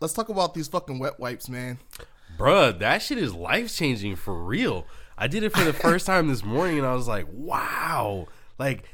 let's talk about these fucking wet wipes, man. Bruh, that shit is life changing for real. I did it for the first time this morning and I was like, wow. Like,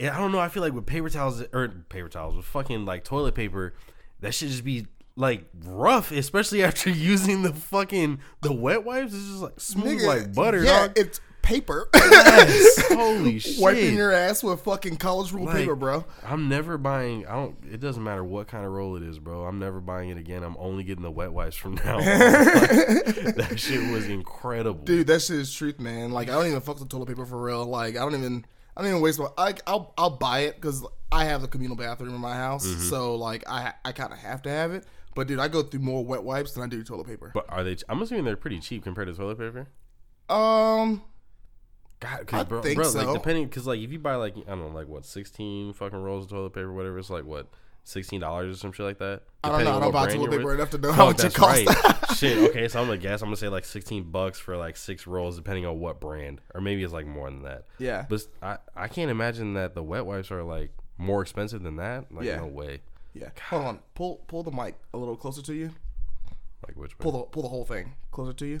I don't know. I feel like with paper towels or paper towels with fucking like toilet paper, that should just be like rough, especially after using the fucking the wet wipes. It's just like smooth Nigga, like butter. Yeah, dog. it's paper. Yes. Holy shit. Wiping your ass with fucking college rule Like, paper, bro. I'm never buying. I don't. It doesn't matter what kind of roll it is, bro. I'm never buying it again. I'm only getting the wet wipes from now. on. Like, that shit was incredible, Dude, that shit is truth, man. Like I don't even fuck with toilet paper for real. Like I don't even I don't even waste my like I'll I'll buy it because I have the communal bathroom in my house, Mm-hmm. so like I I kind of have to have it. But dude, I go through more wet wipes than I do toilet paper. But are they? I'm assuming they're pretty cheap compared to toilet paper. Um, God, cause I bro, think bro so. like depending, cause like if you buy like I don't know, like what 16 fucking rolls of toilet paper, whatever, it's like what sixteen dollars or some shit like that. I don't know. I on don't what buy brand toilet you're paper enough to know how much it costs. right. shit. Okay, so I'm gonna guess. I'm gonna say like 16 bucks for like six rolls, depending on what brand, or maybe it's like more than that. Yeah. But I I can't imagine that the wet wipes are like more expensive than that. Like Yeah. no way. Yeah. Hold on. Pull pull the mic a little closer to you. Like which Pull way? the pull the whole thing closer to you.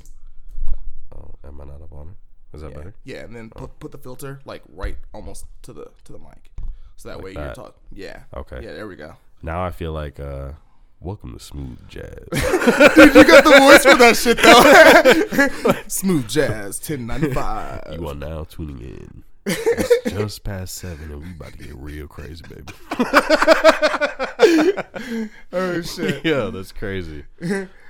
Oh, am I not up on it? Is that Yeah. better? Yeah, and then put put the filter like right almost to the to the mic, so that way you're that. talking. Yeah. Okay. Yeah. There we go. Now I feel like uh, welcome to smooth jazz. Dude, you got the voice for that shit though. Smooth jazz, ten ninety five. You are now tuning in. It's just past seven, and we about to get real crazy, baby. Oh shit. yeah, that's crazy,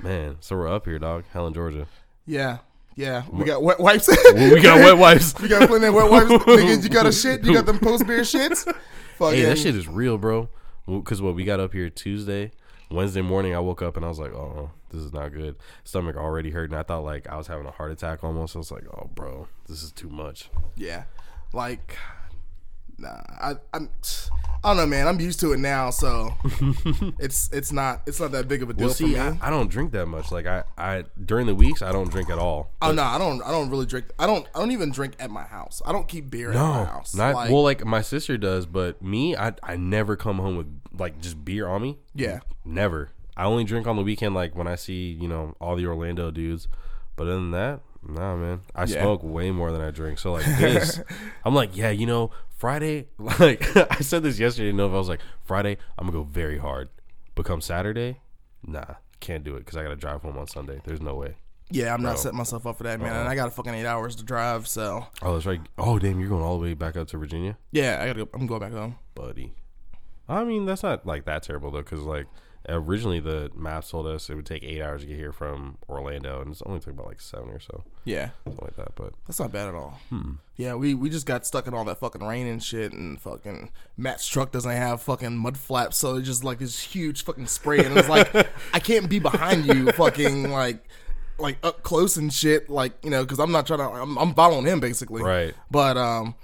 man. So we're up here, dog. Helen, Georgia. Yeah. Yeah. We got wet wipes. We got wet wipes. we got plenty of wet wipes. Niggas, you got a shit. You got them post beer shits. Fucking. Hey, yeah. that shit is real, bro. Because what we got up here Tuesday, Wednesday morning, I woke up and I was like, oh, this is not good. Stomach already hurting. I thought like I was having a heart attack almost. I was like, oh, bro, this is too much. Yeah. Like. Nah, I, I'm, I don't know, man. I'm used to it now, so it's it's not it's not that big of a deal Well, see, me. I, I don't drink that much. Like I, I during the weeks, I don't drink at all. oh no, I don't I don't really drink. I don't I don't even drink at my house. I don't keep beer at my No, house. not Like, well. Like my sister does, but me, I I never come home with like just beer on me. Yeah. never. I only drink on the weekend, like when I see you know all the Orlando dudes. But other than that, nah, man. I Yeah. smoke way more than I drink. So like this, I'm like, yeah, you know, Friday. Like I said this yesterday. No, if I was like, Friday, I'm gonna go very hard. But come Saturday, nah, can't do it because I gotta drive home on Sunday. There's no way. Yeah, I'm not setting myself up for that, man. Uh-huh. And I got a fucking eight hours to drive, so Oh, that's right. Oh, damn, you're going all the way back up to Virginia. yeah, I gotta go. I'm going back home. buddy. I mean, that's not like that terrible though, because like originally the maps told us it would take eight hours to get here from Orlando, and it's only took about like seven or so, Yeah, something like that. But that's not bad at all. Hmm. Yeah, we we just got stuck in all that fucking rain and shit, and fucking Matt's truck doesn't have fucking mud flaps, so it's just like this huge fucking spray, and it's like I can't be behind you, fucking like like up close and shit, like you know, because I'm not trying to. I'm, I'm following him basically, right, But um,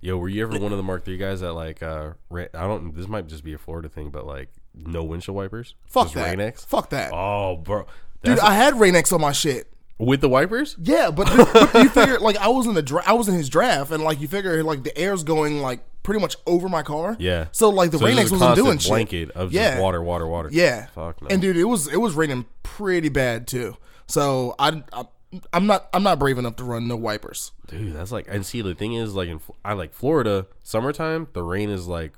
yo, were you ever one of the Mark Three guys that like uh, ran, I don't. This might just be a Florida thing, but like no windshield wipers, fuck just that, Rain-X? fuck that, Oh, bro, dude. I had Rain-X on my shit. with the wipers. Yeah, but, but you figure like I was in the dra- I was in his draft, and like you figure like the air's going like pretty much over my car. Yeah. So like the So Rain-X wasn't doing constant shit. blanket of Yeah. just water, water, water. Yeah. Fuck no. And dude, it was it was raining pretty bad too. So I, I I'm not I'm not brave enough to run no wipers. Dude, that's like, and see, the thing is, like, in I like Florida, summertime, the rain is like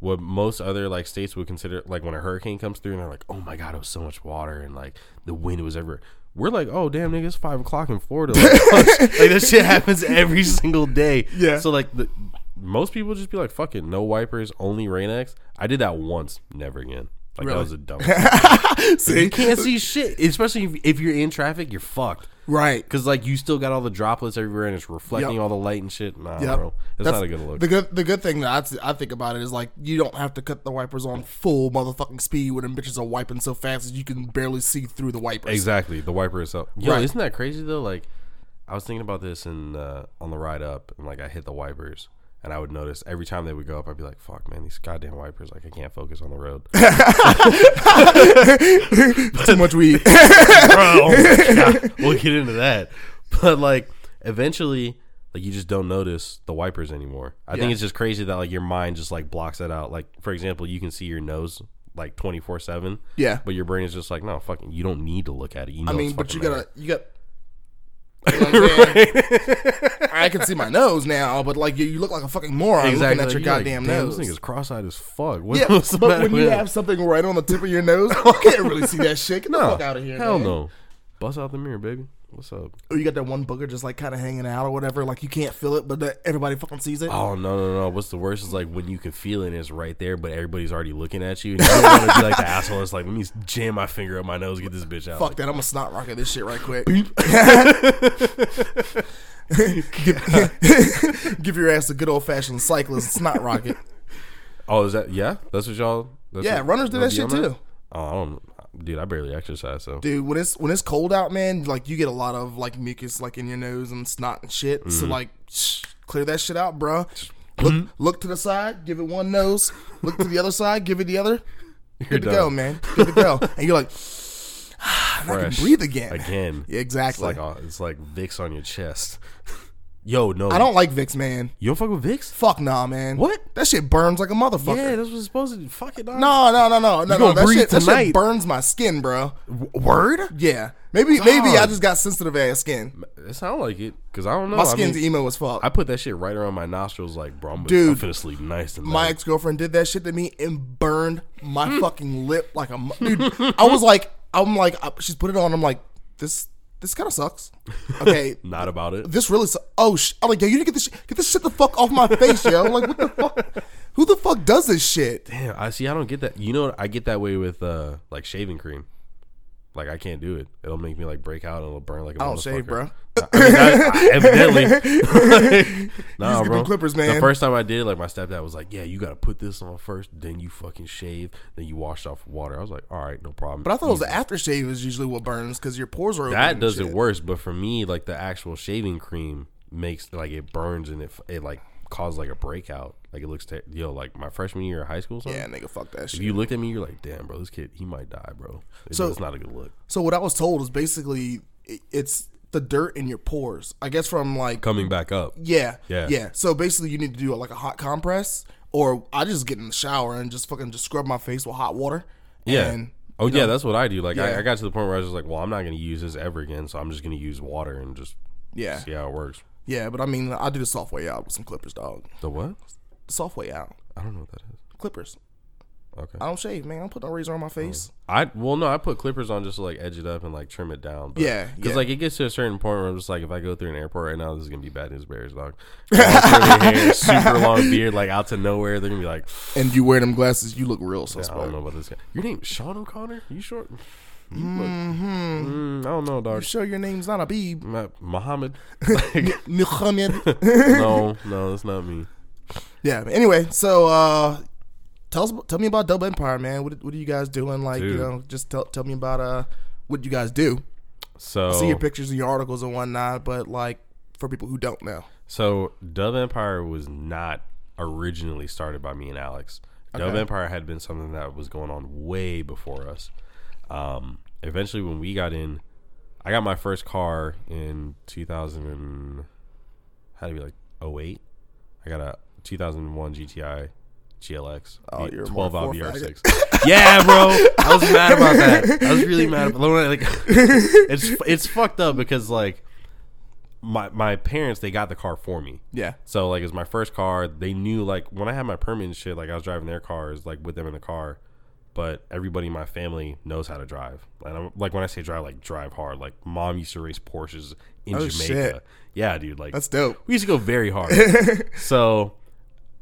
what most other like states would consider like when a hurricane comes through and they're like, oh my god, it was so much water and like the wind was everywhere. We're like, oh damn, nigga, it's five o'clock in Florida. Like, like that shit happens every single day. Yeah. So like the most people just be like, fuck it, no wipers, only Rain-X. I did that once, never again. Like Really? that was a dumb. See, you can't see shit, especially if, if you're in traffic. You're fucked. Right? Cause like you still got all the droplets everywhere and it's reflecting Yep. all the light and shit. Nah, Yep. bro, it's That's not a good look. The good the good thing that I, I think about it is like you don't have to cut the wipers on full motherfucking speed when them bitches are wiping so fast that you can barely see through the wipers. exactly, the wiper itself. Yo, Right. isn't that crazy though? Like, I was thinking about this and uh, on the ride up, and like I hit the wipers, and I would notice every time they would go up, I'd be like, "Fuck, man, these goddamn wipers! Like, I can't focus on the road." Too much weed. bro. oh God. We'll get into that. But like eventually, like you just don't notice the wipers anymore. I think it's just crazy that like your mind just like blocks that out. Like for example, you can see your nose like twenty four seven. Yeah. But your brain is just like, no, fucking, you don't need to look at it. You know I mean, but you gotta, you got. You know what I'm saying? I can see my nose now, but like you, you look like a fucking moron exactly. looking at your You're like, goddamn "Damn, nose. This nigga's cross-eyed as fuck. What, yeah, what's the but when you have something right on the tip of your nose, I can't really see that shit. Get the No, fuck out of here. Hell man. no. Bust out the mirror, baby. What's up? Or you got that one booger just like kind of hanging out or whatever, like you can't feel it, but that everybody fucking sees it. Oh no no no! What's the worst is like when you can feel it and it's right there, but everybody's already looking at you. And you don't want to be like the asshole. It's like let me jam my finger up my nose, get this bitch out. Fuck that! I'm gonna snot rocket this shit right quick. give, give your ass a good old fashioned cyclist snot rocket. Oh, is that yeah? That's what y'all. That's Yeah, what, runners do that shit too. Oh, I don't, dude. I barely exercise, so Dude, when it's when it's cold out, man, like you get a lot of like mucus like in your nose and snot and shit. So Mm-hmm. like, shh, clear that shit out, bro. Look, look to the side, give it one nose. Look to the other side, give it the other. Good to go, man. Good to go. And you're like, I can breathe again. Again, Yeah, it's exactly. like uh, it's like Vicks on your chest. Yo, no, I don't like Vicks, man. You don't fuck with Vicks? Fuck nah, man. What? That shit burns like a motherfucker. Yeah, that's what's supposed to. Fuck it, dog. No, no, no, no, no, no. That shit, that shit burns my skin, bro. word. Yeah, maybe, maybe I just got sensitive ass skin. It sound like it because I don't know. My I skin's mean, emo as fuck. I put that shit right around my nostrils, like, bro, I'm, Dude, I'm finna sleep nice tonight. my ex girlfriend did that shit to me and burned my Hmm. fucking lip like a dude. I was like, I'm like, I- she's put it on. I'm like, this, this kind of sucks. Okay, Not about it. this really. Su- oh, sh- I'm like, yo, you need to get this, shit- get this shit the fuck off my face, yo. Like, what the fuck? Who the fuck does this shit? Damn, I see. I don't get that. You know. I get that way with uh like shaving cream. Like I can't do it. It'll make me like break out and it'll burn like a I don't shave, bro. I mean, that, evidently. nah, bro. clippers, man. The first time I did, like my stepdad was like, "Yeah, you got to put this on first, then you fucking shave, then you wash off water." I was like, "All right, no problem." But I thought it was the aftershave is usually what burns because your pores are that does it worse. But for me, like the actual shaving cream makes like it burns and it it like causes like a breakout. Like it looks ter- yo like my freshman year of high school. Something. Yeah, nigga, fuck that shit. If you looked at me, you're like, "Damn, bro, this kid he might die, bro." It's, So- it's not a good look. So what I was told is basically it's the dirt in your pores. I guess from like Coming back up. yeah, Yeah. yeah. So basically, you need to do like a hot compress, or I just get in the shower and just fucking just scrub my face with hot water. Yeah. And, oh yeah, that's what I do. Like Yeah. I, I got to the point where I was just like, well, I'm not going to use this ever again, so I'm just going to use water and just yeah, see how it works. Yeah. But I mean, I do the soft way out with some clippers, dog. The what? The soft way out, I don't know what that is. clippers. Okay. I don't shave, man. I don't put no razor on my oh. face. I well no, I put clippers on just to like edge it up and like trim it down. But, Yeah, because yeah. like it gets to a certain point where I'm just like, if I go through an airport right now, this is gonna be bad news bears, dog. Hair, super long beard, like out to nowhere. They're gonna be like, And you wear them glasses, you look real I don't know about this guy. Your name's Sean O'Connor? You short? You look, mm, I don't know, You dog. sure your name's not Abib? Ma- Muhammad? Muhammad. no, no, that's not me. Yeah. Anyway, so uh tell us tell me about Dub Empire, man. What what are you guys doing? Like, you know, just tell tell me about uh what you guys do. So See your pictures and your articles and whatnot, but like for people who don't know. So Dub Empire was not originally started by me and Alex. Dub Okay. Empire had been something that was going on way before us. Um, eventually, when we got in, I got my first car in 2000 and had to be like 08. I got a 2001 GTI GLX. Oh, you're 12 more valve four VR6. yeah, bro. I was mad about that. I was really mad about like it's it's fucked up because like my my parents they got the car for me. Yeah. So like it's my first car. They knew like when I had my permit and shit, like I was driving their cars like with them in the car. But everybody in my family knows how to drive. And I'm like when I say drive, like drive hard. Like mom used to race Porsches in Oh, Jamaica. shit. Yeah, dude. Like That's dope. we used to go very hard. so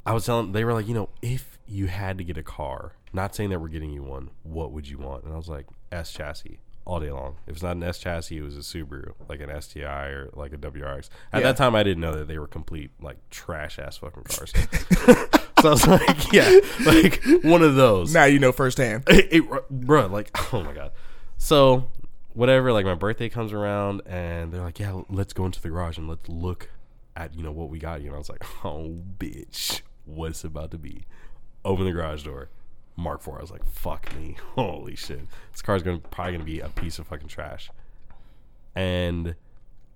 I was telling they were like, you know, if you had to get a car, not saying that we're getting you one, what would you want? And I was like, S chassis all day long. If it's not an S chassis, it was a Subaru, like an STI or like a WRX. At Yeah. that time, I didn't know that they were complete like trash ass fucking cars. so I was like, yeah, like one of those Now you know firsthand. it, it, bro, like, oh my god. So, whatever, like my birthday comes around and they're like, yeah, let's go into the garage and let's look at, you know, what we got you. know, I was like, oh, bitch, what's about to be? Open the garage door. Mark 4. I was like, fuck me. Holy shit. This car's gonna probably gonna be a piece of fucking trash. And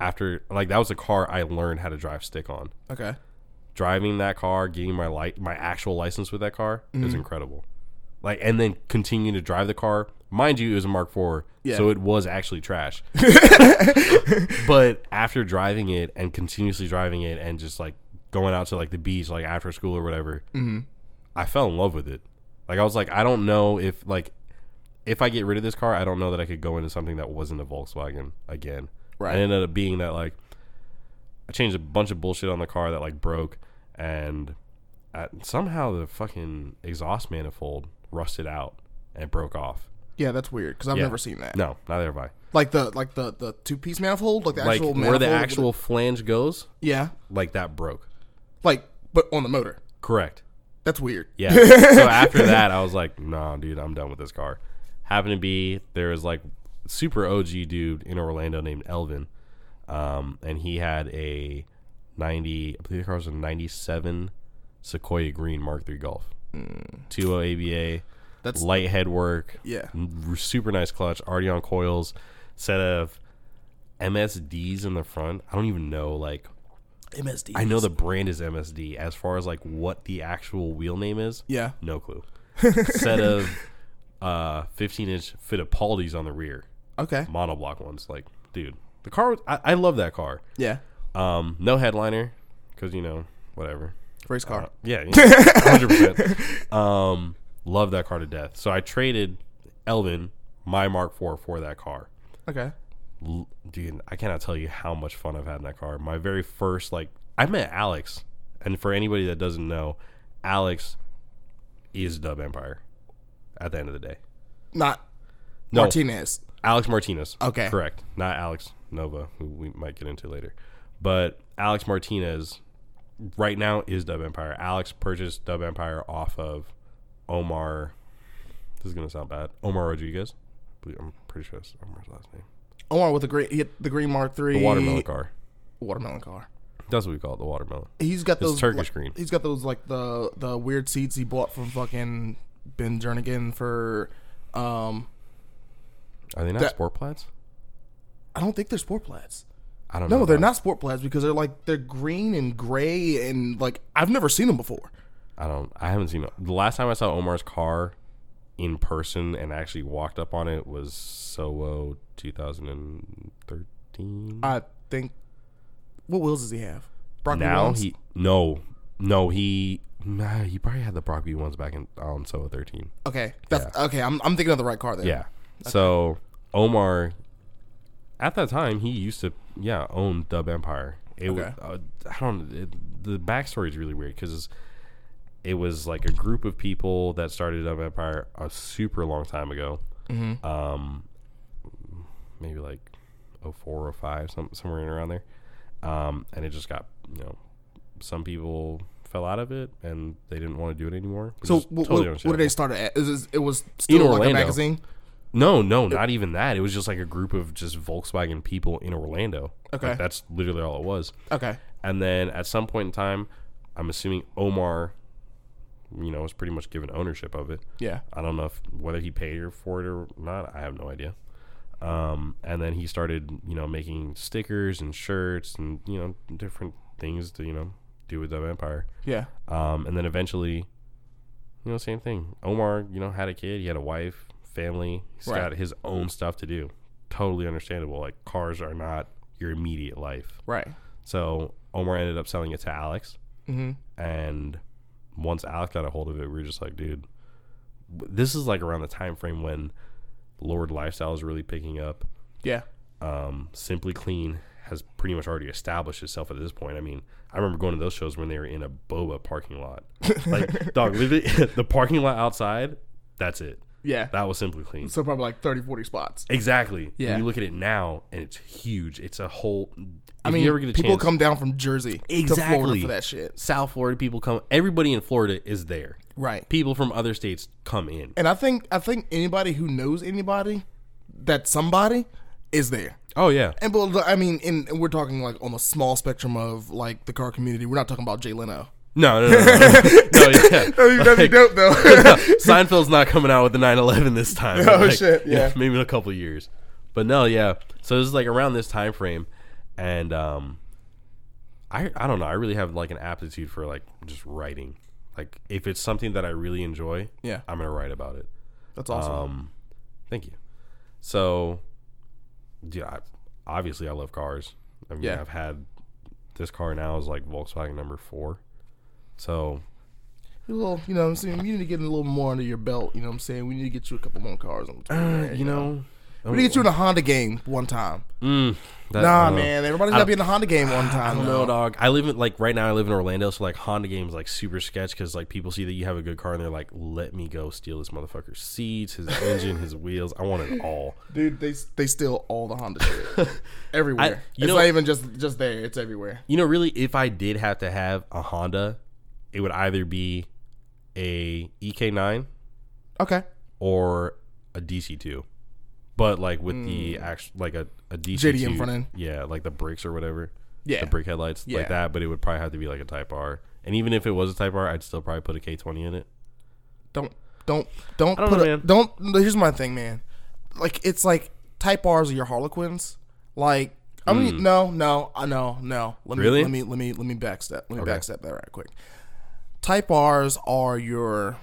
after, like, that was a car I learned how to drive stick on. Okay. Driving that car, getting my light, my actual license with that car Mm-hmm. is incredible. like, and then continuing to drive the car. Mind you, it was a Mark IV, Yeah. so it was actually trash. but after driving it and continuously driving it and just like going out to like the beach, like after school or whatever, Mm-hmm. I fell in love with it. Like I was like, I don't know if like if I get rid of this car, I don't know that I could go into something that wasn't a Volkswagen again. Right. And it ended up being that like I changed a bunch of bullshit on the car that like broke, and somehow the fucking exhaust manifold rusted out and broke off. Yeah, that's weird because I've Yeah. never seen that. No, neither have I. Like the like the the two piece manifold, like the Like actual where the with actual flange goes, yeah, like that broke. like but on the motor. Correct. That's weird. Yeah. so after that, I was like, nah, dude, I'm done with this car. Happened to be there was like super OG dude in Orlando named Elvin, um, and he had a 90. I believe the car was a 97 Sequoia Green Mark III Golf, 2.0 ABA, That's light head work, yeah. super nice clutch, already on coils, set of MSDs in the front. I don't even know like MSD. I know the brand is MSD. As far as like what the actual wheel name is, Yeah. no clue. Set of uh 15 inch Fittipaldis on the rear, Okay. monoblock ones. Like, dude, the car. was- I, I love that car. Yeah. Um, no headliner, because you know whatever. Race car. Uh, yeah, hundred percent. Um, love that car to death. So I traded Elvin my Mark IV for that car. okay. L- dude, I cannot tell you how much fun I've had in that car. My very first, like, I met Alex, and for anybody that doesn't know, Alex is Dub Empire. At the end of the day, Not no, Martinez. Alex Martinez. Okay. correct, not Alex Nova, who we might get into later, but Alex Martinez right now is Dub Empire. Alex purchased Dub Empire off of Omar. This is gonna sound bad. Omar Rodriguez. I'm pretty sure that's Omar's last name. Omar with the green, the green Mark Three, The watermelon car. watermelon car. That's what we call it, the watermelon. He's got It's those Turkish like- green. He's got those like the the weird seeds he bought from fucking Ben Jernigan for. Um, Are they not That- sport plaids? I don't think they're sport plaids. I don't know. No, they're not sport plaids because they're like they're green and gray and like I've never seen them before. I don't. I haven't seen them. The last time I saw Omar's car in person and actually walked up on it was SoWo 2013. I think. What wheels does he have? Brock now ones? he no no he nah, he probably had the Brock B ones back in on SoWo 13. Okay, that's okay. I'm I'm thinking of the right car there. Yeah. So Omar, at that time, he used to yeah own Dub Empire. It was uh, I don't it, the backstory is really weird because it was like a group of people that started Dub Empire a super long time ago. Mm-hmm. Um, maybe like 04 or 05, some, somewhere in around there. Um, and it just got you know some people fell out of it and they didn't want to do it anymore. So what, totally what did they start at? Is this- it was still like a magazine. No, no, not even that. It was just like a group of just Volkswagen people in Orlando. Okay. Like, that's literally all it was. Okay. And then at some point in time, I'm assuming Omar, you know, was pretty much given ownership of it. Yeah. I don't know if whether he paid her for it or not. I have no idea. Um, and then he started, you know, making stickers and shirts and you know different things to you know do with the Empire. Yeah. Um, and then eventually, you know, same thing. Omar, you know, had a kid. He had a wife, family. He's Right. got his own stuff to do. Totally understandable. Like cars are not your immediate life. Right. So Omar ended up selling it to Alex, Mm-hmm. and once Alex got a hold of it, we were just like, dude, this is like around the time frame when Lord Lifestyle is really picking up. Yeah. Um, Simply Clean has pretty much already established itself at this point. I mean, I remember going to those shows when they were in a boba parking lot. Like, dog, the parking lot outside, that's it. Yeah. That was Simply Clean. So probably like 30, 40 spots. Exactly. Yeah. And you look at it now, and it's huge. It's a whole. I mean, you ever get a people chance, come down from Jersey to Exactly. Florida for that shit. South Florida people come. Everybody in Florida is there. Right. People from other states come in. And I think I think anybody who knows anybody that somebody is there. Oh yeah. And but I mean, in and we're talking like on a small spectrum of like the car community. We're not talking about Jay Leno. No, no, no, no. no, no yeah. That'd be dope though. Seinfeld's not coming out with the 911 this time. Oh, like, shit, yeah. maybe in a couple of years. But no, yeah. So this is like around this time frame, and um, I I don't know. I really have like an aptitude for like just writing, Like if it's something that I really enjoy, Yeah, I'm gonna write about it. that's awesome. Um, thank you. So, yeah, I, obviously I love cars. I mean, Yeah. I've had this car now is like Volkswagen number four. So little, you know, what I'm saying you need to get a little more under your belt. You know, what I'm saying we need to get you a couple more cars. On between uh, there, you know, we need to get you in a Honda game one time. mm, that- nah, I know. man, everybody's I gotta be in a Honda game one I time. though. know, dog. I live in like right now. I live in Orlando, so like Honda games like super sketch because like people see that you have a good car and they're like, "Let me go steal this motherfucker's seats, his engine, his wheels. I want it all." dude. They they steal all the Honda shit everywhere. I- you it's know- not even just just there; it's everywhere. You know, really, if I did have to have a Honda, it would either be a EK9 Okay, or a DC2, but like with the actual like a a DC2 JDM front end. yeah, like the brakes or whatever, yeah, the brake headlights Yeah. like that. But it would probably have to be like a Type R, and even if it was a Type R, I'd still probably put a K20 in it. don't don't don't I don't put know, a, man. don't. Here's my thing, man. Like it's like Type R's are your Harlequins. Like I mean, no, no, I know, no. Let me Hmm. Really? let me let me let me backstep. Let me Okay. backstep that right quick. Type R's are your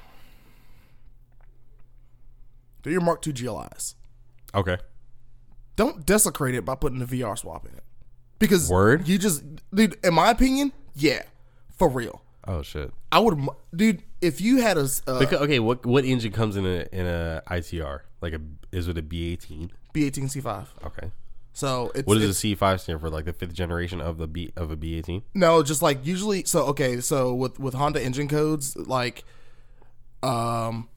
they're your Mark II GLIs. Okay, Don't desecrate it by putting the VR swap in it. Because Word? you just dude, in my opinion, yeah, for real. oh shit. I would, dude. If you had a uh, Because, okay, what what engine comes in a in a ITR? Like a is it a B18? B18 C5, Okay. So it's, What does it's a C5 stand for? Like the fifth generation of the B of a B18? no, just like usually. So okay, so with with Honda engine codes, like, um,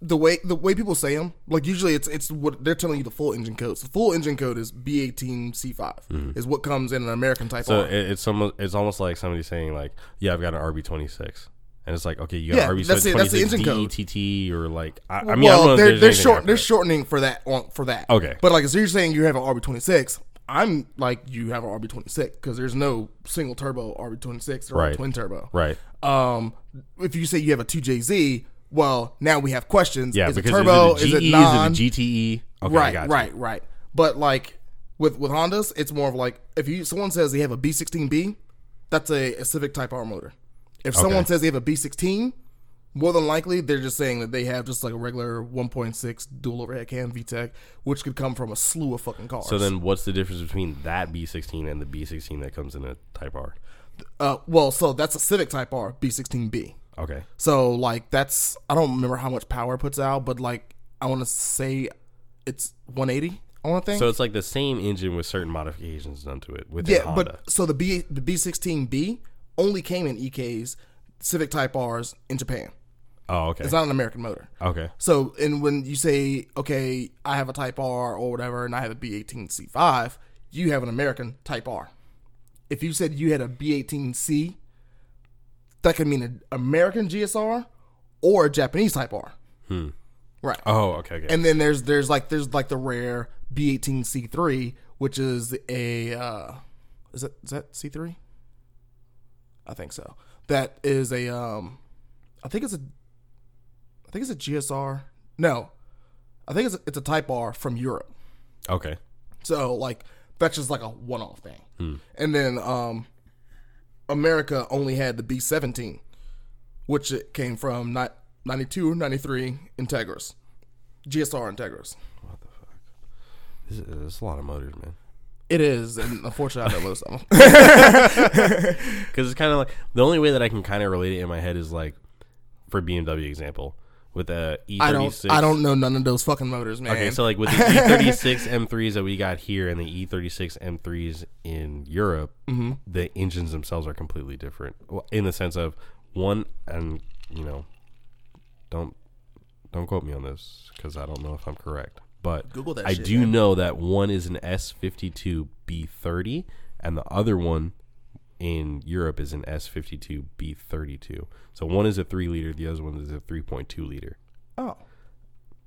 the way the way people say them, like usually it's it's what they're telling you the full engine codes. The full engine code is B18 C5 is what comes in an American Type Mm-hmm. So R. it's almost it's almost like somebody saying like, "Yeah, I've got an RB26," and it's like, "Okay, you Yeah, got RB26 that's it, that's the engine code. DETT or like I, I mean, I don't know well, they're there's they're short they're shortening for that for that. Okay. but like so you're saying you have an RB26. I'm like you have an RB26 because there's no single turbo RB26 or Right. twin turbo. right? Um, if you say you have a 2JZ, well now we have questions. Yeah, is it because turbo? is it GE? Is it non? Is it a GTE? Okay, I right, right, right. But like with with Hondas, it's more of like if you someone says they have a B16B, that's a, a Civic Type R motor. If someone says they have a B16, more than likely they're just saying that they have just like a regular 1.6 dual overhead cam VTEC, which could come from a slew of fucking cars. So then, what's the difference between that B16 and the B16 that comes in a Type R? uh, well, so that's a Civic Type R B16B. Okay, So like that's I don't remember how much power it puts out, but like I want to say it's 180. I want to think. so it's like the same engine with certain modifications done to it with Yeah, Honda. but so the B the B sixteen B only came in EKs, Civic Type R's in Japan. oh, okay, It's not an American motor. okay, So and when you say, okay, I have a Type R or whatever, and I have a B eighteen C five, you have an American Type R. If you said you had a B eighteen C, that could mean an American GSR or a Japanese Type R. Hmm. Right. oh, okay, okay. And then there's there's like there's like the rare B18 C3, which is a uh, is that is that C3? I think so. That is a um, I think it's a I think it's a GSR. No, I think it's a, it's a Type R from Europe. okay, So like that's just like a one-off thing. And then um, America only had the B17, which it came from ni- 92, 93 Integras, GSR Integras. What the fuck? This is, this is a lot of motors, man. It is, and unfortunately, I don't know some. Because it's kind of like the only way that I can kind of relate it in my head is like for BMW example with the E36. I don't. I don't know none of those fucking motors, man. Okay, so like with the E36 M3s that we got here and the E36 M3s in Europe, Mm-hmm. the engines themselves are completely different. Well, in the sense of one, and you know, don't don't quote me on this because I don't know if I'm correct, but Google that I shit, do man. know that one is an S52 B30 and the other one in Europe is an S52 B32. So one is a three liter, the other one is a 3.2 liter. oh,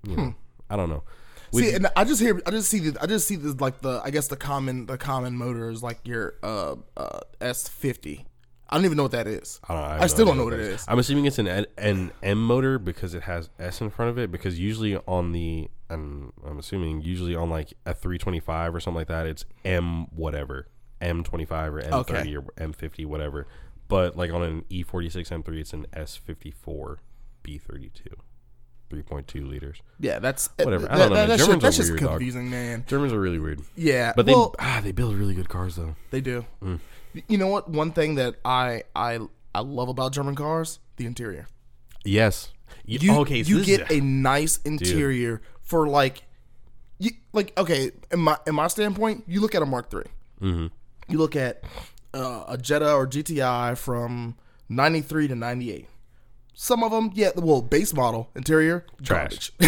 You know, I don't know. See, and I just hear, I just see the, I just see the like the, I guess the common, the common motor is like your uh uh S50. I don't even know what that is. I, don't, I, have I no still don't know what that it is. I'm assuming it's an an M motor because it has S in front of it. Because usually on the, and I'm assuming usually on like a 325 or something like that, it's M whatever, M25 or M30 Okay. or M50 whatever. but like on an E46 M3, it's an S54 B32, 3.2 liters. Yeah, that's Whatever. I don't know, that, man. that shit- Germans are that's just weird, dog. confusing, man. Germans are really weird, Yeah, but they well, ah they build really good cars though. they do. Mm. You know what? One thing that I I I love about German cars, the interior. Yes. You, You okay, so you get is, a nice interior for like, you like okay. In my in my standpoint, you look at a Mark 3 Mm-hmm. You look at uh, a Jetta or GTI from '93 to '98. Some of them, yeah, well, base model interior Trash.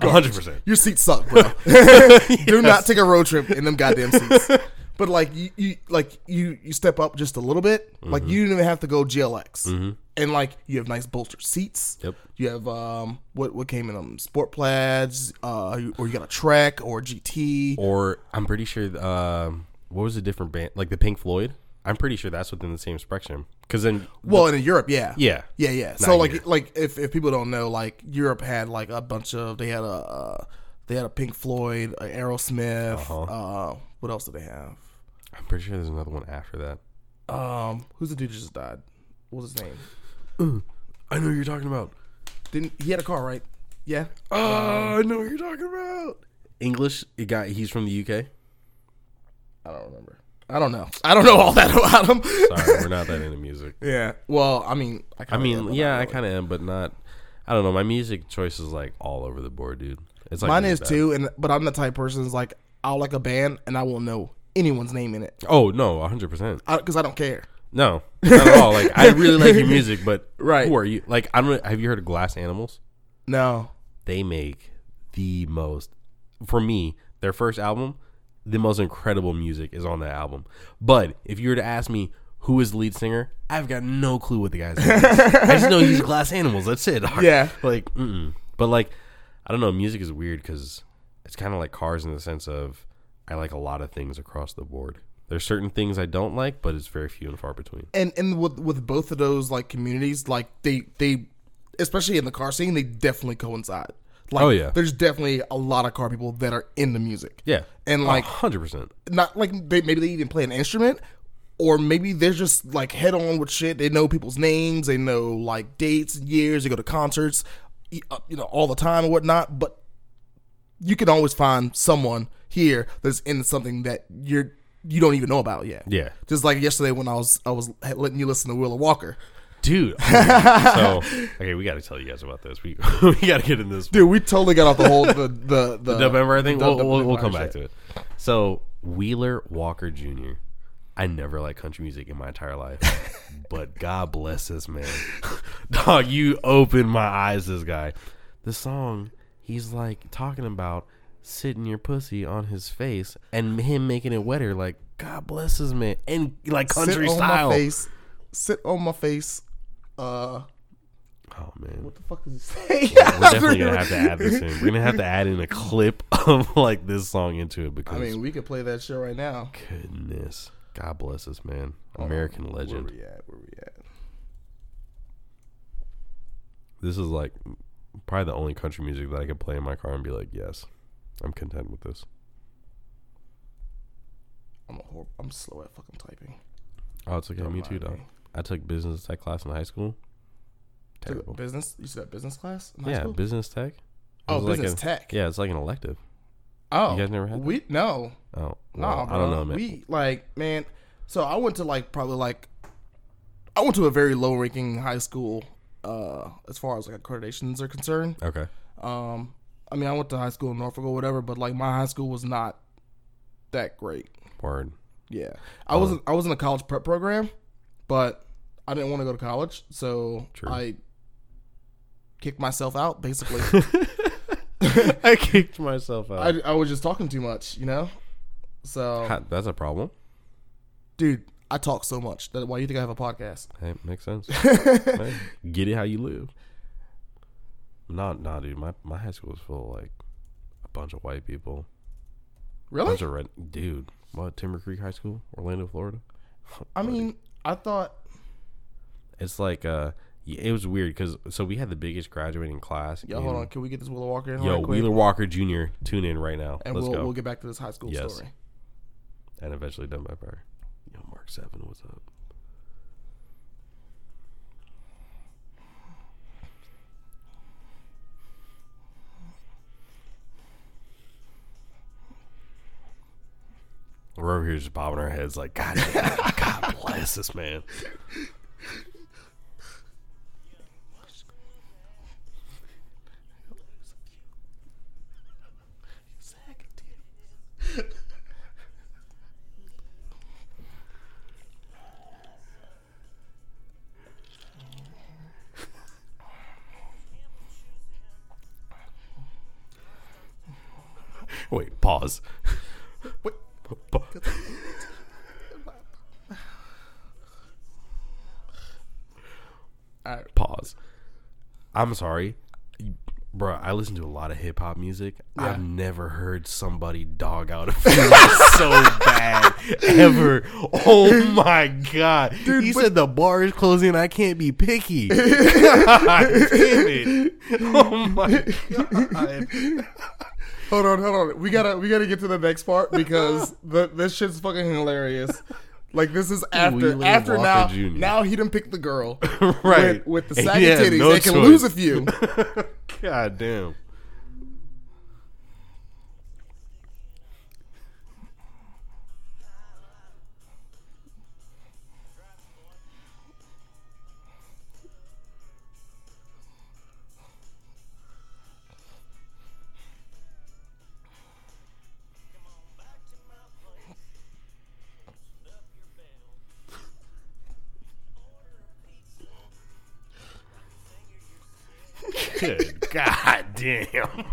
hundred percent. Your seats suck, bro. Do not take a road trip in them goddamn seats. But like you, you like you you step up just a little bit. Like Mm-hmm. you didn't even have to go GLX, and like you have nice bolstered seats. Yep. You have um what what came in them sport plaids, uh, or you got a Trek or GT. Or I'm pretty sure. Um, what was the different band? Like the Pink Floyd. I'm pretty sure that's within the same spectrum. Because then, Well, in Europe, yeah, yeah, yeah, yeah. So like here. like if, if people don't know, like Europe had like a bunch of they had a uh, they had a Pink Floyd, a Aerosmith. Uh-huh. uh what else did they have? I'm pretty sure there's another one after that. Um, who's the dude that just died? What was his name? I know what you're talking about. Didn't he had a car, right? Yeah. Oh, I know what you're talking about. English. It got. He's from the UK. I don't remember. I don't know. I don't know all that about him. Sorry, we're not that into music. yeah. Well, I mean, I, I mean, yeah, I kind of am, but not. I don't know. My music choice is like all over the board, dude. It's like Mine really is bad. too, and but I'm the type of person is like I'll like a band and I won't know anyone's name in it Oh no, 100. percent because I, don't care. No, not at all. Like I really like your music, but Right. who are you? Like I don't. Have you heard of Glass Animals? No. They make the most. For me, their first album, the most incredible music is on that album. But if you were to ask me who is the lead singer, I've got no clue what the guy's name is. I just know he's Glass Animals. That's it. Yeah. Like, mm-mm. but like, I don't know. Music is weird because it's kind of like cars in the sense of I like a lot of things across the board. There's certain things I don't like, but it's very few and far between. And and with with both of those like communities, like they they, especially in the car scene, they definitely coincide. Like, Oh, yeah. There's definitely a lot of car people that are in the music. Yeah, And like hundred percent. not like they, maybe they even play an instrument or maybe they're just like head on with shit they know people's names they know like dates and years they go to concerts uh, you know all the time and whatnot but you can always find someone here that's in something that you're you don't even know about yet Yeah. just like yesterday when i was i was letting you listen to Wheeler Walker dude. so okay, we got to tell you guys about this. We we got to get in this. dude we totally got off the whole the the the, Dub Empire thing. the We'll, Dub we'll, we'll come back to it. So Wheeler Walker Jr. I never liked country music in my entire life, but God bless this man, dog. You opened my eyes. This guy, the song he's like talking about sitting your pussy on his face and him making it wetter. Like God bless this man, and like country sit style. on my face sit on my face uh Oh man, what the fuck does he say we're definitely gonna have to add this in. We're gonna have to add in a clip of like this song into it because I mean, we could play that shit right now. goodness, God bless us, man, American Where legend. Where we at? Where we at? This is like probably the only country music that I could play in my car and be like, yes, I'm content with this. I'm a hor- I'm slow at fucking typing. Oh, it's okay, Don't me too, dog. me. I took business tech class in high school. Took Terrible. Business? You said business class? In high Yeah, school? business tech. Oh, was like business a- tech. Yeah, it's like an elective. Oh, You guys never had that? we no, Oh, no, well, bro. I don't know, man. We like, man. So I went to like probably like, I went to a very low ranking high school, uh, as far as like accreditations are concerned. okay. Um, I mean, I went to high school in Norfolk or whatever, but like my high school was not that great. Word. Yeah, I wasn't. I was in a college prep program, but I didn't want to go to college, so True. I kicked myself out. Basically, I kicked myself out. I, I was just talking too much, you know. So, Ha, That's a problem. dude, I talk so much. That why you think I have a podcast? Hey, makes sense. Hey, get it how you live. Nah, nah, dude. My my high school was full of like a bunch of white people. Really? Bunch of red, dude. What Timber Creek High School, Orlando, Florida. I mean, I thought. It's like uh, it was weird because so we had the biggest graduating class. Yo, hold on. Can we get this Wheeler Walker in Yo, right quick? Wheeler Walker Jr. Tune in right now. and Let's we'll go. we'll get back to this high school Yes. story. and eventually Dub Empire. Yo, Mark Seven, what's up? We're over here just bobbing our heads like, God, damn, God bless this man. Wait, pause. Wait. Pa- All right. Pause. I'm sorry, bro. I listen to a lot of hip hop music. Yeah. I've never heard somebody dog out a female so bad ever. Oh my god, dude! He said the bar is closing. I can't be picky. God damn it! Oh my god. Hold on, hold on. We gotta we gotta get to the next part because the, this shit's fucking hilarious. Like this is after after Walker now Jr.. now he done picked the girl Right. with, with the saggy titties. no they can lose a few. God damn. Good God damn.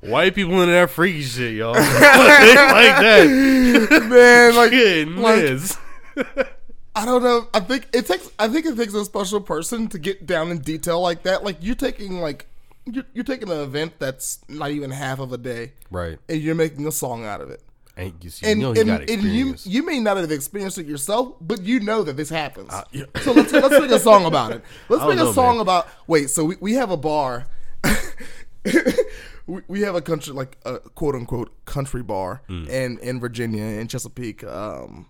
White people into that freaky shit, y'all. Like that. Man, like, Goodness. I don't know. I think it takes. I think it takes a special person to get down in detail like that. Like you're taking like you're, you're taking an event that's not even half of a day, right. and you're making a song out of it. And you, see, And you know he and, and you you may not have experienced it yourself, but you know that this happens. Uh, yeah. So let's let's make a song about it. Let's make don't a song man. about. Wait, so we, we have a bar. we, we have a country like a quote unquote country bar in in Virginia in Chesapeake. Um,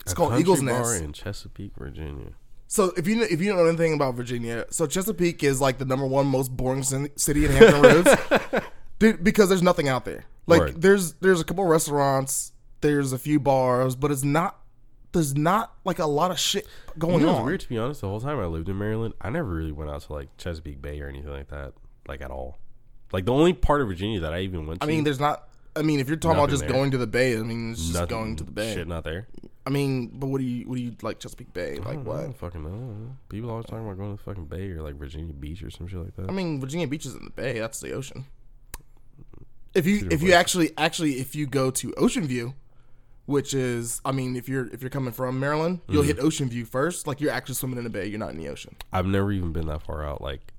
it's Mm. A called Eagles bar Nest. in Chesapeake, Virginia. So if you if you don't know anything about Virginia, so Chesapeake is like the number one most boring city in Hampton Roads, dude. Because there's nothing out there. Like there's there's a couple restaurants, there's a few bars, but it's not. There's not like a lot of shit going You know, on. it's weird to be honest. The whole time I lived in Maryland, I never really went out to like Chesapeake Bay or anything like that, like at all. Like the only part of Virginia that I even went to. I mean, there's not. I mean, if you're talking about just there. going to the bay, I mean, it's just nothing- going to the bay. Shit, not there. I mean, but what do you what do you like Chesapeake Bay? Like don't what? know, fucking know. People always talking about going to the fucking Bay or like Virginia Beach or some shit like that. I mean, Virginia Beach is in the bay. That's the ocean. If you if you actually actually if you go to Ocean View, which is I mean if you're if you're coming from Maryland, you'll mm-hmm. hit Ocean View first. Like you're actually swimming in the bay. You're not in the ocean. I've never even been that far out. Like,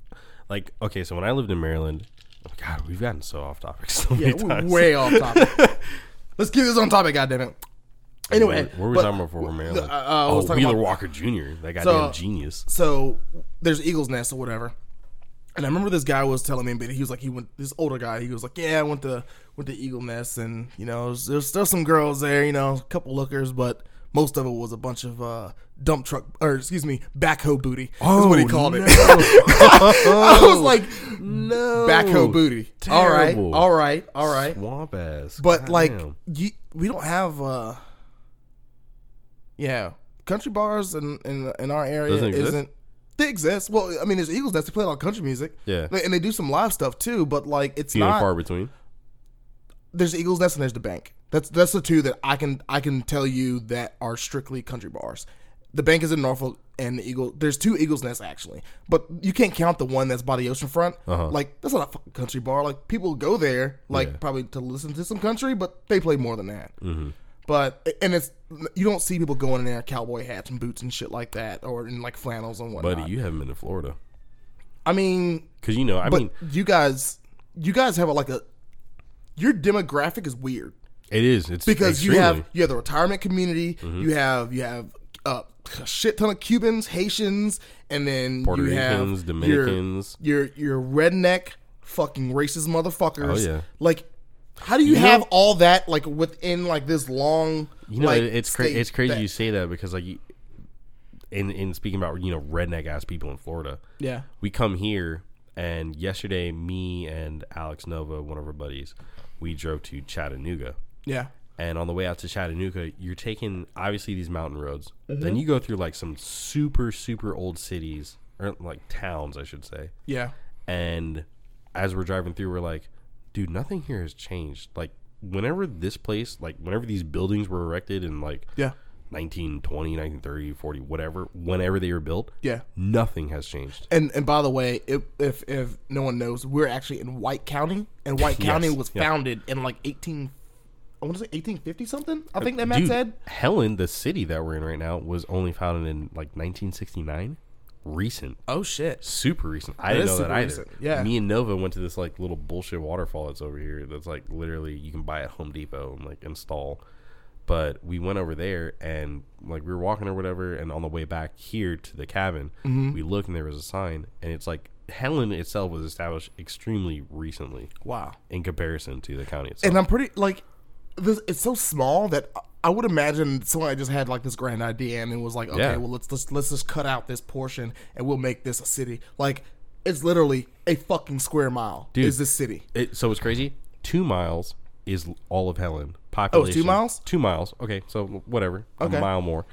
like okay, so when I lived in Maryland, oh God, we've gotten so off topic so Yeah, many times. way off topic. Let's keep this on topic. God damn it. Anyway, what were we talking about before Maryland? uh, uh, I was oh, talking Wheeler about- Walker Jr. That goddamn So- genius. so there's Eagles Nest or whatever. And I remember this guy was telling me, but he was like, he went this older guy. He was like, yeah, I went to went to Eagle Nest, and you know, there's, there's still some girls there, you know, a couple lookers, but most of it was a bunch of uh, dump truck or excuse me, backhoe booty. is what he Oh, called it. I was like, No backhoe booty. All right, Terrible. all right, all right. swamp ass. But like, you, we don't have, uh yeah, country bars in in, in our area Doesn't exist? isn't. They exist. Well, I mean, there's Eagles Nest. They play a lot of country music. Yeah. and they do some live stuff too. But like, it's few and not. far between. There's Eagles Nest and there's the Bank. That's that's the two that I can I can tell you that are strictly country bars. The Bank is in Norfolk, and the Eagle. There's two Eagles Nests actually, but you can't count the one that's by the ocean front. Uh-huh. Like that's not a fucking country bar. Like people go there, like Yeah. probably to listen to some country, but they play more than that. Mm-hmm. But and it's you don't see people going in there cowboy hats and boots and shit like that, or in like flannels and whatnot. Buddy, you haven't been to Florida. I mean, Because, you know, I but mean, you guys, you guys have a, like a your demographic is weird it is. It's because you have you have the retirement community, you have you have uh, a shit ton of Cubans, Haitians, and then Puerto you Ricans, have Dominicans. your, your your redneck fucking racist motherfuckers. Oh, yeah. like how do you, You know- have all that like within like this long? You know, like, it's cra- it's crazy that- you say that because like, in in speaking about you know redneck ass people in Florida, Yeah. we come here and yesterday me and Alex Nova, one of our buddies, we drove to Chattanooga. Yeah. And on the way out to Chattanooga, you're taking obviously these mountain roads. Mm-hmm. Then you go through like some super super old cities or like towns, I should say. Yeah. And as we're driving through, we're like, dude, nothing here has changed. Like whenever this place, like whenever these buildings were erected in like Yeah. 1920, 1930, 40, whatever, whenever they were built, Yeah. nothing has changed. And and by the way, if if, if no one knows, we're actually in White County, and White County was yeah. founded in like eighteen. I want to say eighteen fifty something. I think that Matt Dude, said. Helen, the city that we're in right now, was only founded in like 1969. Recent, Oh shit. super recent. I That didn't know that either. recent, yeah. Me and Nova went to this like little bullshit waterfall that's over here. That's like literally you can buy at Home Depot and like install. But we went over there and like we were walking or whatever, and on the way back here to the cabin, Mm-hmm. we looked and there was a sign, and it's like Helen itself was established extremely recently Wow. in comparison to the county itself. And I'm pretty like, this. It's so small that I would imagine someone just had like this grand idea and it was like, okay, Yeah. well let's let's let's just cut out this portion and we'll make this a city. Like it's literally a fucking square mile. Dude. is this city? It, so it's crazy. Two miles is all of Helen. Oh, Population. two miles? Two miles. Okay, so whatever. Okay. A mile more.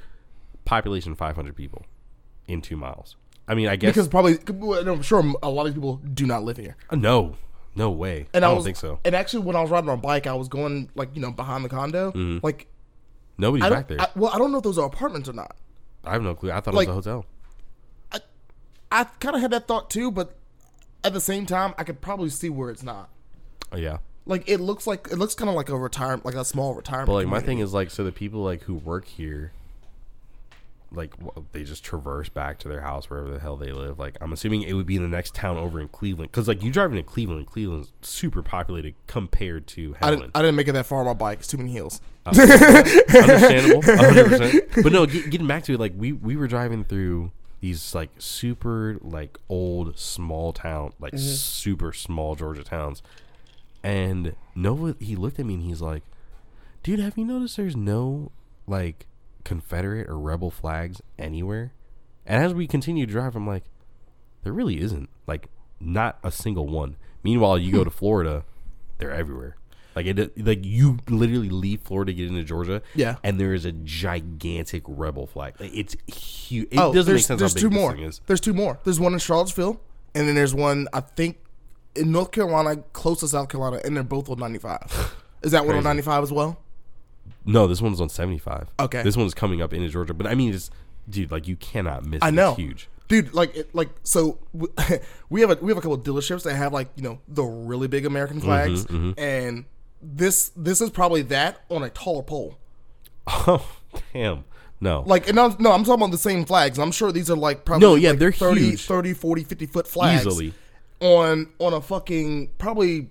Population five hundred people in two miles. I mean, I guess Because probably, I'm sure a lot of people do not live here. Uh, no, no way. And I, I, don't was, think so. And actually, when I was riding my bike, I was going like you know behind the condo. Like Nobody's back there. I, well, I don't know if those are apartments or not. I, have no clue. I thought like- it was a hotel. I kind of had that thought too, but at the same time, I could probably see where it's not. Oh yeah. Like it looks like it looks kind of like a retirement, like a small retirement. But like my community. thing is like so the people like who work here like they just traverse back to their house wherever the hell they live. Like I'm assuming it would be the next town over in Cleveland. Cuz like you driving into Cleveland, Cleveland's super populated compared to I didn't, I didn't make it that far on my bike. It's too many hills. Oh, understandable. 100% but no get, getting back to it like we we were driving through these like super like old small town like mm-hmm. super small georgia towns. And nova he looked at me and he's like dude have you noticed there's no like confederate or rebel flags anywhere and as we continue to drive i'm like there really isn't like not a single one meanwhile you go to hmm. florida they're everywhere like it like you literally leave florida get into georgia Yeah. and there is a gigantic rebel flag like it's huge it oh, doesn't make there's, sense there's two more. There's two more. There's one in Charlottesville, and then there's one I think in North Carolina, close to South Carolina, and they're both on 95. Is that one on 95 as well? No this one's on 75 Okay. this one's coming up into georgia but i mean it's dude like you cannot miss I it. know, it's huge dude. Like, it, like so, we have a we have a couple of dealerships that have like you know the really big American flags, Mm-hmm, and this this is probably that on a taller pole. oh damn no Like, and I'm, no, I'm talking about the same flags. I'm sure these are like probably No, yeah, like they're 30, huge. 30, 40, 50 foot flags easily on on a fucking probably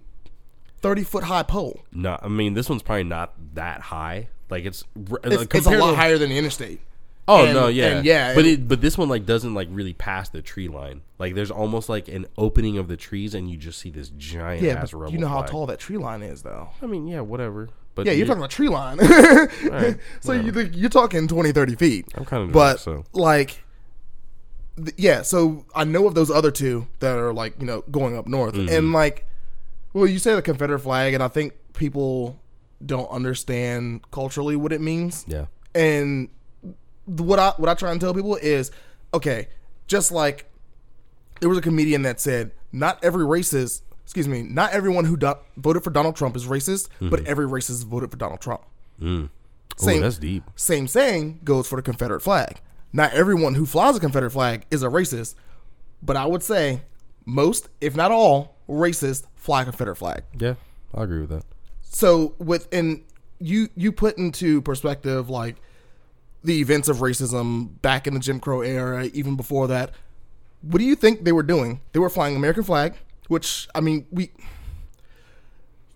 30 foot high pole. no i mean this one's probably not that high like it's It's, like, it's a lot to- higher than the interstate. Oh And- no, yeah, yeah, but it but this one like doesn't like really pass the tree line. Like there's almost like an opening of the trees, and you just see this giant Yeah, ass but you know how flag. tall that tree line is, though. I mean, yeah, whatever. But Yeah, you're you- talking about tree line. right, so you, you're talking 20, 30 feet. I'm kind of but so like, yeah. So I know of those other two that are like you know going up north, Mm-hmm. and like, well, you say the Confederate flag, and I think people don't understand culturally what it means. yeah, And what I what I try and tell people is, okay, just like there was a comedian that said, not every racist, excuse me, not everyone who do- voted for Donald Trump is racist, but mm-hmm. every racist voted for Donald Trump. oh, Same, that's deep. same saying goes for the Confederate flag. Not everyone who flies a Confederate flag is a racist, but I would say most, if not all, racists fly Confederate flag. Yeah, I agree with that. So within you you put into perspective like the events of racism back in the Jim Crow era, even before that. What do you think they were doing? They were flying American flag, which I mean we.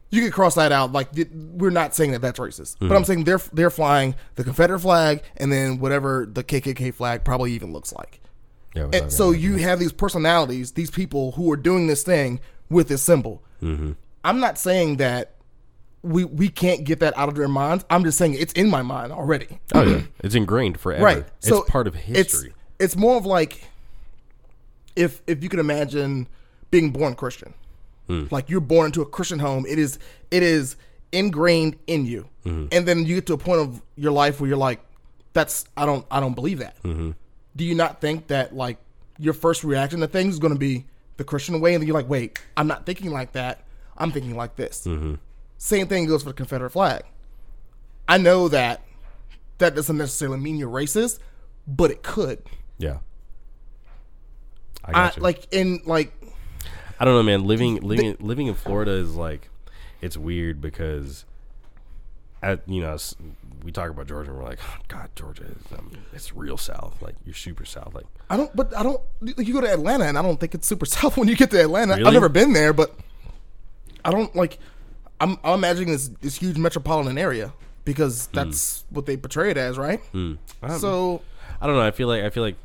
You could cross that out. Like we're not saying that that's racist, but I'm mm-hmm. saying they're they're flying the Confederate flag and then whatever the KKK flag probably even looks like. Yeah, And so you have these personalities, these people who are doing this thing with this symbol. Mm-hmm. I'm not saying that we we can't get that out of their minds. I'm just saying it's in my mind already. oh yeah, it's ingrained forever. Right. It's So part of history. it's more of like if if you can imagine being born Christian, mm. like you're born into a Christian home. It is it is ingrained in you, mm-hmm. and then you get to a point of your life where you're like, that's I don't I don't believe that. Mm-hmm. Do you not think that like your first reaction to things is going to be the Christian way, and then you're like, wait, I'm not thinking like that. I'm thinking like this. Mm-hmm. Same thing goes for the Confederate flag. I know that that doesn't necessarily mean you're racist, but it could. Yeah. I I, you. like in like I don't know, man. Living living living in Florida is like it's weird because at you know we talk about Georgia and we're like, oh, God, Georgia is um, it's real south. Like you're super south. Like I don't, but I don't. like, You go to Atlanta, and I don't think it's super south when you get to Atlanta. Really? I've never been there, but I don't like. I'm, I'm imagining this this huge metropolitan area because that's what they portray it as, right? um, So I don't know. I feel like I feel like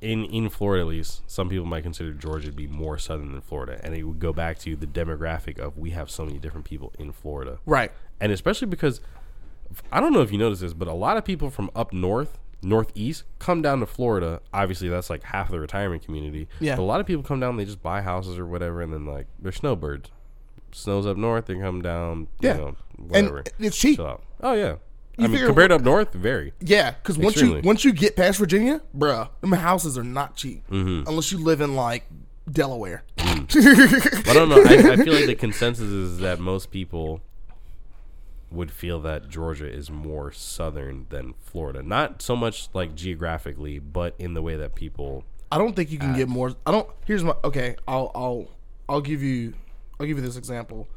in in Florida at least, some people might consider Georgia to be more southern than Florida, and it would go back to the demographic of we have so many different people in Florida, right, and especially because I don't know if you noticed this, but a lot of people from up north, northeast, come down to Florida. Obviously, that's like half of the retirement community. Yeah. But a lot of people come down, they just buy houses or whatever, and then like they're snowbirds. Snows up north, they come down. Yeah. You know, whatever. and it's cheap. Out. Oh yeah. I mean, compared to up north, very. Yeah, because once you once you get past Virginia, bruh, them houses are not cheap Mm-hmm. unless you live in like Delaware. But I don't know. I, I feel like the consensus is that most people would feel that Georgia is more southern than Florida. Not so much like geographically, but in the way that people. I don't think you can get more. I don't. Here's my okay. I'll I'll I'll give you I'll give you this example.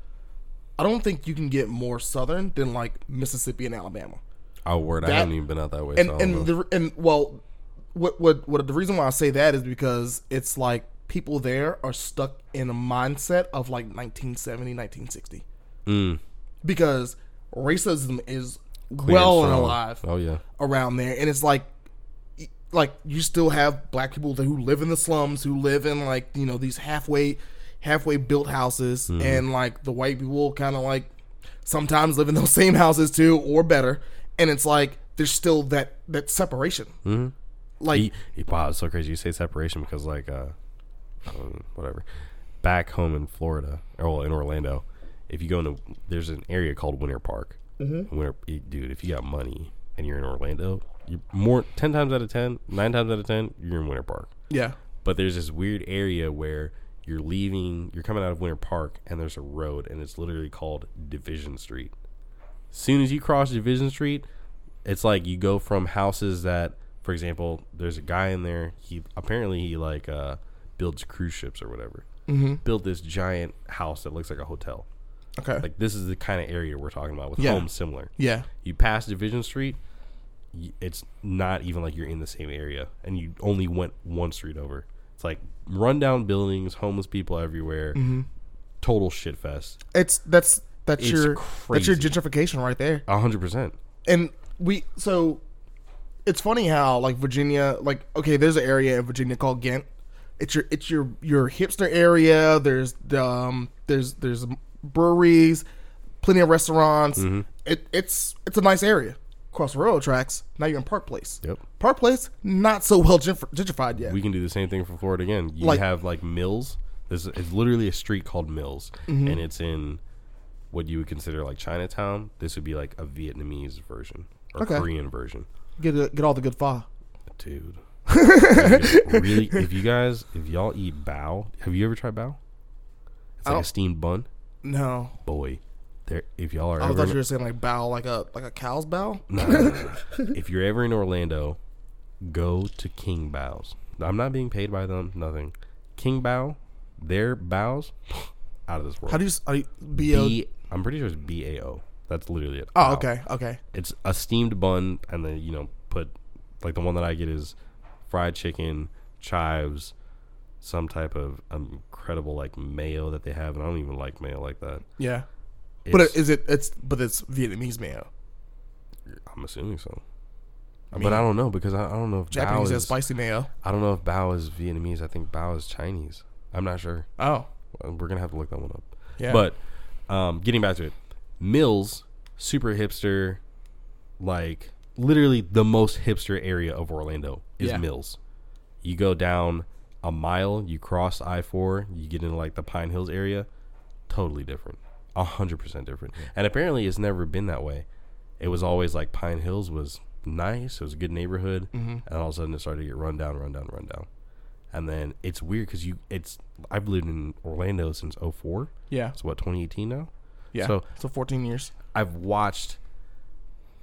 I don't think you can get more southern than like Mississippi and Alabama. Oh, word! I haven't even been out that way. And so I don't know. and the and well, what what what the reason why I say that is because it's like people there are stuck in a mindset of like 1970, 1960. Mm. Because racism is well and alive Oh yeah. around there and it's like like you still have black people who live in the slums who live in like you know these halfway halfway built houses and like the white people kind of like sometimes live in those same houses too or better and it's like there's still that that separation mm-hmm. like He, he, wow, it's so crazy. You say separation because like uh, um, whatever. Back home in Florida, or well, in Orlando, if you go into there's an area called Winter Park. Mm-hmm. Winter, dude, if you got money and you're in Orlando, you more ten times out of ten, nine times out of ten, you're in Winter Park. yeah But there's this weird area where you're leaving, you're coming out of Winter Park, and there's a road, and it's literally called Division Street. As soon as you cross Division Street, it's like you go from houses that, for example, there's a guy in there. He apparently he like uh, builds cruise ships or whatever. Mm-hmm. Built this giant house that looks like a hotel. Okay Like this is the kind of area we're talking about with Yeah. homes similar. yeah You pass Division Street, it's not even like you're in the same area, and you only went one street over. It's like rundown buildings, homeless people everywhere, Mm-hmm. total shit fest. it's that's that's It's your that's your gentrification right there A hundred percent. and we so it's funny how like Virginia like okay there's an area in Virginia called Ghent it's your it's your your hipster area there's um there's there's breweries plenty of restaurants Mm-hmm. it, it's it's a nice area across the railroad tracks now you're in Park Place Yep. Park Place not so well gentrified yet We can do the same thing for Florida again. You Like- have like Mills. There's it's literally a street called Mills, Mm-hmm. and it's in what you would consider like Chinatown. This would be like a Vietnamese version or Okay. Korean version. get a, get all the good pho dude. really, if you guys, if y'all eat bao, have you ever tried bao? It's like a steamed bun. No Boy, there. If y'all are I ever, thought you were saying like bow like a like a cow's bow No, no, no, no. if you're ever in Orlando, go to King Baos. I'm not being paid by them. Nothing. King Bao, their bows, out of this world. how do you, do you B O B. I'm pretty sure it's B A O. That's literally it. oh Bao. okay okay It's a steamed bun, and then you know put like the one that I get is fried chicken, chives, some type of incredible like mayo that they have, and I don't even like mayo like that. yeah It's, but is it it's but it's Vietnamese mayo I'm assuming so, I but I don't know because I, I don't know if Japanese is. spicy mayo. I don't know if bao is Vietnamese. I think bao is Chinese. I'm not sure. Oh, We're gonna have to look that one up. yeah. But um, getting back to it, Mills, super hipster, like literally the most hipster area of Orlando is Yeah. Mills. You go down a mile, you cross I four, you get into like the Pine Hills area, totally different, a hundred percent different. And apparently, it's never been that way. It was always like Pine Hills was nice, it was a good neighborhood, mm-hmm. and all of a sudden it started to get run down, run down, run down. And then it's weird because you, it's I've lived in Orlando since 04. Yeah. It's what 2018 now. Yeah. So- So, 14 years. I've watched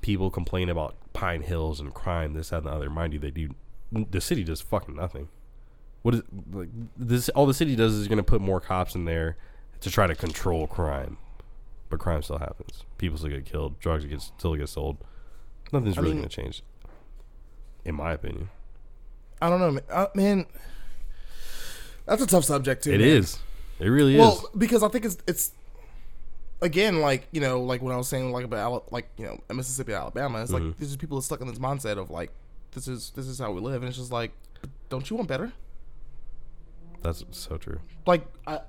people complain about Pine Hills and crime, this, that, and the other. Mind you, they do. The city does fucking nothing. What is like this? All the city does is going to put more cops in there to try to control crime, but crime still happens. People still get killed. Drugs get still get sold. Nothing's I really mean- going to change, in my opinion. I don't know, man. Uh, man that's a tough subject too. It man. is. It really Well, is. Well, because I think it's it's again like you know like when I was saying like about like you know Mississippi, Alabama. It's Mm-hmm. like there's just people are stuck in this mindset of like this is this is how we live, and it's just like, don't you want better? That's so true. Like I,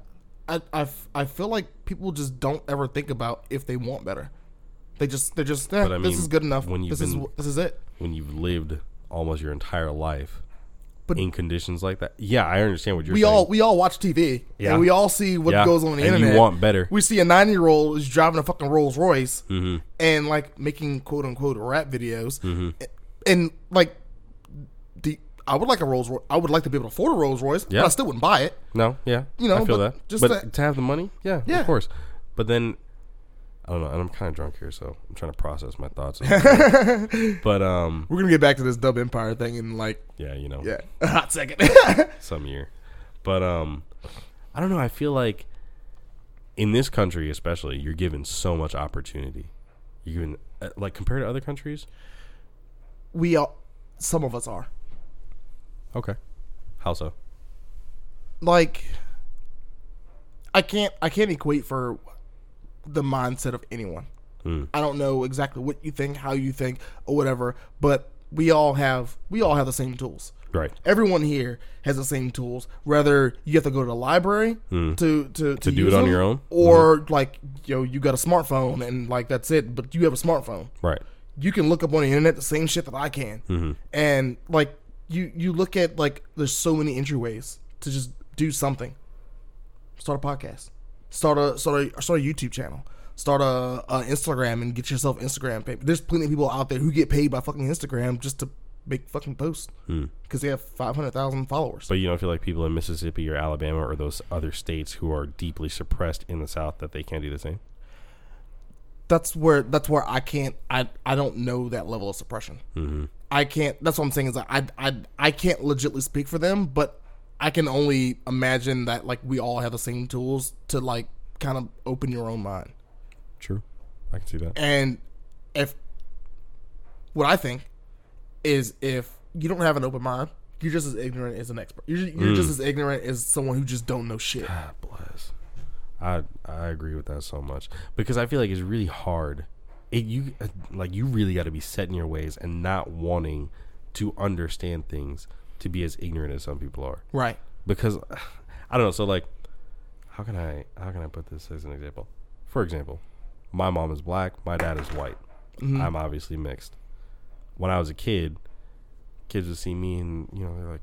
I, I, I feel like people just don't ever think about if they want better. They just they're just eh, I this mean, is good enough. when you've this been- wh- this is it. When you've lived almost your entire life But- in conditions like that, yeah, I understand what you're saying. we saying. all we all watch TV Yeah. and we all see what Yeah. goes on the And you want better. We see a nine year old is driving a fucking Rolls Royce Mm-hmm. and like making quote unquote rap videos, and like I would like a Rolls Royce. I would like to be able to afford a Rolls Royce, Yeah. but I still wouldn't buy it. No, yeah, You know, I feel that. just but that- to have the money, yeah, Yeah. of course. But then I don't know, and I'm kind of drunk here, so I'm trying to process my thoughts. but um, We're gonna get back to this Dub Empire thing in like yeah, you know, yeah a hot second. some year. But um, I don't know. I feel like in this country, especially, you're given so much opportunity. You're given uh, like compared to other countries. we all some of us are Okay, how so? like I can't I can't equate for the mindset of anyone. Mm. I don't know exactly what you think, how you think, or whatever, but we all have we all have the same tools. Right. Everyone here has the same tools. Whether you have to go to the library to to, to, Hmm. do it on them, your own? Or like yo, you got a smartphone and like that's it. But you have a smartphone. Right. You can look up on the internet the same shit that I can, Mm-hmm. and like you you look at like there's so many entryways to just do something. Start a podcast. Start a start a start a YouTube channel. Start a, a Instagram and get yourself Instagram paid. There's plenty of people out there who get paid by fucking Instagram just to make fucking posts because they have five hundred thousand followers. Hmm. But you don't feel like people in Mississippi or Alabama or those other states who are deeply suppressed in the South that they can't do the same. that's where that's where I can't I I don't know that level of suppression. Mm-hmm. I can't. That's what I'm saying is I I I can't legitly speak for them, but I can only imagine that like we all have the same tools to like kind of open your own mind. True. I can see that. And if what I think is if you don't have an open mind, you're just as ignorant as an expert. You're, you're just mm. as ignorant as someone who just don't know shit. God bless. I I agree with that so much because I feel like it's really hard. It you uh, like you really got to be set in your ways and not wanting to understand things to be as ignorant as some people are. Right. Because I don't know. So like, how can I how can I put this as an example? For example, my mom is black, my dad is white. I'm obviously mixed. When I was a kid, kids would see me and you know they're like,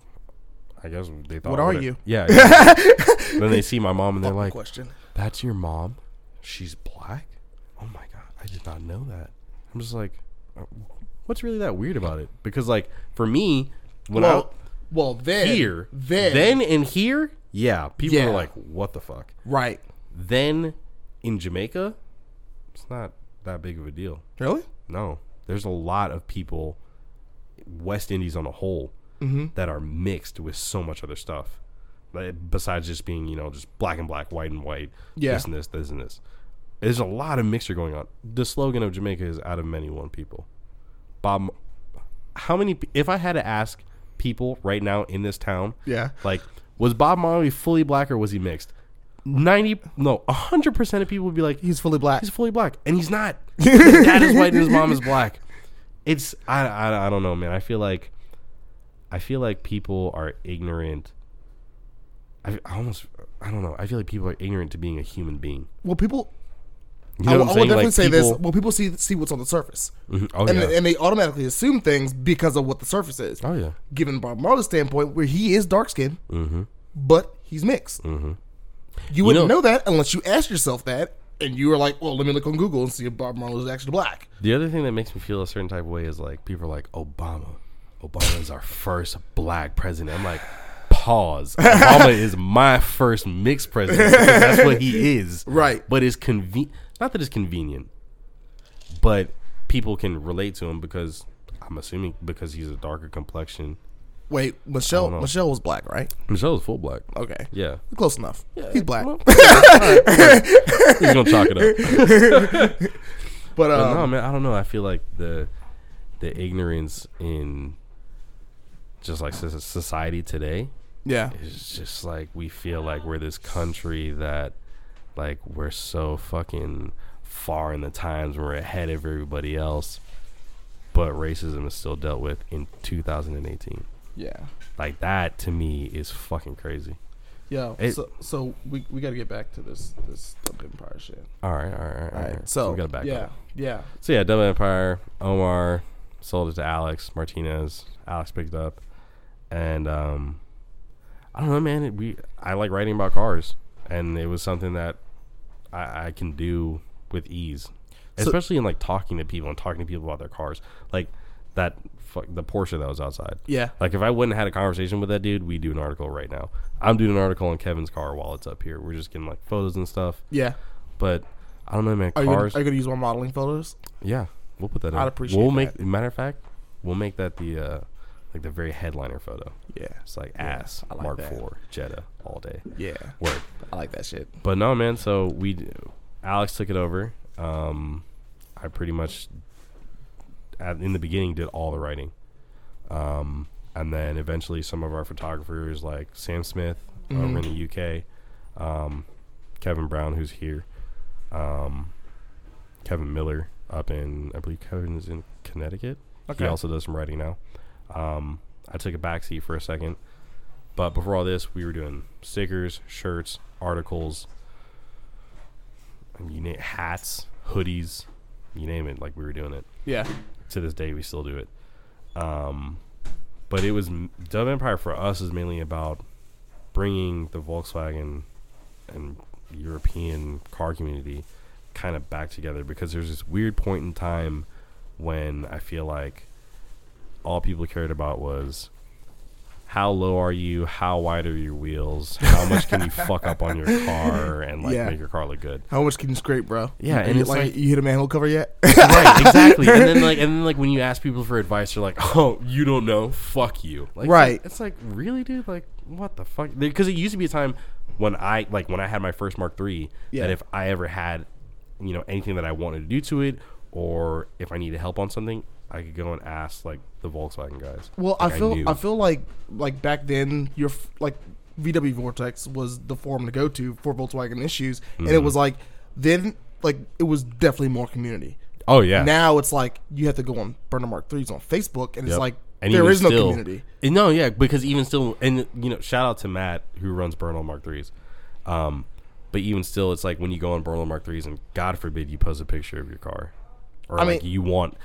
I guess they thought, What are you? Yeah. then they see my mom and they're like, question. "That's your mom? She's black? Oh my god, I did not know that." I'm just like, uh, what's really that weird about it? Because like for me, when Well, well then here, then then and here, yeah, people Yeah. are like, "What the fuck?" right. Then in Jamaica, it's not that big of a deal. Really? No, there's a lot of people, West Indies on a whole, Mm-hmm. that are mixed with so much other stuff. Like, besides just being, you know, just black and black, white and white, Yeah. this and this, this and this. There's a lot of mixture going on. The slogan of Jamaica is "Out of many, one people." Bob, how many? If I had to ask people right now in this town, Yeah. like, was Bob Marley fully black or was he mixed? Ninety, no, hundred percent of people would be like, He's fully black. He's fully black, and he's not. his dad is white and his mom is black. It's I, I I don't know, man. I feel like I feel like people are ignorant. I, I almost I don't know. I feel like people are ignorant to being a human being. well, people You know I, what will- I'm I will definitely Like, say this. people- Well, people see see what's on the surface, Mhm. Oh and yeah. and they automatically assume things because of what the surface is. oh yeah. Given Bob Marley's standpoint, where he is dark skinned, Mm-hmm. but he's mixed. You wouldn't know- know that unless you asked yourself that, and you were like, "Well, let me look on Google and see if Bob Marley is actually black." The other thing that makes me feel a certain type of way is like people are like Obama. Obama is our first black president. I'm like, pause. Obama is my first mixed president that's what he is. Right. But it's convenient. Not that it's convenient, but people can relate to him because I'm assuming because he's a darker complexion. Wait, Michelle. Michelle was black, right? Michelle was full black. Okay, Yeah. close enough. Yeah, He's black, Well, He's gonna chalk it up. but But um, no, man, I don't know. I feel like the the ignorance in just like society today yeah, It's just like we feel like we're this country that like we're so fucking far in the times we're ahead of everybody else but racism is still dealt with in 2018 yeah, like that to me is fucking crazy yeah. So, so we we got to get back to this this Dub Empire shit. All right, all right, all right. All right. right. so we gotta back yeah, up yeah, so yeah Dub Empire omar sold it to alex martinez alex picked it up and um i don't know man it, we i like writing about cars and it was something that i, I can do with ease So- especially in like talking to people and talking to people about their cars like that fuck the porsche that was outside yeah. like if i wouldn't have had a conversation with that dude we do an article right now i'm doing an article on kevin's car while it's up here we're just getting like photos and stuff Yeah. but i don't know man Are you, gonna, cars are you gonna use my modeling photos? yeah, we'll put that. I'd in. appreciate We'll make. Matter of fact, we'll make that the uh, like the very headliner photo. Yeah. It's like Yeah, ass I like Mark that. IV Jetta all day. Yeah. Word. I like that shit. But no, man. So we, Alex took it over. Um, I pretty much, at, in the beginning, did all the writing. Um, and then eventually, some of our photographers, like Sam Smith over Mhm. in the UK, um, Kevin Brown, who's here, um, Kevin Miller up in, I believe Kevin is in Connecticut. Okay. He also does some writing now. Um, I took a backseat for a second, but before all this, we were doing stickers, shirts, articles, you name hats, hoodies, you name it. Like we were doing it. Yeah. To this day, we still do it. Um, but it was Dub Empire for us is mainly about bringing the Volkswagen and European car community kind of back together because there's this weird point in time when I feel like all people cared about was how low are you, how wide are your wheels, how much can you fuck up on your car and like Yeah. make your car look good. How much can you scrape, bro? Yeah, Are and you, it's like, like- you hit a manhole cover yet? right, exactly. And then like and then like when you ask people for advice, they're like, "Oh, you don't know, fuck you." Like, Right. It's like really, dude. Like, what the fuck? Because it used to be a time when I like when I had my first Mark III Yeah. that if I ever had, you know, anything that I wanted to do to it, or if I needed help on something, I could go and ask like the Volkswagen guys. Well, Like, I feel knew. I, feel like like back then your like VW Vortex was the forum to go to for Volkswagen issues, and Mm-hmm. it was like then like it was definitely more community. oh yeah. Now it's like you have to go on Burner Mark threes on Facebook, and it's like And there is no community. And no, yeah, because even still, and you know, shout out to Matt who runs Burner Mark threes. Um, but even still, it's like when you go on Burner Mark threes, and God forbid you post a picture of your car, or I like mean- you want,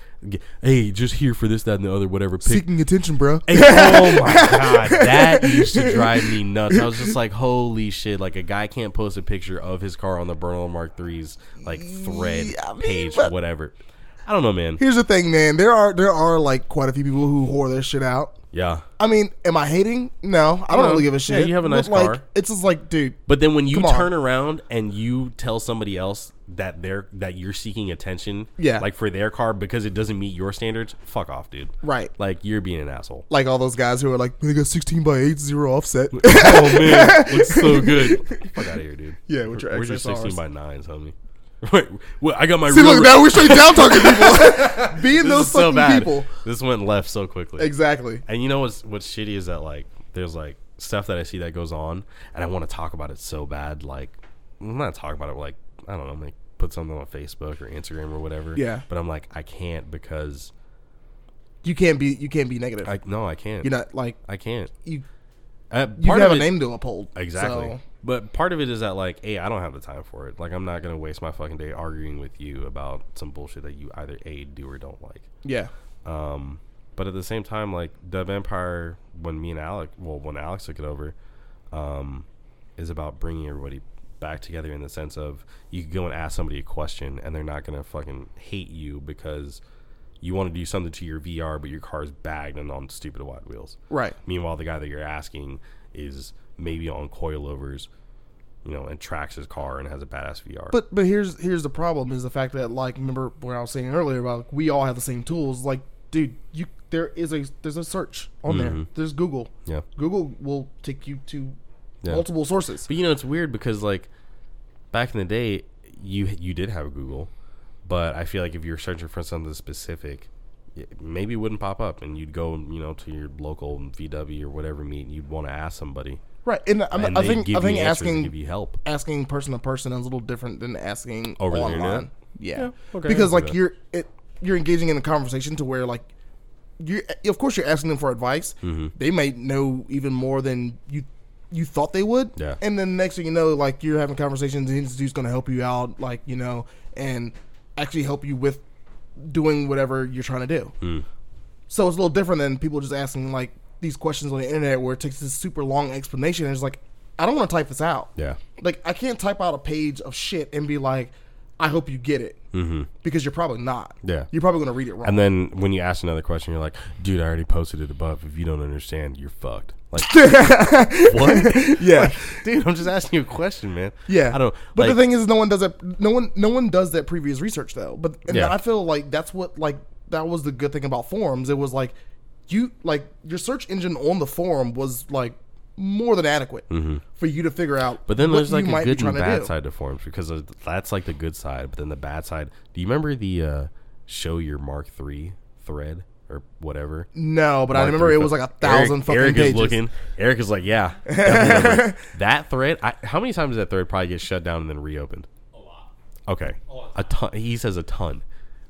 hey, just here for this, that, and the other, whatever. Pick. Seeking attention, bro. And- oh my god, that used to drive me nuts. I was just like, holy shit! Like a guy can't post a picture of his car on the Burner Mark threes like thread Yeah, I mean, page, whatever. I don't know, man. Here's the thing, man. There are there are like quite a few people who whore their shit out. Yeah. I mean, am I hating? No, I don't No. really give a Yeah, shit. you have a But, nice like, car. It's just like, dude, But then when you Come on. turn around and you tell somebody else that they're that you're seeking attention, Yeah. like for their car because it doesn't meet your standards, fuck off, dude. right? Like you're being an asshole. Like all those guys who are like, they got 16 by 8 zero offset. oh man, looks so good. Fuck out of here, dude. Yeah, with your Where's your XSRs. 16 by nines, homie? Wait, well, I got my See, look, now we're straight down talking people. Being those so fucking bad. people. This went left so quickly. Exactly. And you know what's what's shitty is that like there's like stuff that I see that goes on, and I want to talk about it so bad. Like I'm not talk about it. Like I don't know, like put something on Facebook or Instagram or whatever. Yeah. But I'm like I can't because You can't be you can't be negative. I no I can't. You're not like I can't. you Uh, you have a name to uphold. Exactly. So, But part of it is that like, hey, I don't have the time for it. Like, I'm not gonna waste my fucking day arguing with you about some bullshit that you either a do or don't like. Yeah. Um, but at the same time, like Dub Empire, when me and Alex, well, when Alex took it over, um, is about bringing everybody back together in the sense of you could go and ask somebody a question and they're not gonna fucking hate you because you want to do something to your VR, but your car's bagged and on stupid wide wheels. Right. Meanwhile, the guy that you're asking is maybe on coilovers, you know, and tracks his car and has a badass VR. But but here's here's the problem is the fact that like remember what I was saying earlier about like, we all have the same tools. Like, dude, you there is a there's a search on there. Mhm. There's Google. yeah. Google will take you to Yeah. multiple sources. But you know, it's weird because like back in the day, you you did have Google, but I feel like if you're searching for something specific, it- maybe it wouldn't pop up, and you'd go, you know, to your local VW or whatever meet, and you'd want to ask somebody. Right. And, I, and I they'd think give I think you answers and asking give you help. asking person to person is a little different than asking Over the online. internet? Yeah. Yeah, okay, because like that. you're it, you're engaging in a conversation to where like you of course you're asking them for advice. Mm-hmm. They might know even more than you you thought they would. Yeah. And then next thing you know, like you're having conversations and this dude's gonna help you out, like, you know, and actually help you with doing whatever you're trying to do. Mm. So it's a little different than people just asking like these questions on the internet where it takes this super long explanation and it's like, I don't want to type this out. Yeah. Like I can't type out a page of shit and be like, I hope you get it. Mm-hmm. Because you're probably not. Yeah. You're probably gonna read it wrong. And then when you ask another question, you're like, "Dude, I already posted it above. If you don't understand, you're fucked." Like, what? yeah. Dude, I'm just asking you a question, man. Yeah, I don't. But like, the thing is, no one does that. No one, no one does that previous research though. But and Yeah. I feel like that's what like that was the good thing about forums. It was like you like your search engine on the forum was like more than adequate for you to figure out. Mm-hmm. But then what there's like you a good and bad do. side to forums because that's like the good side. But then the bad side. Do you remember the uh, show your Mark III thread or whatever? No, but I remember it was like a thousand Eric, fucking Eric pages. is looking. Eric is like, yeah, that thread. I, how many times did that thread probably get shut down and then reopened? A lot. Okay, a ton. He says a ton.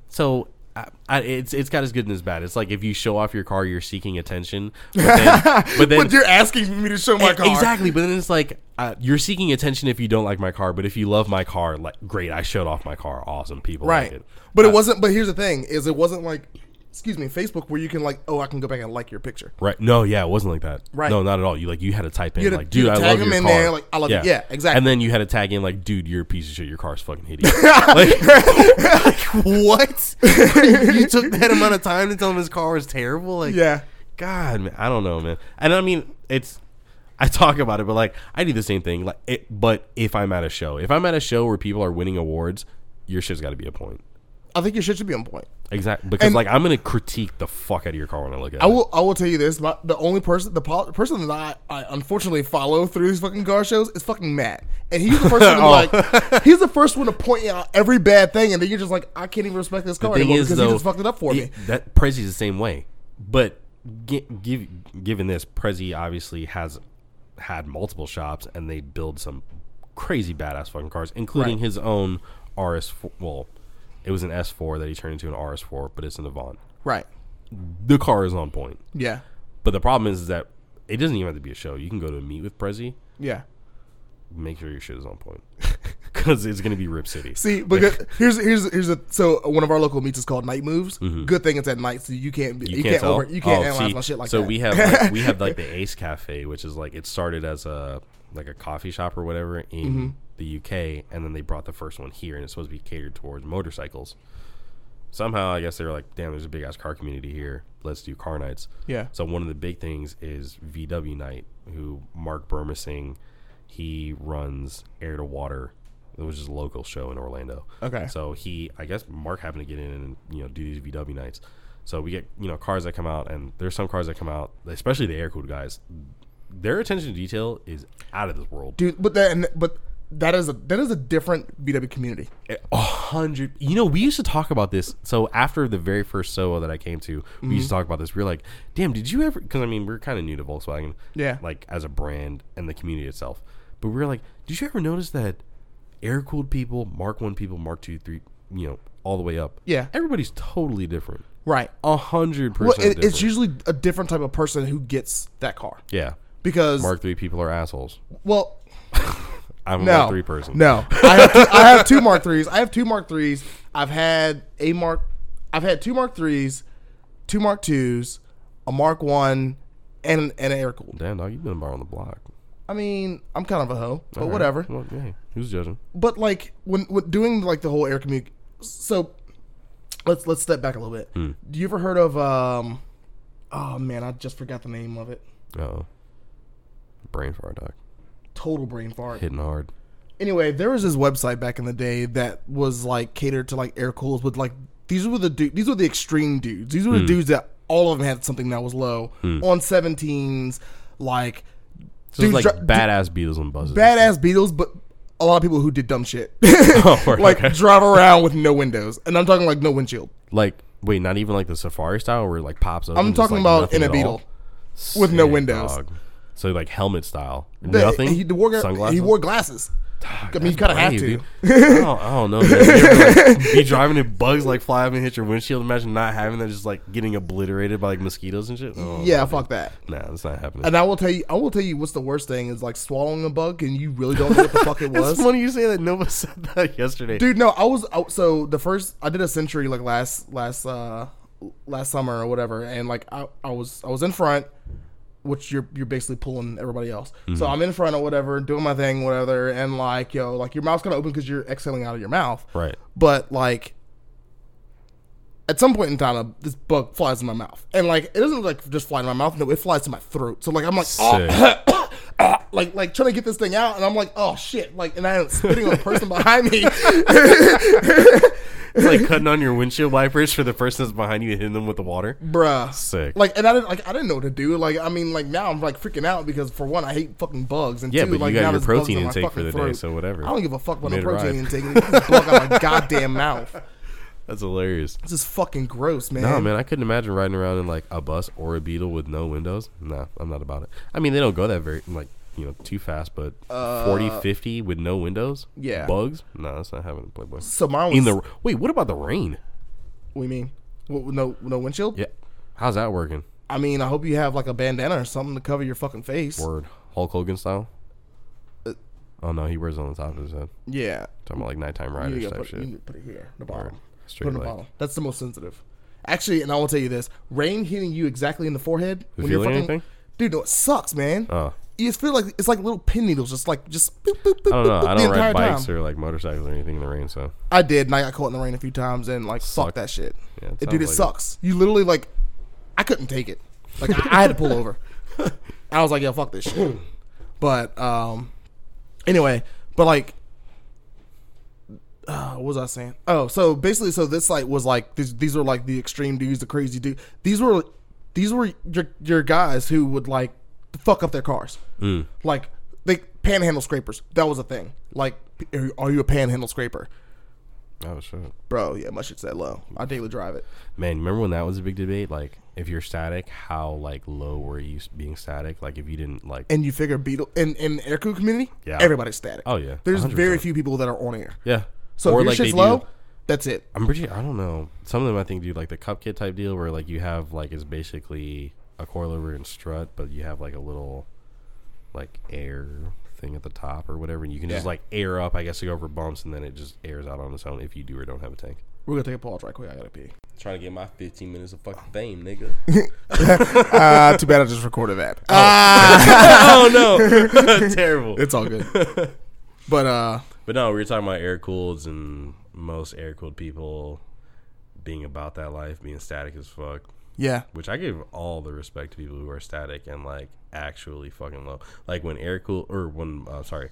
So I, I, it's it's got as good and as bad. It's like if you show off your car, you're seeking attention. But then, but then But you're asking me to show my E- car. Exactly, but then it's like uh, you're seeking attention if you don't like my car, but if you love my car, like great, I showed off my car, awesome, people Right. like it. But Uh, it wasn't. But here's the thing: is it wasn't like, excuse me, Facebook where you can like, oh, I can go back and like your picture. right? No, yeah, it wasn't like that. Right. No, not at all. You like you had to type in had to- like, dude, I to love tag your in car. there, like, I love it. Yeah, exactly. And then you had to tag in like, dude, you're a piece of shit. Your car's fucking hideous. like, like, what? you took that amount of time to tell him his car was terrible? Like, Yeah. God, man, I don't know, man. And I mean, it's I talk about it, but like I do the same thing. Like, it, but if I'm at a show, if I'm at a show where people are winning awards, your shit's got to be a point. I think your shit should be on point. Exactly, because And- like I'm gonna critique the fuck out of your car when I look at I it. will. I will tell you this: my, the only person, the pol- person that I, I unfortunately follow through these fucking car shows is fucking Matt, and he's the first one to Oh. like, he's the first one to point out every bad thing, and then you're just like, I can't even respect this car anymore is, because though, he just fucked it up for it- me. That Prezi the same way, but gi- give, given this, Prezi obviously has had multiple shops, and they build some crazy badass fucking cars, including Right. his own RS. Well, it was an S4 that he turned into an RS4, but it's an Avant. Right? The car is on point, Yeah. but the problem is, is that it doesn't even have to be a show. You can go to a meet with Prezi, Yeah. make sure your shit is on point, because it's gonna be Rip City. See, but good- here's here's here's a so one of our local meets is called Night Moves. Good thing it's at night, so you can't be, Mm-hmm. You, you, can't, can't, over you can't Oh, analyze see, my shit like so that. So we have like, we have like the Ace Cafe, which is like it started as a like a coffee shop or whatever in Mm-hmm. The UK, and then they brought the first one here, and it's supposed to be catered towards motorcycles. Somehow, I guess they were like, "Damn, there's a big ass car community here. Let's do car nights." yeah. So one of the big things is VW Night, who Mark Burmessing, he runs Air to Water. It was just a local show in Orlando. Okay. So he, I guess Mark happened to get in and you know do these VW nights. So we get you know cars that come out, and there's some cars that come out, especially the air cooled guys. Their attention to detail is out of this world. Dude, but then but that is a that is a different VW community. A hundred. You know, we used to talk about this. So after the very first SoWo that I came to, we used to mhm. talk about this. We were like, "Damn, did you ever?" Because I mean, we're kind of new to Volkswagen, Yeah. like as a brand and the community itself. But we were like, "Did you ever notice that air cooled people, Mark One people, Mark Two, Three, you know, all the way up? Yeah. everybody's totally different. Right. A hundred percent. it, it's usually a different type of person who gets that car yeah. because Mark Three people are assholes. well, I'm a no, Mark three person. No, I have, two, I have two Mark threes. I have two Mark threes. I've had a Mark. I've had two Mark threes, two Mark twos, a Mark one, and and an air cooled. Damn dog, you've been bar on the block. I mean, I'm kind of a hoe, but All right. whatever. Well, hey, who's judging? But like when, when doing like the whole air commute, so let's let's step back a little bit. Hmm. Do you ever heard of um? Oh man, I just forgot the name of it. Oh, brain fart dog, Total brain fart. hitting hard. anyway, there was this website back in the day that was like catered to like air cools with like these were the du- these were the extreme dudes. These were Hmm. the dudes that all of them had something that was low on 17s, like So dudes like dri- badass Beetles and buzzes. badass Beetles, but a lot of people who did dumb shit, Oh, like okay. drive around with no windows, and I'm talking like no windshield. Like, wait, not even like the Safari style where it like pops up. I'm talking like, about in a Beetle with no windows. dog. So like helmet style, nothing. He wore, Sunglasses. he wore glasses. I mean, you kind of have to. I, don't, I don't know. Man. Ever, like, be driving and bugs like fly up and hit your windshield. Imagine not having that, just like getting obliterated by like mosquitoes and shit. Oh, Yeah, fuck that. Nah, that's not happening. And I will tell you, I will tell you what's the worst thing is like swallowing a bug and you really don't know what the fuck it was. It's funny you say that. Nova said that yesterday. Dude, no, I was. So the first I did a century like last last uh last summer or whatever, and like I, I was I was in front, which you're you're basically pulling everybody else. Mm-hmm. So I'm in front or whatever, doing my thing, whatever, and like yo, like your mouth's kind of open because you're exhaling out of your mouth, Right. but like. At some point in time, uh, this bug flies in my mouth, and like it doesn't like just fly in my mouth. No, it flies to my throat. So like I'm like, oh, Sick. like like trying to get this thing out, and I'm like, oh shit, like, and I'm spitting on the person behind me. It's like cutting on your windshield wipers for the person that's behind you and hitting them with the water. bruh. Sick. Like, and I didn't like I didn't know what to do. Like, I mean, like now I'm like freaking out because for one, I hate fucking bugs, and Yeah, two, but like you got now your there's bugs protein in my intake for fucking the day, so whatever. I don't give a fuck about Made it protein right. intake. This bug out my goddamn mouth. That's hilarious. This is fucking gross, man. No, man, I couldn't imagine riding around in like a bus or a Beetle with no windows. Nah, I'm not about it. I mean, they don't go that very like you know too fast, but 40, 50 with no windows. Uh, yeah. bugs. No, that's not happening, Playboy. So mine was. In the wait, what about the rain? what do you mean? What, no, no windshield. Yeah, how's that working? I mean, I hope you have like a bandana or something to cover your fucking face. Word, Hulk Hogan style. Uh, oh no, he wears it on the top of his head. Yeah. Talking about like nighttime riders type put, you shit. to put it here, the bottom. Straight Put it in the bottom. That's the most sensitive. Actually, and I will tell you this: rain hitting you exactly in the forehead when You feeling anything? dude, no, it sucks, man. Oh, You just feel like it's like little pin needles, just like just. Boop, boop, boop, I don't know. I don't ride bikes time. or like motorcycles or anything in the rain, so I did, and I got caught in the rain a few times, and like fuck Sucked. that shit. Yeah, it It- dude, it like sucks. You literally like, I couldn't take it. Like I, I had to pull over. I was like, yeah, fuck this shit. But um, anyway, but like, uh, what was I saying? Oh, so basically, so this like was like these these are like the extreme dudes, the crazy dude. These were these were your your guys who would like fuck up their cars. Mm. Like they panhandle scrapers. That was a thing. Like, are you- are you a panhandle scraper? oh shit. Bro, yeah, my shit's that low. I daily drive it. Man, remember when that was a big debate? Like, if you're static, how like low were you being static? Like, if you didn't like, And you figure Beetle in in the air crew community, Yeah. everybody's static. oh yeah, There's 100%. very few people that are on air. Yeah. So Or, if your like, shit's do- low, that's it. I'm pretty. I don't know. Some of them I think do like the cup kit type deal where like you have like it's basically a coilover and strut, but you have like a little like air thing at the top or whatever, and you can just like air up, I guess, to go over bumps, and then it just airs out on its own if you do or don't have a tank. We're gonna take a pause right quick. I gotta pee. Trying to get my 15 minutes of fucking fame, nigga. uh, too bad I just recorded that. oh no, terrible. It's all good. But uh, But no, we were talking about air cooleds and most air cooled people being about that life, being static as fuck. Yeah, Which I give all the respect to people who are static and like actually fucking low. Like when air cool or when uh, sorry,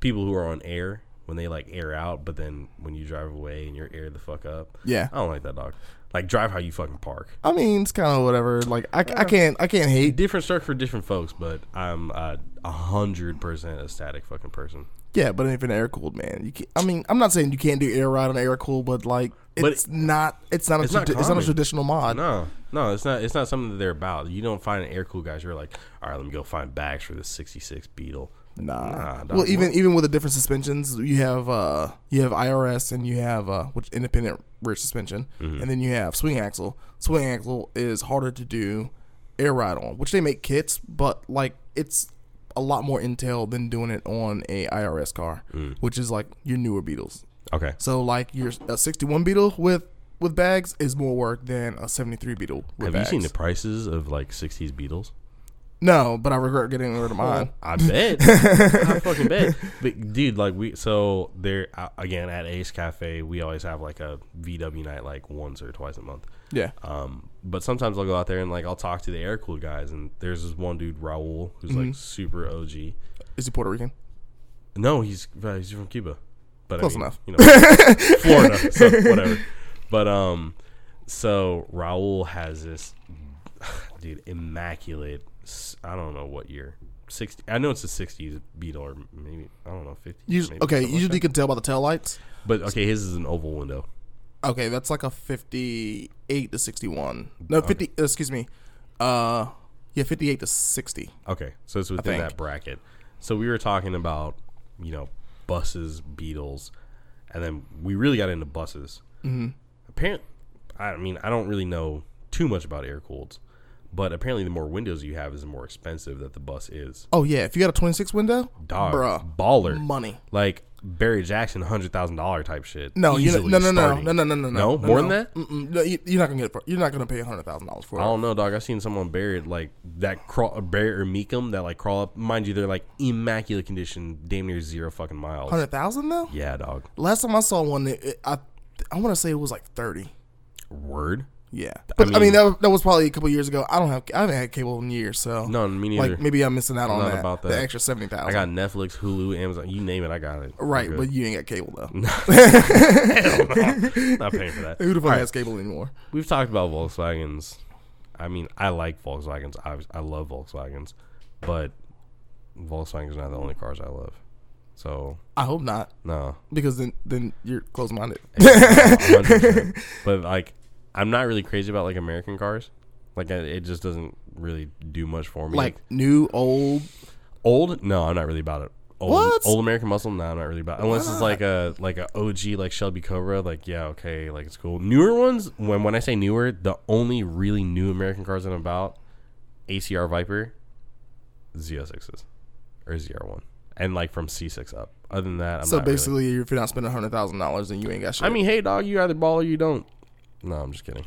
people who are on air when they like air out, but then when you drive away and you're air the fuck up. yeah. I don't like that dog. Like drive how you fucking park. I mean, it's kind of whatever. Like I, I can't I can't hate. Different stroke for different folks, but I'm a a hundred percent a static fucking person. Yeah, but if you're air cooled, man, you can I mean, I'm not saying you can't do air ride on air cool, but like But it's not it's not a it's not it's not a traditional mod. No, no, it's not. It's not something that they're about. You don't find an air cool guys You're like, all right, let me go find bags for the '66 Beetle. Nah. Nah, well, even even with the different suspensions, you have uh you have IRS and you have uh which independent rear suspension, Mm-hmm. and then you have swing axle. Swing axle is harder to do air ride on, which they make kits, but like it's a lot more intel than doing it on a IRS car, Mm. which is like your newer Beetles. Okay. So like your a 61 Beetle with with bags is more work than a 73 Beetle with Have bags. you seen the prices of like '60s Beetles? No, but I regret getting rid of mine. I bet. I fucking bet. But dude, like we so there again at Ace Cafe, we always have like a VW night like once or twice a month. Yeah. Um, but sometimes I'll go out there and like I'll talk to the air cooled guys, and there's this one dude Raul who's Mm-hmm. like super OG. Is he Puerto Rican? No, he's uh, he's from Cuba, but Close I mean, enough. You know, Florida, so whatever. But um, so Raul has this dude immaculate. I don't know what year. Sixty. I know it's a '60s Beetle or maybe I don't know 50. You, okay, something like usually you can tell by the tail lights. But okay, his is an oval window. Okay, that's like a 58 to 61. No, 50, excuse me. Uh yeah, 58 to 60. Okay, so it's within that bracket. So we were talking about, you know, buses, Beetles, and then we really got into buses. Mm-hmm. Apparently, I mean, I don't really know too much about air cooled, but apparently, the more windows you have is the more expensive that the bus is. Oh yeah, if you got a 26 window, Dog, bruh, baller, money. like Barrett-Jackson, hundred thousand dollar type shit. No, you no no no no no no no No? no More no. than that? Mm-mm, no, you, you're not gonna get it for, you're not gonna pay hundred thousand dollars for it. I don't know, dog. I've seen someone buried like that crawl Barry or Mecum that like crawl up. Mind you, they're like immaculate condition, damn near zero fucking miles. Hundred thousand though. Yeah, dog. Last time I saw one, it, it- I I want to say it was like thirty. Word? Yeah, but I mean, mean- that, was, that was probably a couple years ago. I don't have I haven't had cable in years, so No, me neither. like maybe I'm missing out on Not that. about The that. extra seventy thousand. I got Netflix, Hulu, Amazon. You name it, I got it. right, but you ain't got cable though. Hell no. not paying for that. Who the fuck has cable anymore? We've talked about Volkswagens. I mean, I like Volkswagens. I, I love Volkswagens, but Volkswagens are not the only cars I love. So I hope not, no, because then then you're close minded. but like, I'm not really crazy about like American cars. Like, I, it just doesn't really do much for me. like new, old. Old? No, I'm not really about it. Old, What? Old American Muscle? No, I'm not really about. It. Unless it's like a like a OG like Shelby Cobra. Like yeah, okay, like it's cool. Newer ones. When when I say newer, the only really new American cars that I'm about, ACR Viper, Z06s, or ZR1, and like from C6 up. Other than that, I'm so not really- basically, if you're not spending hundred thousand dollars, then you ain't got shit. I mean, hey dog, you either ball or you don't. No, I'm just kidding.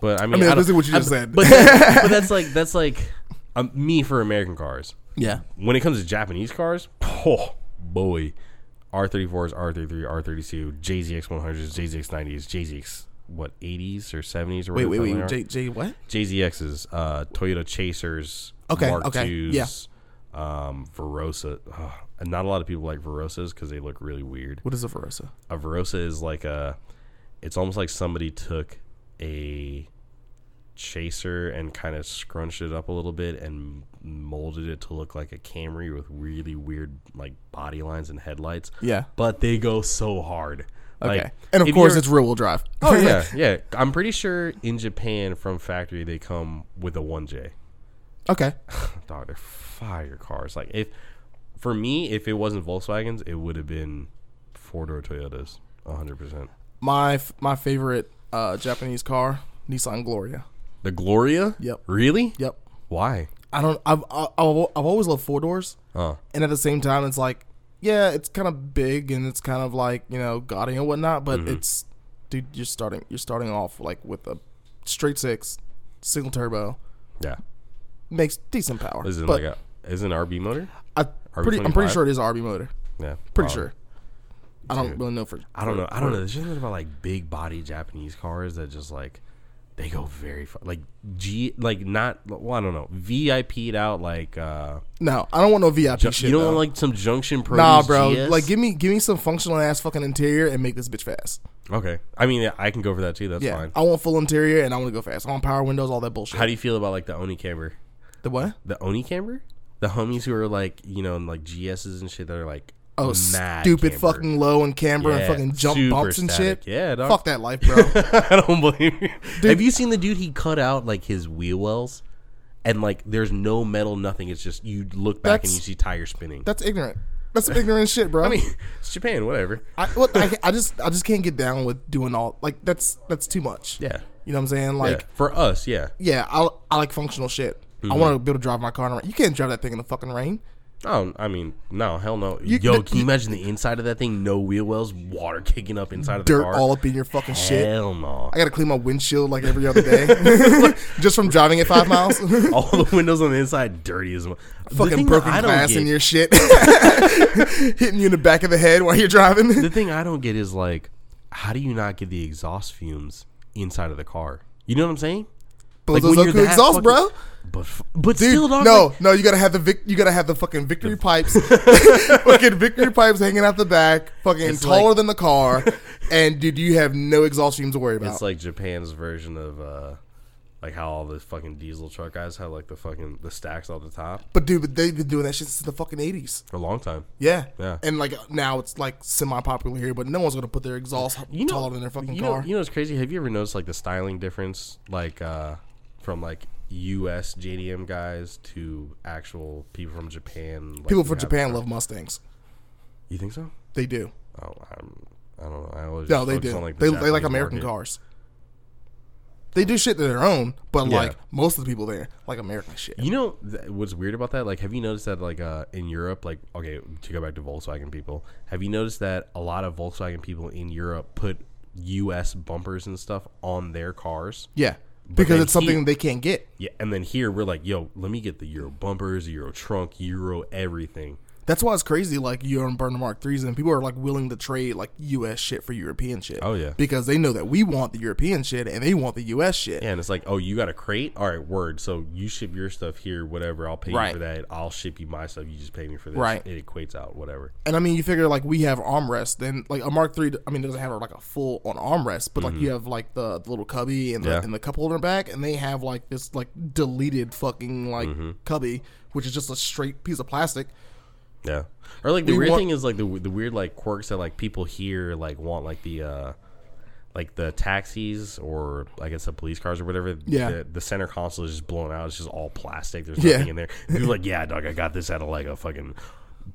But I mean, I mean, don't- basically what you just I- said. But, that- but that's like that's like um, me for American cars. yeah, when it comes to Japanese cars, oh boy, R34s, R33, R32, JZX 100s, JZX 90s, JZX what 80s or 70s or wait, whatever wait, the wait, hell they are. J, J, what? JZXs, uh, Toyota Chasers, Okay, Mark okay, IIs, um, Verossa. ugh, and not a lot of people like Verossas because they look really weird. What is a Verossa? A Verossa is like a, it's almost like somebody took a chaser and kind of scrunched it up a little bit and molded it to look like a Camry with really weird like body lines and headlights. Yeah. But they go so hard. Okay, Like, and of course it's rear wheel drive. Oh yeah, yeah. I'm pretty sure in Japan from factory they come with a 1J. okay. Dog, they're fire cars. Like if for me, if it wasn't Volkswagens, it would have been four door Toyotas, 100. My f- my favorite uh, Japanese car, Nissan Gloria. The Gloria. Yep. Really? Yep. Why? I don't. I've I've, I've always loved four doors, Oh, and at the same time, it's like, yeah, it's kind of big and it's kind of like you know gaudy and whatnot, but it's dude, you're starting you're starting off like with a straight six, single turbo, yeah. makes decent power. Is it but like a is it an RB motor? I pretty, I'm pretty sure it is an RB motor. Yeah, Pretty Wow. sure. I don't Dude. really know for. I don't know. I don't know. There's just something about like big body Japanese cars that just like they go very far. Like G, like not. Well, I don't know. VIP'd out like. uh No, I don't want no VIP ju- shit. You don't though. want like some Junction Pro. Nah, bro. GS? Like, give me give me some functional ass fucking interior and make this bitch fast. Okay. I mean, I can go for that too. That's Yeah, fine. I want full interior and I want to go fast. I want power windows, all that bullshit. How do you feel about like the Oni camber? the what? The Oni camber? The homies who are like, you know, in like GSs and shit that are like Oh, mad stupid camber. fucking low and camber and fucking jump bumps and static. shit. Yeah, dog. Fuck that life, bro. I don't believe you. Have you seen the dude he cut out like his wheel wells? And like there's no metal, nothing. It's just you look back and you see tire spinning. That's ignorant. That's some ignorant shit, bro. I mean, it's Japan, whatever. I, what, I, I just I just can't get down with doing all like that's that's too much. Yeah. You know what I'm saying? Like, yeah. For us, yeah. yeah, I I like functional shit. I mm-hmm. want to be able to drive my car in the rain. You can't drive that thing in the fucking rain. Oh, I mean, no, hell no. You- Yo, can you imagine the inside of that thing? No wheel wells, water kicking up inside of the Dirt car. all up in your fucking shit. Hell no. I gotta clean my windshield like every other day, just from driving it five miles. all the windows on the inside dirty as well. The fucking thing that broken I don't glass get- in your shit, hitting you in the back of the head while you're driving. The thing I don't get is like, how do you not get the exhaust fumes inside of the car? You know what I'm saying? Like, when you're that exhaust, fucking- bro. But f- but Dude, still, dog. no, like- no, you gotta have the vic- you gotta have the fucking victory pipes, fucking victory pipes hanging out the back, fucking It's taller like- than the car, and dude, you have no exhaust fumes to worry about. it's like Japan's version of uh, like how all the fucking diesel truck guys have like the fucking the stacks on the top but dude, but they've been doing that shit since the fucking eighties. for a long time. Yeah, Yeah. and like now it's like semi popular here, but no one's gonna put their exhaust You know, taller than their fucking you know, car. you know what's crazy? Have you ever noticed like the styling difference, like uh, from like U.S. JDM guys to actual people from Japan? like, People from Japan love Mustangs. You think so? They do. Oh, I'm, I don't know. I always No, they do. On, like, the they they like American market. cars. They do shit to their own, but Yeah. like most of the people there like American shit. You know th- what's weird about that? Like, have you noticed that like uh, in Europe, like okay, to go back to Volkswagen people, have you noticed that a lot of Volkswagen people in Europe put U.S. bumpers and stuff on their cars? Yeah, because it's something he- they can't get. Yeah, and then here we're like, yo, let me get the Euro bumpers, Euro trunk, Euro everything. That's why it's crazy. Like you're on Burner Mark threes, and people are like willing to trade like U.S. shit for European shit. Oh, yeah. because they know that we want the European shit and they want the U.S. shit. Yeah, and it's like, oh, you got a crate? All right, word. So you ship your stuff here, whatever. I'll pay Right. you for that. I'll ship you my stuff. You just pay me for this. Right. It equates out, whatever. And I mean, you figure like we have armrest, then like a Mark three. I mean, it doesn't have like a full on armrest, but like you have like the, the little cubby and the, Mm-hmm. Yeah. and the cup holder back, and they have like this like deleted fucking like Mm-hmm. cubby, which is just a straight piece of plastic. Yeah. Or like the We weird want- thing is like the the weird like quirks that like people here like want like the uh like the taxis or I guess the police cars or whatever. Yeah. The, the center console is just blown out. It's just all plastic. There's Yeah. nothing in there. And People are like, yeah, dog, I got this out of like a fucking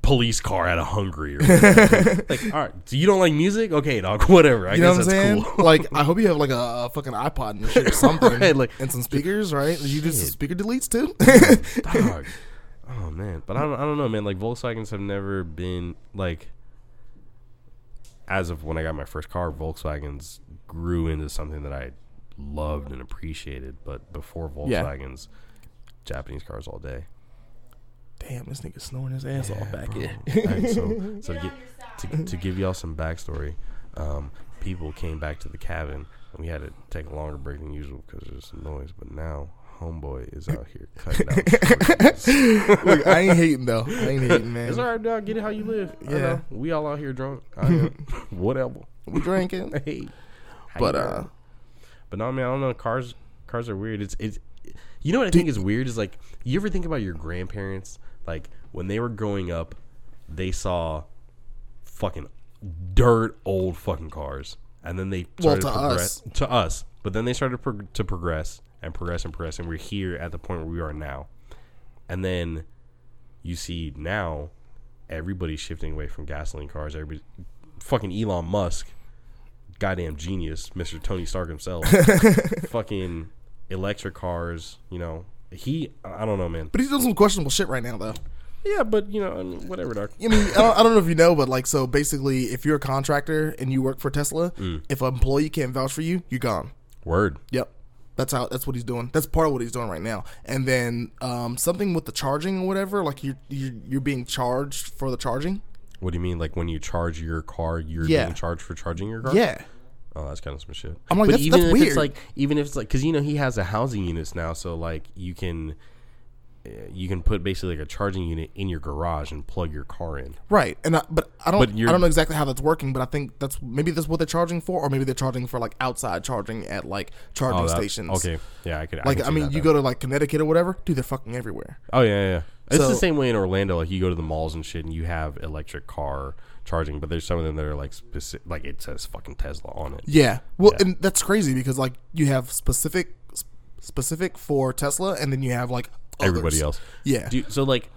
police car out of Hungary. Or like, all right, so you don't like music? Okay, dog, whatever. I You know guess what I'm saying? that's cool. like, I hope you have like a, a fucking iPod and shit or something, Right, like- and some speakers, right? You do some speaker deletes too. dog. Oh man, but I don't, I don't know, man. Like Volkswagens have never been like. As of when I got my first car, Volkswagens grew into something that I loved and appreciated. But before Yeah. Volkswagens, Japanese cars all day. Damn, this nigga snoring his ass off back bro. here. Alright, so so gi- to, to give y'all some backstory, um, people came back to the cabin and we had to take a longer break than usual because there's some noise. But now, homeboy is out here cutting out. Look, I ain't hating though. I ain't hating, man. It's all right, dog. Get it how you live. I Yeah. know. we all out here drunk. I am. Whatever. We drinking, Hey, How but uh, but no, man. I don't know. Cars, cars are weird. It's it's. You know what I think is weird is like you ever think about your grandparents like when they were growing up, they saw fucking dirt old fucking cars, and then they Well, started to progress us. to us, but then they started prog- to progress and progress and progress, and we're here at the point where we are now, and then you see now everybody's shifting away from gasoline cars. Everybody, fucking Elon Musk, goddamn genius, Mister Tony Stark himself, fucking electric cars. You know, he, I don't know, man. but he's doing some questionable shit right now though. Yeah, but you know, whatever, dog. I mean, I don't, I don't know if you know, but like, so basically, if you're a contractor and you work for Tesla, Mm. if an employee can't vouch for you, you're gone. Word. Yep. That's how. That's what he's doing. That's part of what he's doing right now. And then um, something with the charging or whatever. Like you're you're, you're being charged for the charging. What do you mean? Like when you charge your car, you're Yeah. being charged for charging your car? Yeah. Oh, that's kind of some shit. I'm like, but that's- even that's if weird. it's like, even if it's like, because you know he has a housing units now, so like you can, you can put basically like a charging unit in your garage and plug your car in. Right. And I, but I don't But I don't know exactly how that's working. But I think that's maybe that's what they're charging for, or maybe they're charging for like outside charging at like charging Oh, that- stations. Okay, yeah, I could. Like I, I, mean, that you go to like Connecticut or whatever, dude, they're fucking everywhere. Oh yeah, yeah. yeah. It's So- the same way in Orlando. Like you go to the malls and shit, and you have electric car charging, but there's some of them that are like specific, like it says fucking Tesla on it. Yeah. Well, Yeah. and that's crazy because like you have specific specific for Tesla, and then you have like Everybody others. else. Yeah. Do you- so like,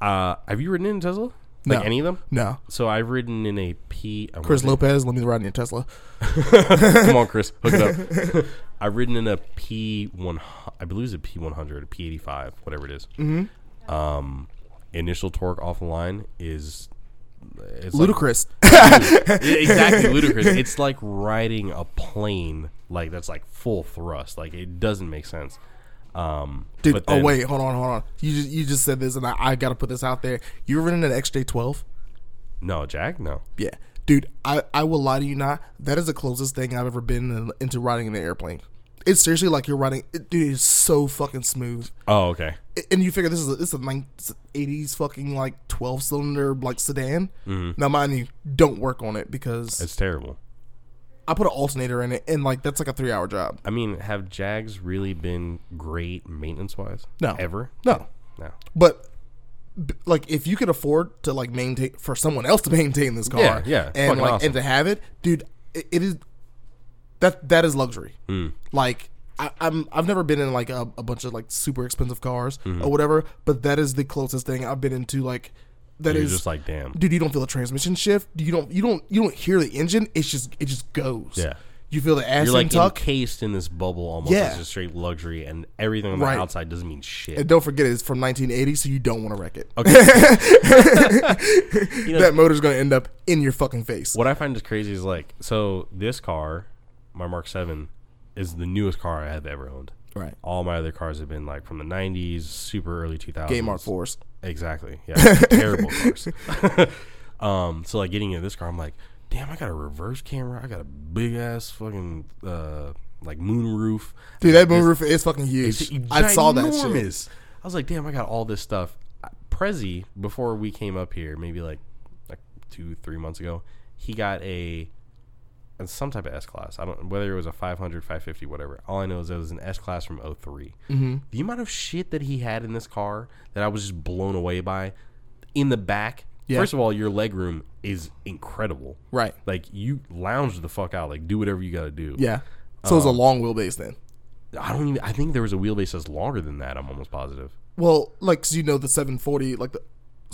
uh, have you ridden in Tesla? Like No. any of them? No, So I've ridden in a P. I Chris wanna Lopez, let me ride in your Tesla. Come on, Chris, hook it up. I've ridden in a P one. I believe it's a P one hundred, a P eighty five, whatever it is. Mm-hmm. Um, initial torque off the line is it's like- Ludicrous. Yeah, exactly ludicrous. It's like riding a plane like that's like full thrust. Like it doesn't make sense. Um, Dude, but oh wait, hold on, hold on. You just you just said this, and I, I got to put this out there. You ever ridden an XJ12? no, Jack, no. Yeah, dude. I I will lie to you not. That is the closest thing I've ever been in, into riding in an airplane. It's seriously like you're riding. It, dude, it's so fucking smooth. Oh, okay. And you figure this is a, this is a 80s fucking like 12 cylinder like sedan. Now, mind you, don't work on it because Mm-hmm. It's terrible. I put an alternator in it, and like that's like a three hour job. I mean, have Jags really been great maintenance wise? No. ever. No, No. but b- like if you could afford to like maintain for someone else to maintain this car, Yeah, yeah, it's and fucking like awesome. and to have it, dude, it, it is that that is luxury. Hmm. Like I, I'm I've never been in like a, a bunch of like super expensive cars Mm-hmm. or whatever, but that is the closest thing I've been into like that You're is just like, damn. dude. You don't feel the transmission shift. You don't you don't you don't hear the engine. It's just it just goes. Yeah. You feel the You're Ashton like tuck. encased in this bubble almost Yeah. as a straight luxury, and everything on the Right. outside doesn't mean shit. and don't forget it's from 1980, so you don't want to wreck it. You know, that motor's gonna end up in your fucking face. what I find is crazy is like, so this car, my Mark Seven, is the newest car I have ever owned. Right. All my other cars have been like from the '90s, super early 2000s. Game Mark Force. Exactly. Yeah. terrible cars. um. So like getting into this car, I'm like, damn, I got a reverse camera. I got a big ass fucking uh like moon roof. Dude, that moonroof is fucking huge. I saw that shit. I was like, damn, I got all this stuff. Uh, Prezi, before we came up here, maybe like like two, three months ago, he got a uh, some type of S class. I don't whether it was a 500, 550, whatever. All I know is it was an S class from 3 Mm-hmm. The amount of shit that he had in this car that I was just blown away by. In the back, Yeah. first of all, your leg room is incredible. Right. Like you lounge the fuck out, like do whatever you got to do. Yeah. So it's a long wheelbase then. I don't even. I think there was a wheelbase that's longer than that. I'm almost positive. Well, like 'cause you know the 740, like the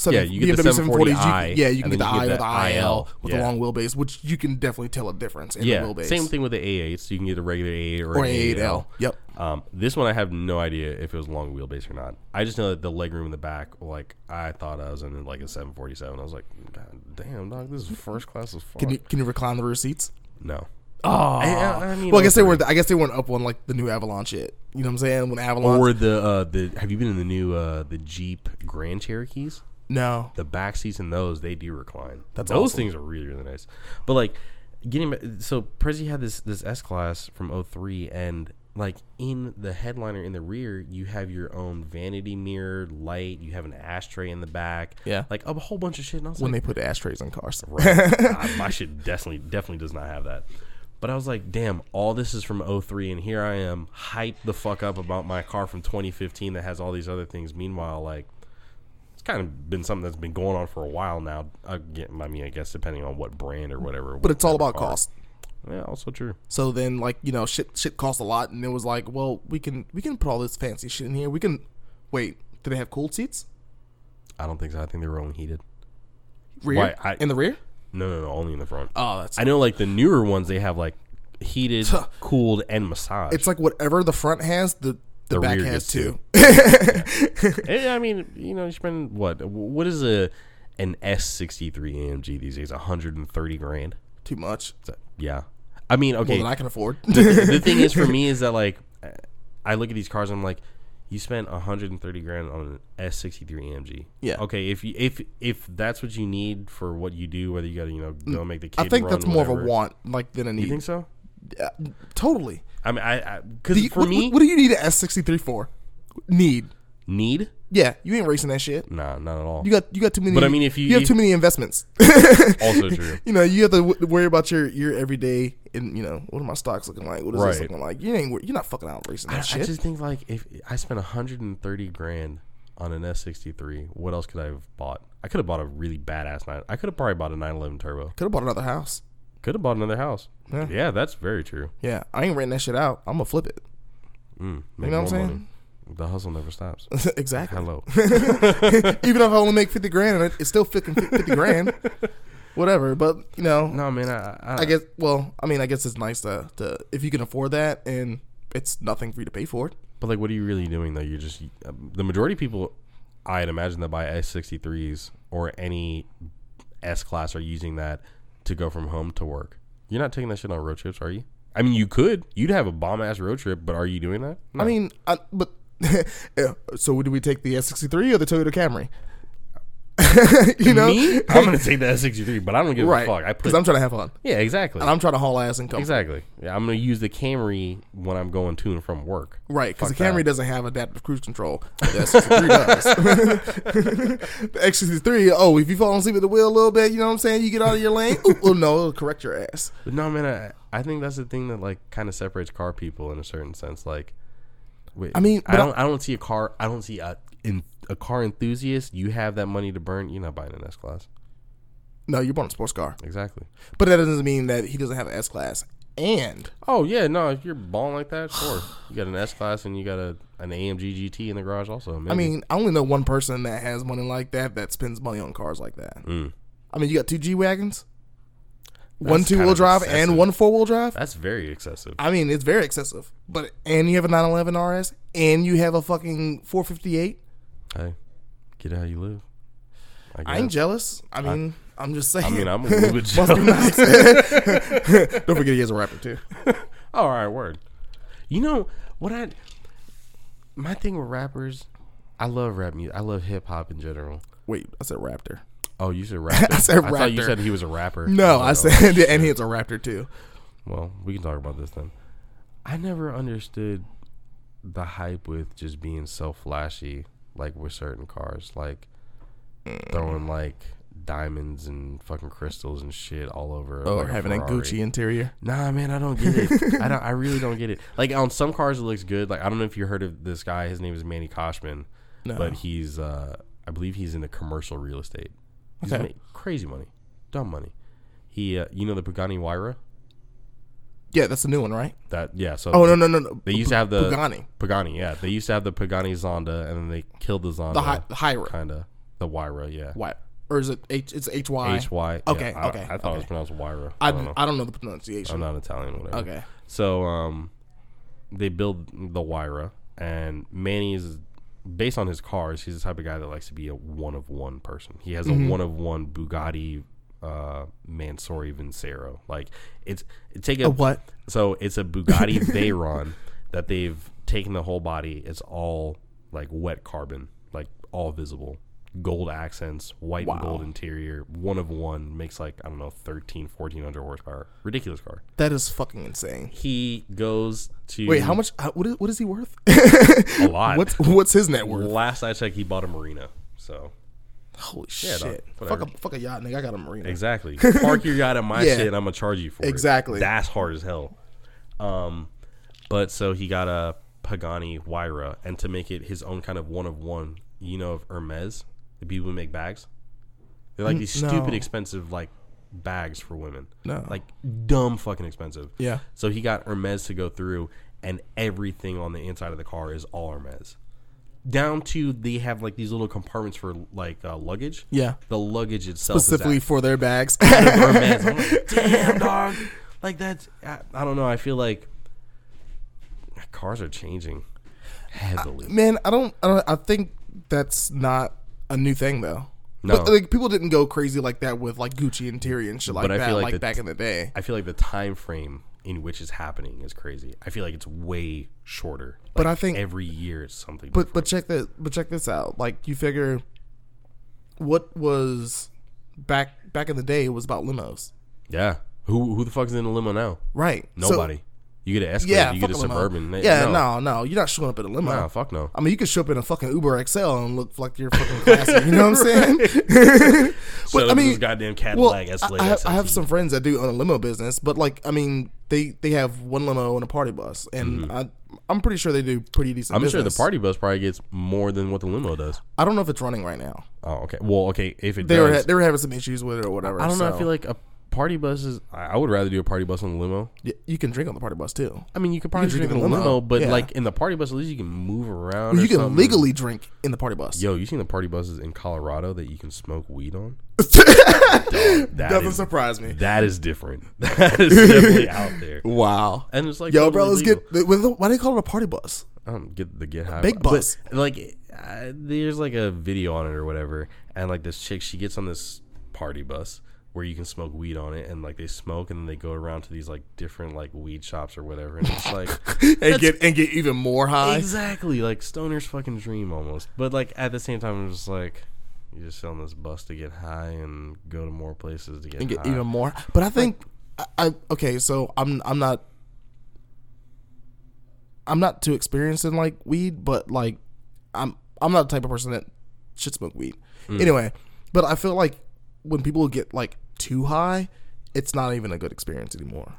seven, Yeah, you get the BMW 740i, you can, yeah, you can get the you I get the IL with yeah. the long wheelbase, which you can definitely tell a difference in Yeah, the wheelbase. same thing with the A8. So you can get a regular A8 or, Or an A8L. A8L. Yep. Um, this one I have no idea if it was long wheelbase or not. I just know that the legroom in the back, like I thought I was in like a 747. I was like, God damn, dog, this is first class as fuck. Can you can you recline the rear seats? no. Oh, I, I- I mean, well, I guess they weren't. I guess they weren't up on like the new Avalon shit. You know what I'm saying? When Avalon, Or the uh, the have you been in the new uh, the Jeep Grand Cherokees? No, the back seats in those they do recline. That's those awesome. things are really really nice. But like getting so Prezi had this this S class from 03 and like in the headliner in the rear you have your own vanity mirror light, you have an ashtray in the back. Yeah. Like a whole bunch of shit and I was when like they put ashtrays in cars. right. my shit definitely definitely does not have that. But I was like, damn, all this is from 03 and here I am hyped the fuck up about my car from 2015 that has all these other things. Meanwhile, like it's kind of been something that's been going on for a while now. Again, I mean, I guess depending on what brand or whatever. But it's all about cost. Yeah, also true. So then, like you know, shit shit costs a lot, and it was like, well, we can we can put all this fancy shit in here. We can wait. Do they have cooled seats? I don't think so. I think they were only heated. Rear Why, I- in the rear? No, no, no, only in the front. Oh, that's I know, like the newer ones, they have like heated, cooled, and massage. it's like whatever the front has, the the, The back rear has gets too. Eh, I mean, you know, you spend what? What is a an S sixty three AMG these days? hundred and thirty grand. Too much. Is that- yeah. I mean, More okay. than I can afford. the, the thing is for me is that like, I look at these cars. and I'm like, you spent hundred and thirty grand on an S sixty three AMG. Yeah. Okay. If you if if that's what you need for what you do, whether you got to you know go make the kid. I think run, that's more of a want, like than a need. You think so? Yeah, totally. I mean, I because for what, me, what, do you need an S sixty three for? Need? need Yeah, you ain't racing that shit. nah, not at all. You got you got too many. But I mean, if you- you have too many investments. also true. you know, you have to w- worry about your your everyday and you know what are my stocks looking like? What is this looking like? You ain't you're not fucking out racing that I, I just think like if I spent 130 grand on an S63, what else could I have bought? I could have bought a really badass nine. I could have probably bought a 911 turbo. Could have bought another house. Could have bought another house. Yeah. that's very true. Yeah, I ain't renting that shit out. I'm gonna flip it. Mm, You know what I'm saying? money. The hustle never stops. exactly. Hello. Even if I only make fifty grand, it's still 50, 50 grand. Whatever, but you know, no, man. I, I, I guess. Well, I mean, I guess it's nice to, to if you can afford that, and it's nothing for you to pay for it. But like, what are you really doing though? You're just um, the majority of people, I'd imagine that buy S63s or any S class are using that to go from home to work. You're not taking that shit on road trips, are you? I mean, you could. You'd have a bomb ass road trip, but are you doing that? No. I mean, I, but eh, so do we take the S sixty three or the Toyota Camry? you know, me, I'm gonna take the S63, but I don't give right. a fuck. I because I'm trying to have fun, yeah, exactly, and I'm trying to haul ass and come. exactly. Yeah, I'm gonna use the Camry when I'm going to and from work. Right, because the Camry that. doesn't have adaptive cruise control. The S63 does. the X63, oh, if you fall asleep at the wheel a little bit, you know what I'm saying? You get out of your lane. Ooh, well, no, it'll correct your ass. But no, man, I, I think that's the thing that like kind of separates car people in a certain sense. Like, wait, I mean, I don't, I don't see a car. I don't see a in a car enthusiast. You have that money to burn. You're not buying an S class. No, you're born a sports car, Exactly. but that doesn't mean that he doesn't have an S class. And Oh yeah, no. If you're balling like that, sure. You got an S class and you got a an AMG GT in the garage also. I mean, I only know one person that has money like that that spends money on cars like that. Mm. I mean, you got two G wagons, one two wheel drive excessive. and one four wheel drive. that's very excessive. I mean, it's very excessive. But and you have a 911 RS and you have a fucking 458. Hey, get how you live. I ain't jealous. I mean, I, am just saying. I mean, I'm a little bit jealous. nice. Don't forget he has a rapper too. All right, word. You know what I? My thing with rappers, I love rap music. I love hip hop in general. Wait, I said raptor. Oh, you said rapper. I said thought you said he was a rapper. No, was I oh, said, and he has a raptor too. Well, we can talk about this then. I never understood the hype with just being so flashy, like with certain cars, like throwing like diamonds and fucking crystals and shit all over. Or like having a Ferrari. Gucci interior. Nah, man, I don't get it. I don't. I really don't get it. Like on some cars, it looks good. Like I don't know if you heard of this guy. His name is Manny Khoshbin, No. but he's, uh I believe he's in the commercial real estate. He's Okay. crazy money, dumb money. He, uh, you know, the Pagani Huayra. Yeah, that's the new one, right? That yeah. So Oh no no no no. They used to have the Pagani, Pagani, yeah. They used to have the Pagani Zonda, and then they killed the Zonda. the the Hyra. kind of the Huayra, yeah. Why? Or is it H? It's H Y. H Y. Okay, I, okay, I thought it was pronounced Huayra. I I don't know. I don't know the pronunciation. I'm not Italian, whatever. Okay. So um, they build the Huayra, and Manny is based on his cars. He's the type of guy that likes to be a one of one person. He has Mm-hmm. a one of one Bugatti uh, Mansory Vivere. Like it's take a, A what? So it's a Bugatti Veyron that they've taken the whole body. It's all like wet carbon, like all visible. Gold accents, white and gold interior, one of one, makes like, I don't know, 13, 1400 horsepower. Ridiculous car That is fucking insane. he goes to Wait, how much? What is what is he worth? a lot. What's what's his net worth? Last I checked, he bought a marina. So Holy Yeah, shit! Fuck a fuck a yacht, nigga. I got a marina. exactly, park your yacht at my Yeah. shit. and I'm gonna charge you for it. Exactly. That's hard as hell. Um, but so he got a Pagani Huayra, and to make it his own kind of one of one, you know, of Hermes, the people who make bags. They're like these no. stupid expensive like bags for women. No. like dumb fucking expensive. Yeah. So he got Hermes to go through, and everything on the inside of the car is all Hermes. Down to they have like these little compartments for like uh, luggage. Yeah. The luggage itself Specifically for their bags. Hermes. I'm like, damn dog. Like that's I, I don't know. I feel like cars are changing heavily. Man, I don't, I don't. I think that's not a new thing though. No. But, like people didn't go crazy like that with like Gucci interior and shit like I that, like like back in the day. I feel like the time frame in which it's happening is crazy. I feel like it's way shorter. But I think- every year it's something. But but check this. But check this out. Like you figure, what was back back in the day it was about limos, yeah, who who the fuck's in a limo now? right? So- Nobody. You get an Escalade. yeah, you get a limo. suburban. They- Yeah, no, no. no, you're not showing up in a limo. Nah, fuck no. I mean, you could show up in a fucking Uber XL and look like you're fucking classy. You know what I'm saying? But I mean, goddamn Cadillac I, Escalade. I have, I have some friends that do own a limo business, but like, I mean, they they have one limo and a party bus, and I I'm pretty sure they do pretty decent. Mm-hmm. I'm sure the party bus probably gets more than what the limo does. I don't know if it's running right now. Oh, okay. Well, okay. If it They does, were they were having some issues with it or whatever. I don't know. so- I feel like a party buses. I, I would rather do a party bus on the limo. Y- You can drink on the party bus too. I mean, you could probably drink drink in in the the limo. limo, but Yeah. like in the party bus, at least you can move around. you or can something. legally drink in the party bus. Yo, you seen the party buses in Colorado that you can smoke weed on? Dog, that Doesn't is- surprise me. That is different. That is definitely out there. Wow. And it's like Yo, totally bro, let's legal. get. Why do they call it a party bus? um, get the get high Big but, bus. like, uh, there's like a video on it or whatever, and like this chick, she gets on this party bus where you can smoke weed on it, and like they smoke, and then they go around to these like different like weed shops or whatever, and it's like And get and get even more high. exactly like stoner's fucking dream almost. But like at the same time, I'm just like. You just sit on this bus to get high and go to more places to get, and get high. even more. But I think I, I okay. So I'm I'm not I'm not too experienced in like weed, but like I'm I'm not the type of person that should smoke weed. Mm. Anyway, but I feel like when people get like too high, it's not even a good experience anymore.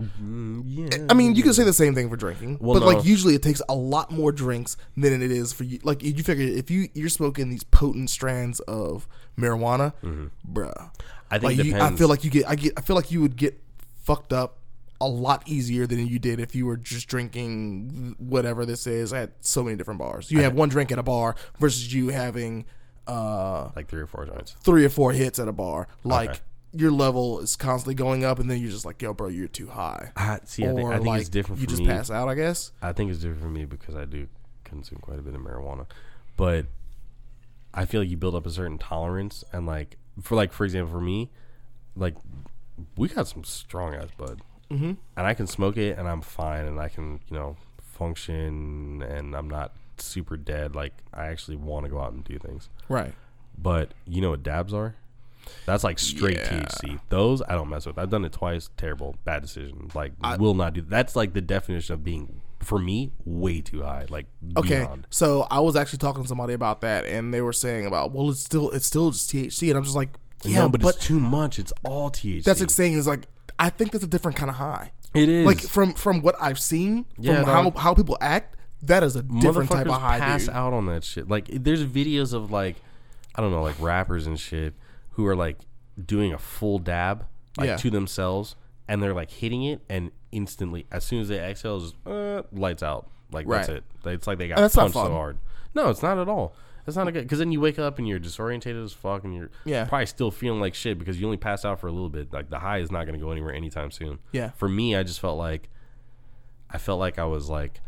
Mm, yeah. I mean, you can say the same thing for drinking, Well, but no. like usually it takes a lot more drinks than it is for you. Like you figure if you you're smoking these potent strands of marijuana, bruh. Mm-hmm. I think Like you, I feel like you get I get I feel like you would get fucked up a lot easier than you did if you were just drinking whatever this is at so many different bars. You have one drink at a bar versus you having uh like three or four joints. three or four hits at a bar. Like Okay. your level is constantly going up and then you're just like, yo, bro, you're too high. I, see, I think, I think like it's different for me. you just me. pass out, I guess. I think it's different for me because I do consume quite a bit of marijuana, but I feel like you build up a certain tolerance and like for like for example for me, like we got some strong ass bud, mm-hmm. and I can smoke it and I'm fine and I can you know function and I'm not super dead. Like I actually want to go out and do things, Right. but you know what dabs are? That's like straight Yeah. THC. Those I don't mess with. I've done it twice. Terrible, bad decision. Like I, will not do. That's like the definition of being for me way too high. Like Okay, beyond. so I was actually talking to somebody about that, and they were saying about, well, it's still it's still just THC, and I'm just like, yeah, no, but, but, it's too much. It's all THC. that's like saying is like, I think that's a different kind of high. it is Like from from what I've seen, Yeah, from how how people act, that is a different type of high. pass dude. out on that shit. Like there's videos of like I don't know, like rappers and shit who are like doing a full dab like Yeah. to themselves, and they're like hitting it, and instantly as soon as they exhale, just uh, lights out. Like that's it. It's like they got that's not punched so hard. No, it's not at all. It's not a good because then you wake up and you're disorientated as fuck, and you're Yeah. probably still feeling like shit because you only passed out for a little bit. Like the high is not going to go anywhere anytime soon. Yeah. For me, I just felt like I felt like I was like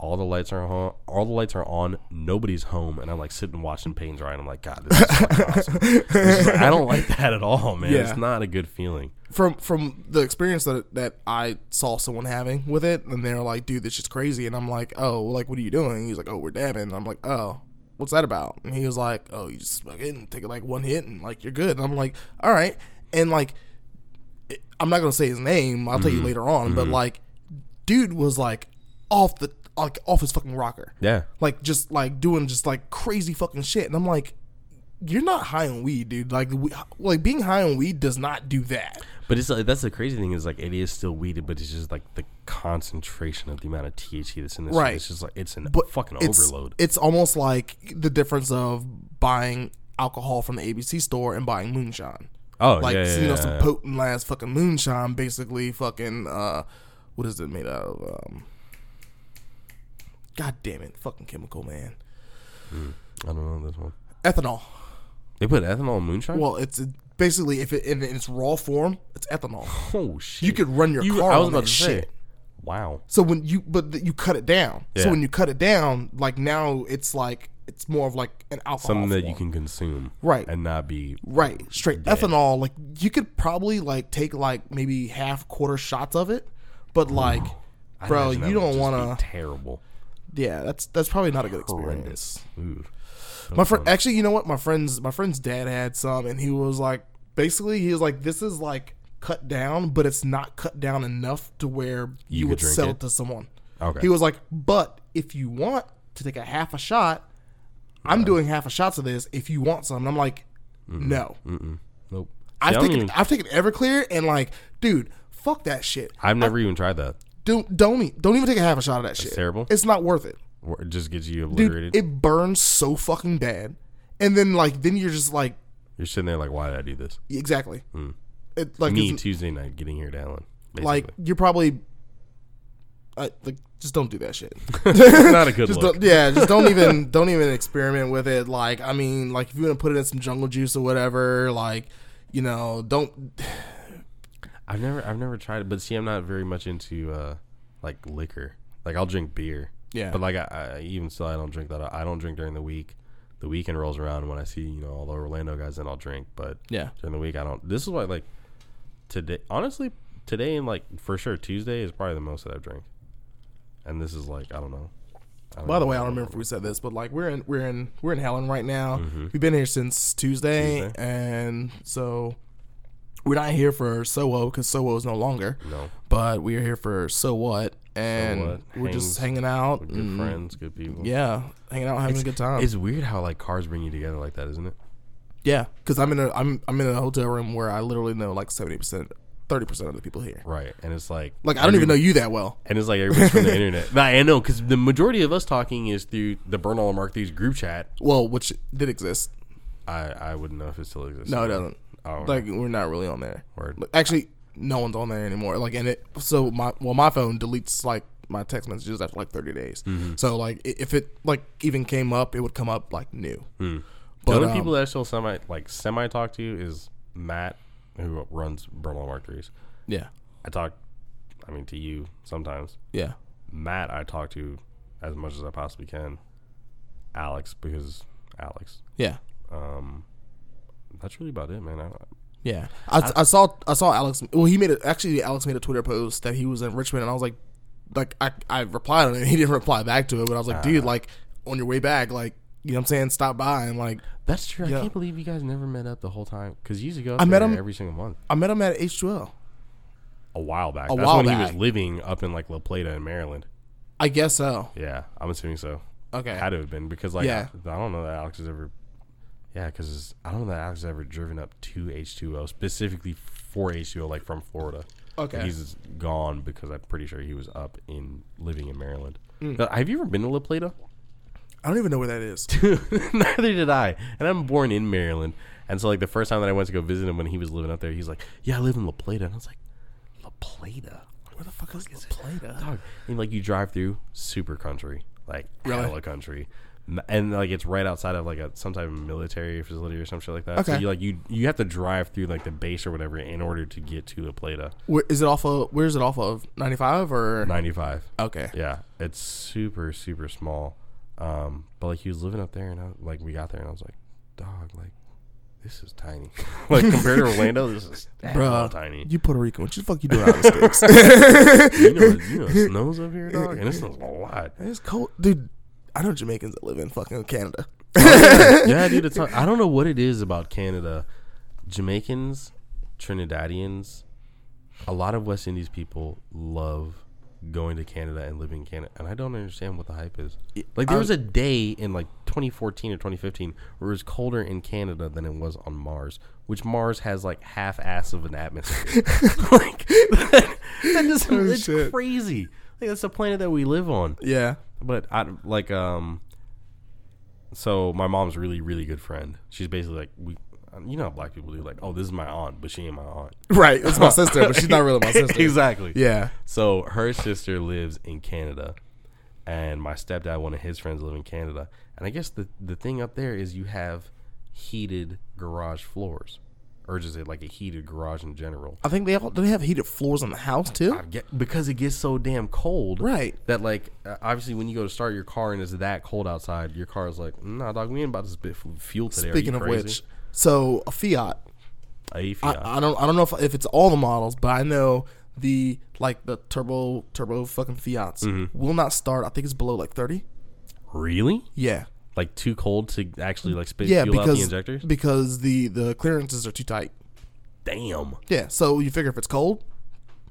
all the lights are on, all the lights are on, nobody's home, and I'm like sitting watching paint dry, and I'm like, God, this is fucking awesome. I don't like that at all, man. Yeah. It's not a good feeling. from from the experience that that I saw someone having with it, and they're like, "Dude, this is crazy," and I'm like, "Oh, like what are you doing?" He's like, "Oh, we're dabbing." And I'm like, "Oh, what's that about?" And he was like, "Oh, you just and take it like one hit, and like you're good." And I'm like, "All right," and like, I'm not gonna say his name. I'll tell you mm-hmm. later on, but mm-hmm. like, dude was like off the like off his fucking rocker, Yeah. like just like doing just like crazy fucking shit, and I'm like. You're not high on weed, dude. Like, we, like being high on weed does not do that. But it's like, that's the crazy thing is like it is still weeded, but it's just like the concentration of the amount of THC that's in this. Right. It's just like it's an but fucking it's, overload. It's almost like the difference of buying alcohol from the ABC store and buying moonshine. Oh Like yeah, yeah, you know, yeah, some potent ass fucking moonshine, basically fucking uh, what is it made out of? Um, God damn it, fucking chemical man, hmm. I don't know this one. ethanol. They put ethanol in moonshine. Well, it's basically if it in its raw form, it's ethanol. oh shit! You could run your You- car I was on about that to shit. say. Wow. So when you but th- you cut it down. So Yeah. when you cut it down, like now it's like it's more of like an alcohol. Something that you form. can consume, Right. and not be Right, straight ethanol. Like you could probably like take like maybe half quarter shots of it, but like, bro, imagine that you would don't just be want to. terrible. Yeah, that's that's probably not a good experience. Horrendous. Ooh. My friend, actually, you know what? My friend's my friend's dad had some, and he was like, basically, he was like, this is like cut down, but it's not cut down enough to where you, You would sell it? it to someone. Okay. He was like, but if you want to take a half a shot, I'm doing half a shots of this. If you want some, and I'm like, no. Nope. I've See, I don't taken even- I've taken Everclear and like, dude, fuck that shit. I've never even tried that. Don't don't e- don't even take a half a shot of that shit. terrible? It's not worth it, It just gets you dude. obliterated. It burns so fucking bad, and then like then you're just like You're sitting there like, why did I do this? exactly. Hmm. it like Me it's- Tuesday night getting here to Helen. like you're probably uh, like just don't do that shit. not a good just look. don't, yeah, just don't even don't even experiment with it. Like I mean, like if you want to put it in some jungle juice or whatever, like you know, don't. I've never I've never tried it, but see, I'm not very much into uh like liquor. Like I'll drink beer, Yeah, but like I, I even still I don't drink that. I don't drink during the week. The weekend rolls around when I see you know all the Orlando guys, then I'll drink. But yeah, during the week, I don't. This is why like today, honestly, today and like for sure Tuesday is probably the most that I've drank. And this is like I don't know. I By the know. way, I don't remember if we said this, but like we're in we're in we're in Helen right now. Mhm. We've been here since Tuesday, Tuesday. and so we're not here for SoWo because SoWo is no longer. No, But we are here for So What, and What, we're just hanging out. good and- friends, good people. Yeah, hanging out, having a good time. It's weird how like cars bring you together like that, isn't it? Yeah, because I'm in a I'm I'm in a hotel room where I literally know like seventy percent, thirty percent of the people here. Right, and it's like Like I don't even know you that well. And it's like everybody's from the internet. I know because the majority of us talking is through the Burner and Mark Three's group chat. Well, which did exist. I I wouldn't know if it still exists. No, it doesn't. Oh, Like we're not really on there. word. Like, Actually, no one's on there anymore. Like and it so my well my phone deletes like my text messages after like thirty days. Mm-hmm. So like if it like even came up, it would come up like new. Hmm. But, the only um, people that I still semi like semi talk to you is Matt, who runs Burner Mark Yeah, I talk, I mean, to you sometimes. yeah, Matt, I talk to as much as I possibly can. Alex, because Alex. yeah. Um, that's really about it, man. I, Yeah, I, I, saw I saw Alex. Well, he made it. Actually, Alex made a Twitter post that he was in Richmond, and I was like, like I, I replied on it. He didn't reply back to it, but I was like, Ah. dude, like on your way back, like you know what I'm saying, stop by and like that's true. Yeah. I can't believe you guys never met up the whole time because you used to go. I met him- every single month. I met him at H2L. a while back. A That's while when he was living up in like La Plata in Maryland. I guess so. Yeah, I'm assuming so. Okay. Had to have been because like Yeah. I, don't know that Alex has ever. Yeah, because I don't know that Alex has ever driven up to H2O specifically for H2O, like from Florida. Okay. He's gone because I'm pretty sure he was up in living in Maryland. Mm. Now, have you ever been to La Plata? I don't even know where that is. Neither did I. And I'm born in Maryland. And so like the first time that I went to go visit him when he was living up there, he's like, "Yeah, I live in La Plata." And I was like, "La Plata." Where the fuck is this Plata? dog. And like you drive through super country, like hella country, and like it's right outside of like a some type of military facility or some shit like that. Okay. So you like you you have to drive through like the base or whatever in order to get to La Plata. Where is it off of? Where is it off of? 95 or? Ninety five. Okay. Yeah, it's super super small. Um, but like he was living up there, and I, like we got there, and I was like, dog, like this is tiny. like compared to Orlando, this is Bruh, tiny. You Puerto Rican. What the fuck you doing out of the sticks? You know, you know, it snows up here, dog, and it snows a lot. it's cold, dude. I know Jamaicans that live in fucking Canada. Oh, yeah, dude. It's not, I don't know what it is about Canada. Jamaicans, Trinidadians, a lot of West Indies people love going to Canada and living in Canada, and I don't understand what the hype is. Like there was a day in like 2014 or 2015 where it was colder in Canada than it was on Mars, which Mars has like half ass of an atmosphere. like that, that just, Oh, it's shit. crazy. Like that's the planet that we live on. Yeah. But I like um. So my mom's really really good friend. She's basically like we, you know how black people do like oh this is my aunt but she ain't my aunt. Right. It's my sister, but she's not really my sister. exactly. Yeah. So her sister lives in Canada, and my stepdad, one of his friends, live in Canada. And I guess the the thing up there is you have heated garage floors, or just like a heated garage in general. I think they all do they have heated floors in the house too? I get because it gets so damn cold, Right. That like uh, obviously when you go to start your car and it's that cold outside, your car is like, nah, dog, we ain't about to spit f- fuel today. Are Speaking you of crazy?" which, so a Fiat. a I, Fiat. I don't I don't know if, if it's all the models, but I know the like the turbo turbo fucking Fiats Mm-hmm. will not start. I think it's below like thirty. really? Yeah. Like too cold to actually like spit Yeah, fuel out the because injectors? because the the clearances are too tight. Damn. Yeah, so you figure if it's cold,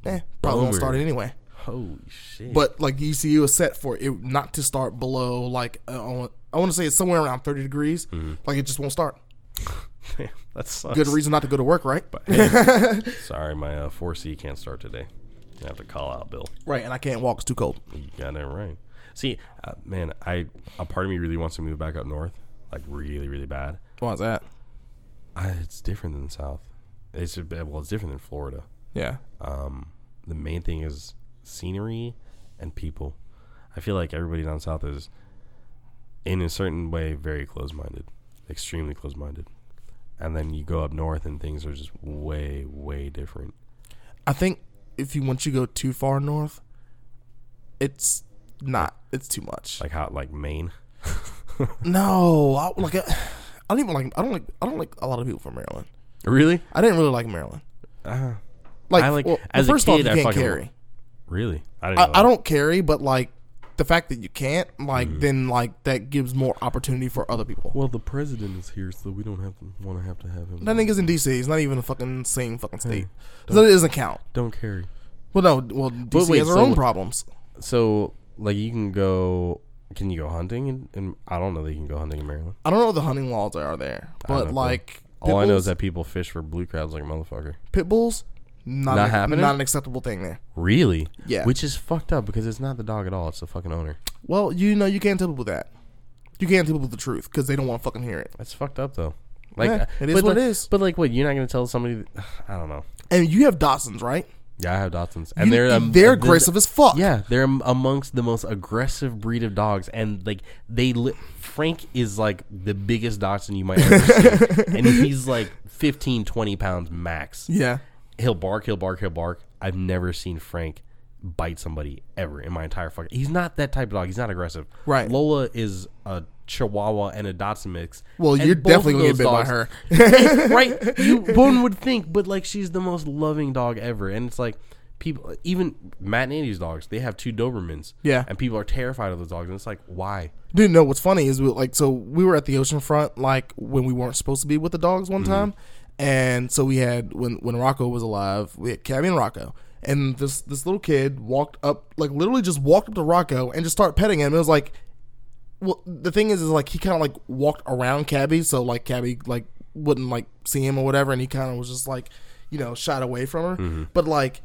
eh, probably won't start it anyway. Holy shit. But like ECU is set for it not to start below like uh, I want to say it's somewhere around thirty degrees. Mm-hmm. Like it just won't start. Damn, that sucks. Good reason not to go to work, right? Sorry, my uh, 4C can't start today. I have to call out Bill. right, and I can't walk. It's too cold. You got it right. See, uh, man, I a part of me really wants to move back up north, like really, really bad. Why's that? I, it's different than the south. it's well, it's different than Florida. Yeah. Um, the main thing is scenery and people. I feel like everybody down south is, in a certain way, very close-minded, extremely close-minded, and then you go up north and things are just way, way different. I think if you once you go too far north, it's not. It's too much. Like how, like Maine. no, I, like I, I don't even like. I don't like. I don't like a lot of people from Maryland. Really? I didn't really like Maryland. Uh, Like, I like- well, as a first off, kid, you I can't fucking- carry. really? I didn't. I, I don't carry, but like the fact that you can't, like, Mm-hmm. then like that gives more opportunity for other people. Well, the president is here, so we don't have to want to have to have him. That nigga's in DC. He's not even a fucking same fucking state. Hey, so it doesn't count. Don't carry. Well, no. Well, DC wait, has their so- own problems. So, like, you can go. Can you go hunting? In, in I don't know that you can go hunting in Maryland. I don't know what the hunting laws are there, but like All I know is that people fish for blue crabs like a motherfucker. pit bulls, not Not an, happening? not an acceptable thing there. Really? Yeah. Which is fucked up because it's not the dog at all. It's the fucking owner. Well, you know, you can't tell people that. You can't tell people the truth because they don't want to fucking hear it. That's fucked up though. Like Yeah, it uh, is but what like, it is. But like, what? You're not gonna tell somebody? That, I don't know. And you have Dachshunds, right? Yeah, I have Dachshunds, And and they're they're um, they're they're- aggressive as fuck. Yeah, they're am- amongst the most aggressive breed of dogs, and like they, li- Frank is like the biggest dachshund you might ever see, and he's like 15, 20 pounds max. Yeah. He'll bark, he'll bark, he'll bark. I've never seen Frank bite somebody ever in my entire fucking. He's not that type of dog. He's not aggressive. Right. Lola is a Chihuahua and a Dachshund mix. Well, and you're definitely gonna get bit those by her. right? You one would think, but like she's the most loving dog ever, and it's like people, even Matt and Andy's dogs, they have two Dobermans. Yeah. and people are terrified of those dogs, and it's like, why? Dude, no. What's funny is we, like, so we were at the ocean front, like when we weren't supposed to be with the dogs one mm-hmm. time, and so we had when when Rocco was alive, we had Cabby and Rocco, and this this little kid walked up, like literally just walked up to Rocco and just started petting him. It was like, well, the thing is, is like he kind of like walked around Cabby, so like Cabby like wouldn't like see him or whatever, and he kind of was just like, you know, shot away from her. But like,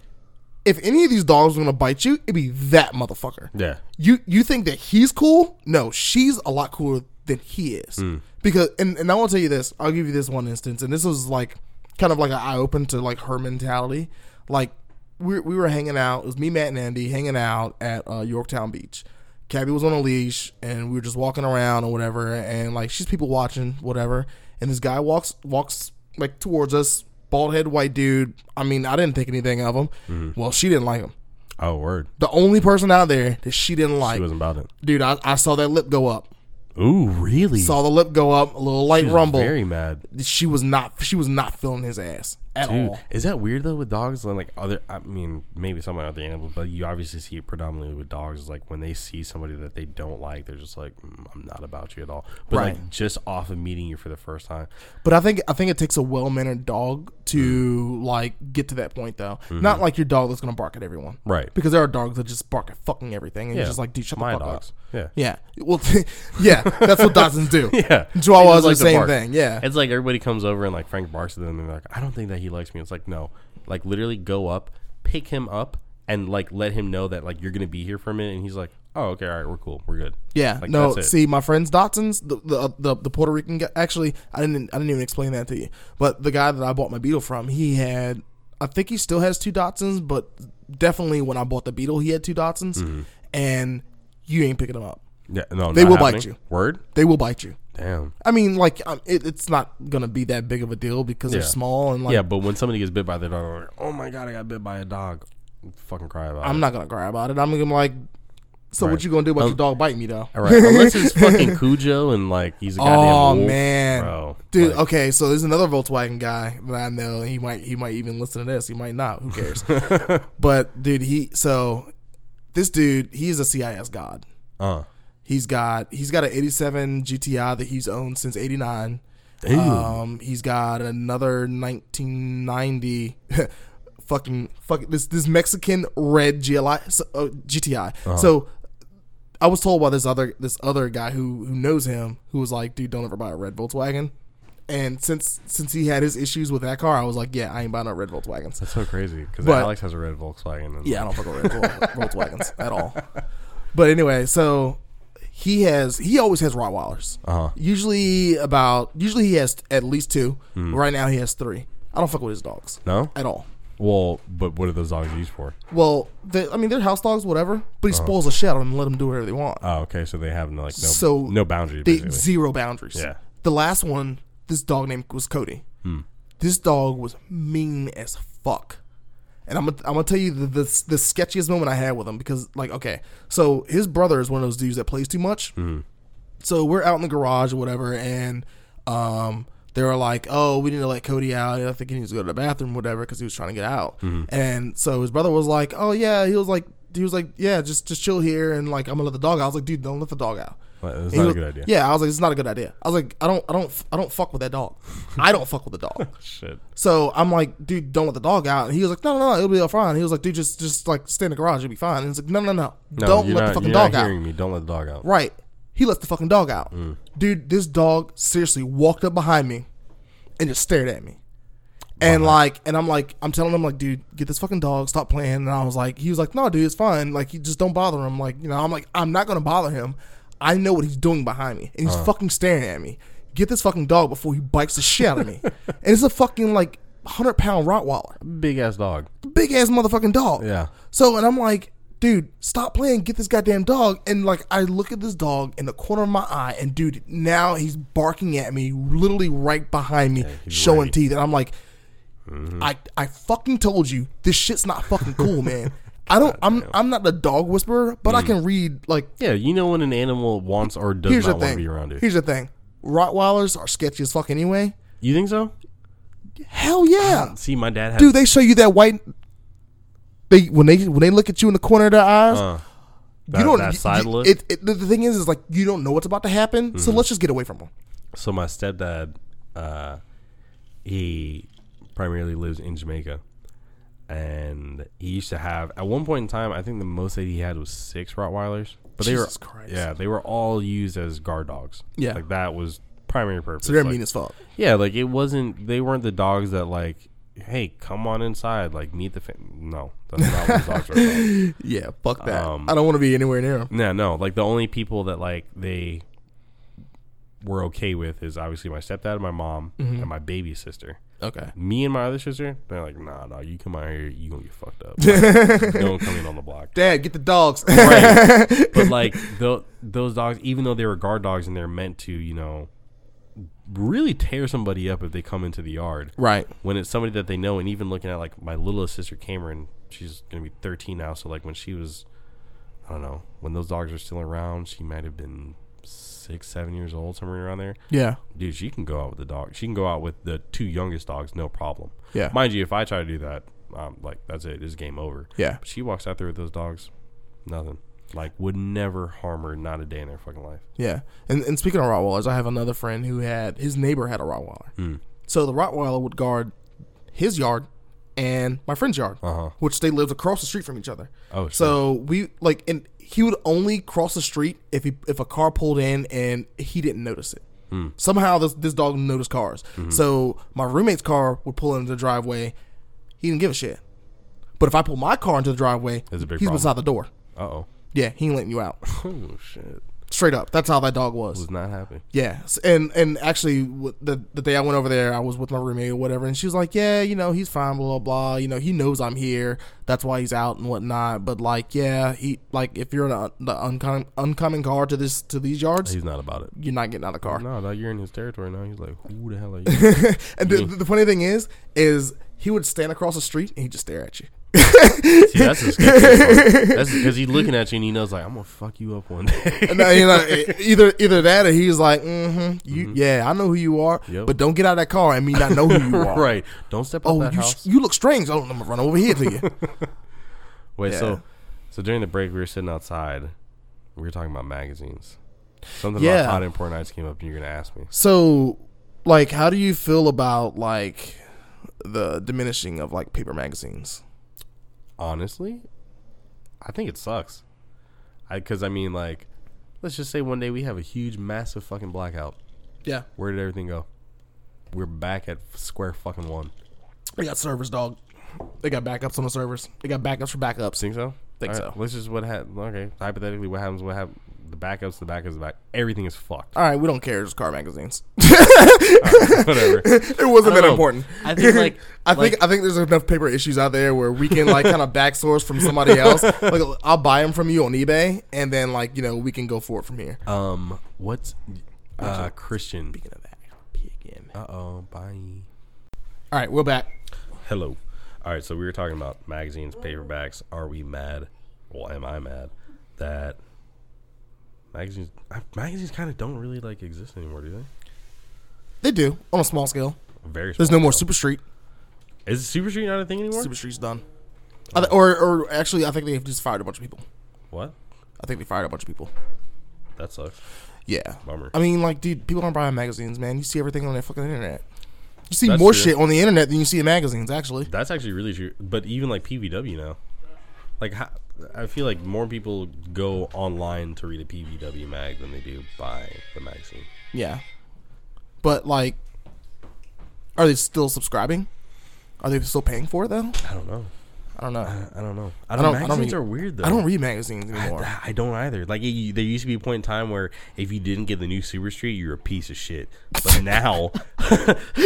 if any of these dogs were gonna bite you, it'd be that motherfucker Yeah, you you think that he's cool? No, she's a lot cooler than he is. Because and, and I will tell you this, I'll give you this one instance, and this was like kind of like an eye open to like her mentality. Like we we were hanging out, it was me, Matt, and Andy hanging out at uh, Yorktown Beach. Cabby was on a leash, and we were just walking around or whatever, and like she's people watching, whatever. And this guy walks walks like towards us, bald head white dude. I mean, I didn't think anything of him. Mm-hmm. Well, she didn't like him. oh word, The only person out there that she didn't like she wasn't about it. Dude, I, I saw that lip go up. Ooh, really? Saw the lip go up, a little light rumble. Very mad. she was not. She was not feeling his ass at Dude, all. is that weird though with dogs? And like other, I mean, maybe some other animals, but you obviously see it predominantly with dogs. Is like when they see somebody that they don't like, they're just like, mm, "I'm not about you at all." But Right. like just off of meeting you for the first time, But I think I think it takes a well mannered dog to like get to that point though. Not like your dog that's gonna bark at everyone. right? Because there are dogs that just bark at fucking everything, and Yeah, you're just like, dude, shut my the fuck dogs. up. Yeah, Yeah. Well, yeah, that's what Dachshunds do. yeah. Chihuahuas are the same bark. thing. Yeah. It's like everybody comes over and like Frank barks at them and they're like, I don't think that he likes me. It's like, no. Like literally go up, pick him up, and like let him know that like you're gonna be here for a minute and he's like, Oh, okay, all right, we're cool. We're good. Yeah, Like, no. See, my friend's Dachshund, the, the the the Puerto Rican guy. Actually, I didn't I didn't even explain that to you. But the guy that I bought my Beetle from, he had. I think he still has two Dachshunds, but definitely when I bought the Beetle, he had two Dachshunds, Mm-hmm. and you ain't picking them up. Yeah, no, They will bite you. Word? They will bite you. Damn. I mean, like um, it, it's not gonna be that big of a deal because they're small and like yeah, but when somebody gets bit by their dog, like, oh my god, I got bit by a dog. Fucking cry about it. I'm not gonna cry about it. I'm gonna be like, so what you gonna do about Um, your dog biting me though? All right, unless it's fucking Cujo and like he's a goddamn Oh wolf, man, bro. dude. Like, okay, so there's another Volkswagen guy that I know. He might he might even listen to this. He might not. Who cares? but dude, he so this dude he's a CIS god. uh, He's got he's got an '87 GTI that he's owned since '89. Damn. Um, he's got another 1990 fucking fucking this this Mexican red GLI so- uh, GTI. Uh-huh. So I was told by this other this other guy who who knows him who was like, dude, don't ever buy a red Volkswagen. And since since he had his issues with that car, I was like, yeah, I ain't buying no red Volkswagens. that's so crazy because Alex has a red Volkswagen. And Yeah, I don't fuck with red Volkswagens at all. But anyway, so he has he always has Rottweilers. Uh huh. Usually about usually he has at least two. Right now he has three. I don't fuck with his dogs No. at all. Well, but what are those dogs used for? Well, they, I mean, they're house dogs, whatever. But he spoils the shit out of them and let them do whatever they want. Oh, okay. So they have no like no So no boundaries. They basically. zero boundaries. Yeah. The last one, this dog name was Cody. Hmm. This dog was mean as fuck. And I'm gonna, I'm gonna tell you the, the the sketchiest moment I had with him because like okay, so his brother is one of those dudes that plays too much. Hmm. So we're out in the garage or whatever, and um, they were like, "Oh, we need to let Cody out. I think he needs to go to the bathroom, whatever," because he was trying to get out. Mm-hmm. And so his brother was like, "Oh yeah," he was like, he was like, "Yeah, just just chill here and like I'm gonna let the dog out." I was like, "Dude, don't let the dog out." He not a good idea. Yeah, I was like, it's not a good idea. I was like, I don't, I don't, I don't fuck with that dog. I don't fuck with the dog. Shit. So I'm like, dude, don't let the dog out. And he was like, no, no, no, it'll be all fine. He was like, dude, just, just like stay in the garage, it'll be fine. And he's like, no, no, no, No, don't let not, the fucking dog out. hearing me. Don't let the dog out. Right. He lets the fucking dog out. Mm. Dude, this dog seriously walked up behind me and just stared at me. And like, and I'm like, I'm telling him like, dude, get this fucking dog, stop playing. And I was like, he was like, no, dude, it's fine. Like, you just don't bother him. Like, you know, I'm like, I'm not gonna bother him. I know what he's doing behind me, and he's Uh-huh. fucking staring at me. Get this fucking dog before he bites the shit out of me. and it's a fucking like hundred pound Rottweiler, Big ass dog. big ass motherfucking dog. Yeah. So, and I'm like, dude, stop playing, get this goddamn dog. And like, I look at this dog in the corner of my eye, and dude, now he's barking at me, literally right behind me, he's showing ready. teeth. And I'm like, I, I fucking told you, this shit's not fucking cool, man. I don't, I'm, I'm not the dog whisperer, but I can read like. Yeah, you know when an animal wants or does here's not want to be around you. Here's the thing. Rottweilers are sketchy as fuck anyway. You think so? Hell yeah, See, my dad had. dude. They show you that white. They when they when they look at you in the corner of their eyes, uh, that, you don't that side you- look. It, it, the thing is, is like you don't know what's about to happen, so Mm-hmm. let's just get away from them. So my stepdad, uh, he primarily lives in Jamaica, and he used to have at one point in time. I think the most that he had was six Rottweilers, but they were Christ. yeah, they were all used as guard dogs. Yeah. like that was primary purpose. So they're Like, mean as fuck. Yeah, like it wasn't. They weren't the dogs that like, hey, come on inside, like meet the. fam-. No, that's not what dogs are. About. Yeah, fuck that. Um, I don't want to be anywhere near them. No, no. Like the only people that like they were okay with is obviously my stepdad and my mom Mm-hmm. and my baby sister. Okay. Me and my other sister, they're like, nah, nah, you come out here, you gonna get fucked up. Like, don't come in on the block. Dad, get the dogs. Right. but like tho- those dogs, even though they were guard dogs and they're meant to, you know, really tear somebody up if they come into the yard. right. When it's somebody that they know, and even looking at like my littlest sister Cameron, she's gonna be 13 now. So like when she was, I don't know, when those dogs are still around, she might have been six, seven years old, somewhere around there. Yeah. Dude, she can go out with the dog. She can go out with the two youngest dogs, no problem. Yeah. Mind you, if I try to do that, um, like that's it. It's game over. Yeah. But she walks out there with those dogs, nothing. Like would never harm her, not a day in their fucking life. Yeah. And and speaking of Rottweilers, I have another friend who had his neighbor had a Rottweiler. Hmm. So the Rottweiler would guard his yard and my friend's yard, Uh huh. which they lived across the street from each other. Oh, shit. So we like, and he would only cross the street if he if a car pulled in and he didn't notice it. Hmm. Somehow this this dog noticed cars. Mm-hmm. So my roommate's car would pull into the driveway. He didn't give a shit. But if I pull my car into the driveway, he's problem. beside the door. Uh oh. Yeah, he ain't letting you out. Oh shit. Straight up. That's how that dog was. Was not happy. Yeah, and and actually, the the day I went over there, I was with my roommate or whatever, and she was like, "Yeah, you know, he's fine, blah blah blah. You know, he knows I'm here. That's why he's out and whatnot. But like, yeah, he like if you're in a, the oncoming car to this to these yards, He's not about it. you're not getting out of the car. No, no, you're in his territory now. He's like, who the hell are you? and the, the funny thing is, is he would stand across the street and he'd just stare at you. See, that's a scary part. That's because he's looking at you and he knows like I'm gonna fuck you up one day. And, uh, you know, either either that or he's like, mm-hmm, you, yeah, I know who you are, Yep. but don't get out of that car and me not know who you are. right. Don't step out Oh, that you house. you look strange. Oh, I'm gonna run over here to you. Wait, Yeah. so so during the break we were sitting outside. We were talking about magazines. Something Yeah. about hot import nights came up and you're gonna ask me. So, like, how do you feel about like the diminishing of like paper magazines? Honestly, I think it sucks. I because I mean like, let's just say one day we have a huge, massive fucking blackout. Yeah, Where did everything go? We're back at square fucking one. they got servers, dog. They got backups on the servers. They got backups for backups. Think so? Think All so. Let's just what happened. Okay, hypothetically, what happens? What happens? The backups, the backups, the back. Everything is fucked. All right, we don't care. Just car magazines. Whatever. it wasn't that know. important. I think, like- I think I think there's enough paper issues out there where we can like kind of back source from somebody else. Like I'll buy them from you on eBay, and then like you know we can go for it from here. Um, what's uh Christian? Speaking of that, pee again. Uh oh, bye. All right, we're back. Hello. All right, so we were talking about magazines, paperbacks. Are we mad? Well, am I mad that magazines magazines kind of don't really like exist anymore? Do they? They do on a small scale. Very. There's small no more scale. Super Street. Is Super Street not a thing anymore? Super Street's done. I oh. th- or or actually, I think they've just fired a bunch of people. what? I think they fired a bunch of people. That sucks. Yeah. Bummer. I mean, like, dude, people don't buy magazines, man. You see everything on the fucking internet. You see That's more true. shit on the internet than you see in magazines, actually. That's actually really true. But even like PVW now, like how, I feel like more people go online to read a PVW mag than they do buy the magazine. Yeah. But like, are they still subscribing? Are they still paying for it though? I don't know. I don't know. I, I don't know. I I don't, don't- I don't magazines read- are weird though. I don't read magazines anymore. I, I don't either. Like it, there used to be a point in time where if you didn't get the new Super Street, you're a piece of shit. But now,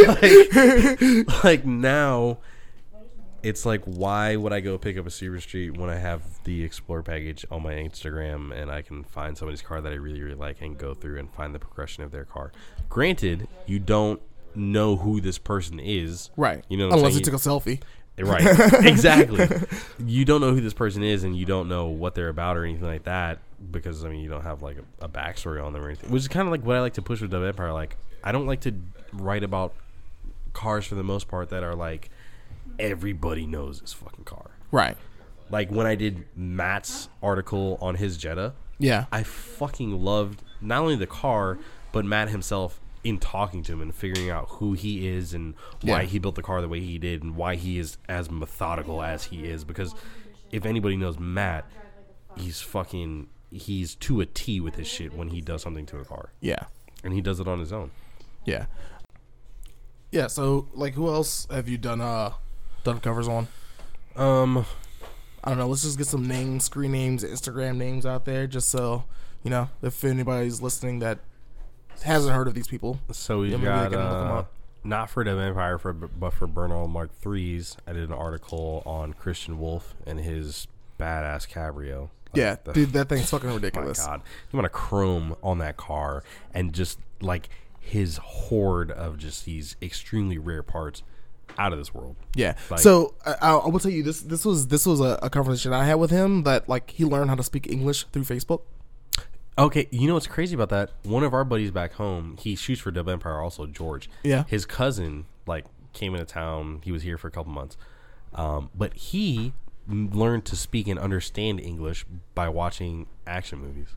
like, like now, it's like why would I go pick up a Super Street when I have the Explore package on my Instagram and I can find somebody's car that I really really like and go through and find the progression of their car. Granted, you don't know who this person is, right. You know, what I'm unless you took a selfie. Right. exactly. You don't know who this person is and you don't know what they're about or anything like that because, I mean, you don't have like a, a backstory on them or anything. Which is kind of like what I like to push with Dub Empire. Like, I don't like to write about cars for the most part that are like, everybody knows this fucking car. Right. Like, when I did Matt's article on his Jetta, Yeah. I fucking loved not only the car, but Matt himself in talking to him and figuring out who he is and why Yeah. he built the car the way he did and why he is as methodical as he is. Because if anybody knows Matt, he's fucking he's to a T with his shit when he does something to a car, yeah. and he does it on his own. Yeah. Yeah. So, like, who else have you done uh done covers on? Um, I don't know. Let's just get some names, screen names, Instagram names out there, just so you know if anybody's listening that hasn't heard of these people. so we've Yeah, maybe they got can look 'em uh, up. not for Dub Empire, for but for Burner Mark threes. I did an article on Christian Wolf and his badass Cabrio. Like, Yeah, the dude, that thing's fucking my ridiculous. god the amount of chrome on that car and just like his horde of just these extremely rare parts out of this world Yeah. Like- so I, I will tell you this. This was this was a, a conversation I had with him that like he learned how to speak English through Facebook. okay you know what's crazy about that one of our buddies back home he shoots for dub empire also george Yeah. his cousin like came into town he was here for a couple months um, but he learned to speak and understand english by watching action movies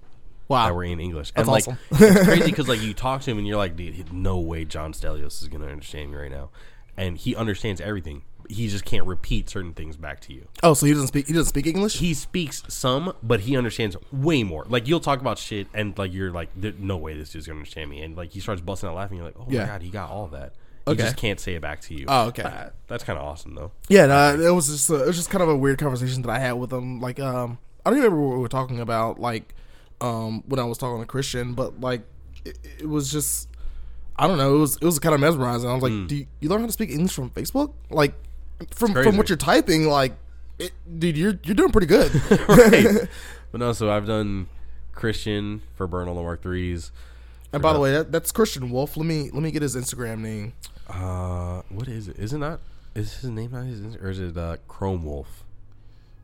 Wow. that were in English. That's and like awesome. it's crazy because like you talk to him and you're like, dude, no way John Stelios is gonna understand me right now, and he understands everything. He just can't repeat certain things back to you. oh, so he doesn't speak. He doesn't speak English. He speaks some, but he understands way more. Like you'll talk about shit, and like you're like, "There- no way this dude's gonna understand me, and like he starts busting out laughing. You're like, oh Yeah. my god, he got all that. He Okay. just can't say it back to you. Oh, okay. Uh, that's kind of awesome though. Yeah, no, it was just uh, it was just kind of a weird conversation that I had with him. Like, um, I don't remember what we were talking about. Like, um, when I was talking to Christian, but like, it, it was just, I don't know. It was it was kind of mesmerizing. I was like, do you, you learn how to speak English from Facebook? Like, from from what you're typing, like, it, dude, you're you're doing pretty good. right. But no, so I've done Christian for Burner Mark threes. and by the way, that, that's Christian Wolf. Let me let me get his Instagram name. Uh, what is it? Is it not? Is his name not his? Or is it uh, Chrome Wolf?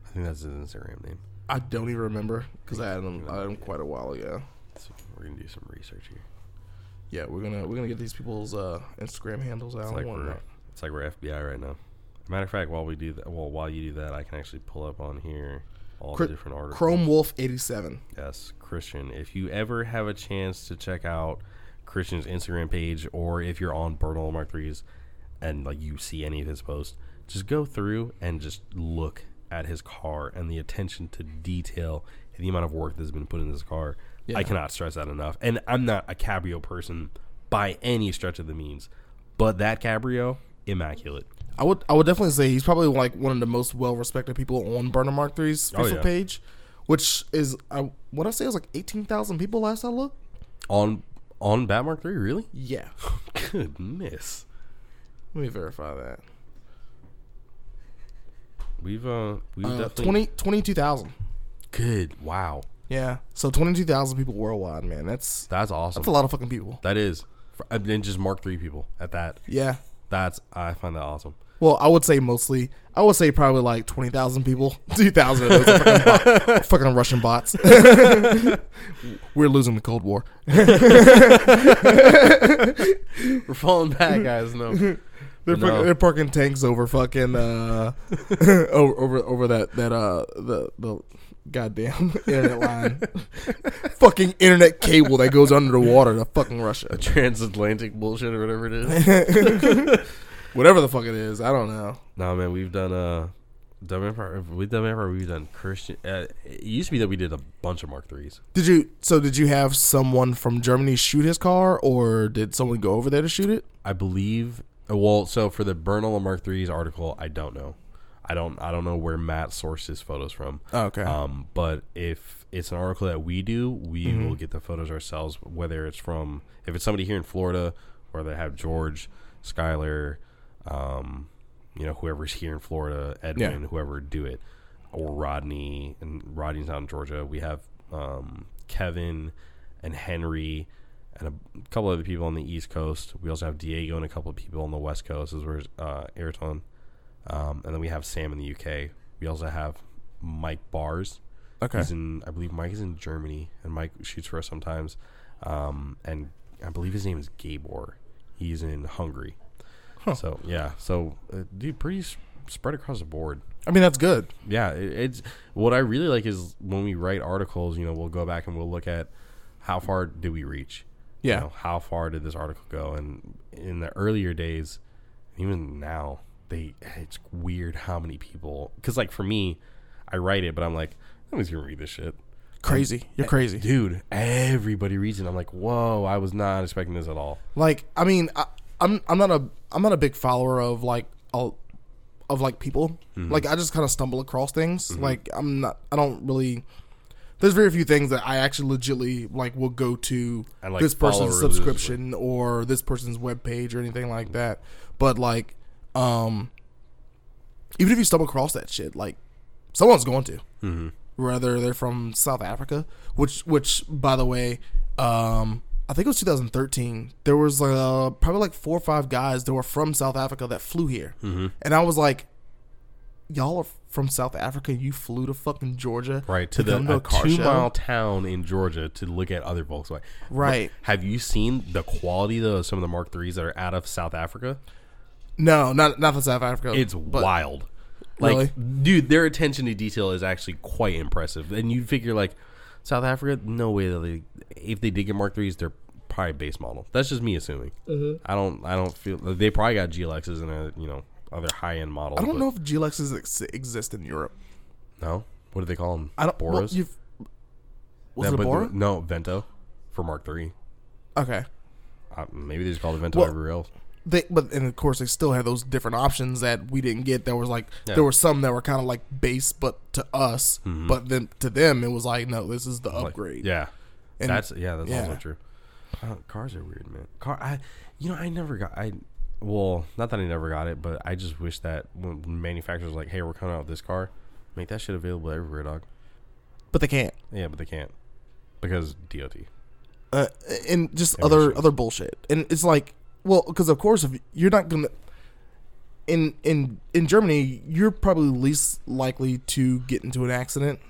I think that's his Instagram name. I don't even remember because I had him I had him quite a while ago. So we're gonna do some research here. Yeah, we're gonna we're gonna get these people's uh, Instagram handles out. It's like we're it's like we're FBI right now. Matter of fact, while we do that, well, while you do that, I can actually pull up on here all the different articles. Chrome Wolf eighty seven. Yes, Christian. If you ever have a chance to check out Christian's Instagram page, or if you're on Burner Mark threes and like you see any of his posts, just go through and just look at his car and the attention to detail and the amount of work that's been put in this car. Yeah. I cannot stress that enough. And I'm not a cabrio person by any stretch of the means, but that cabrio, immaculate. I would I would definitely say he's probably like one of the most well respected people on Burner Mark 3's Oh, Facebook yeah. page. which is I what I say it was like eighteen thousand people last I looked. On on Bat Mark Three, really? Yeah, Goodness, let me verify that. we've uh we've Uh, definitely 20 22,000. good. Wow, Yeah, so twenty two thousand people worldwide, man. That's that's awesome. that's a lot of fucking people. That is, For- and just Mark Three people at that. Yeah. That's I find that awesome. Well, I would say mostly. I would say probably like twenty thousand people. Two thousand of those are fucking, bot- fucking Russian bots. We're losing the Cold War. We're falling back, guys. No, They're, No. fucking, they're parking tanks over fucking uh over over over that that uh the the goddamn internet line, fucking internet cable that goes under the water to fucking Russia. A transatlantic bullshit or whatever it is. Whatever the fuck it is, I don't know. no, man, we've done uh, Dub Empire. We've done Empire. We've done Christian. Uh, it used to be that we did a bunch of Mark threes. Did you? So did you have someone from Germany shoot his car, or did someone go over there to shoot it? I believe. uh, Well, so for the Burner Mark threes article, I don't know. I don't. I don't know where Matt sourced his photos from. Oh, okay. Um, but if it's an article that we do, we Mm-hmm. will get the photos ourselves. Whether it's from if it's somebody here in Florida, or they have George, Skylar, um, you know, whoever's here in Florida, Edwin, whoever do it, or Rodney, and Rodney's out in Georgia. We have um, Kevin and Henry. And a couple other people on the East Coast. We also have Diego and a couple of people on the West Coast, as well as uh, Ayrton. Um, and then we have Sam in the UK. We also have Mike Bars. okay. He's in, I believe Mike is in Germany, and Mike shoots for us sometimes. Um, and I believe his name is Gabor. He's in Hungary. So yeah, so uh, dude, pretty s- spread across the board. I mean, that's good. Yeah, it, it's what I really like is when we write articles. You know, we'll go back and we'll look at how far did we reach. You Yeah. know, how far did this article go? And in the earlier days, even now, they it's weird how many people. Because like for me, I write it, but I'm like, nobody's gonna read this shit. Crazy. You're crazy. dude. Everybody reads it. I'm like, whoa, I was not expecting this at all. Like, I mean, I, I'm I'm not a I'm not a big follower of like all of like people. Mm-hmm. Like, I just kind of stumble across things. Like, I'm not. I don't really. There's very few things that I actually legitly like will go to like, this person's subscription or this person's webpage or anything like that. But like, um, even if you stumble across that shit, like someone's going to. Mm-hmm. Whether they're from South Africa, which which by the way, um, I think it was 2013. There was uh, probably like four or five guys that were from South Africa that flew here, Mm-hmm. and I was like, "Y'all are from South Africa? You flew to fucking Georgia, Right to the to a a two show?" mile town in Georgia to look at other Volkswagen. Right. Have you seen the quality though of some of the Mark threes that are out of South Africa? No, not not from South Africa. It's but- wild. Like, Really? dude, their attention to detail is actually quite impressive. And you'd figure like South Africa, no way that they if they did get Mark threes, they're probably base model. That's just me assuming. Mm-hmm. I don't. I don't feel they probably got GLXs and a you know other high end models. I don't but- know if GLXs ex- exist in Europe. No, what do they call them? I don't. Well, you've, was Yeah, it a but Bora? No, Vento for Mark three. Okay. Uh, maybe they just call it Vento Well, everywhere else. They, but and of course they still had those different options that we didn't get. There was like Yeah. there were some that were kind of like base, but to us, but then to them it was like no, this is the Mm-hmm. Like, upgrade. yeah, And- that's yeah, that's yeah. also true. Uh, cars are weird, man. Car, I, you know, I never got. I, well, not that I never got it, but I just wish that when manufacturers like, hey, we're coming out with this car, make that shit available everywhere, dog. but they can't. Yeah, but they can't because DOT. Uh, and just other other bullshit. And it's like, well, because of course, if you're not gonna in in in Germany, you're probably least likely to get into an accident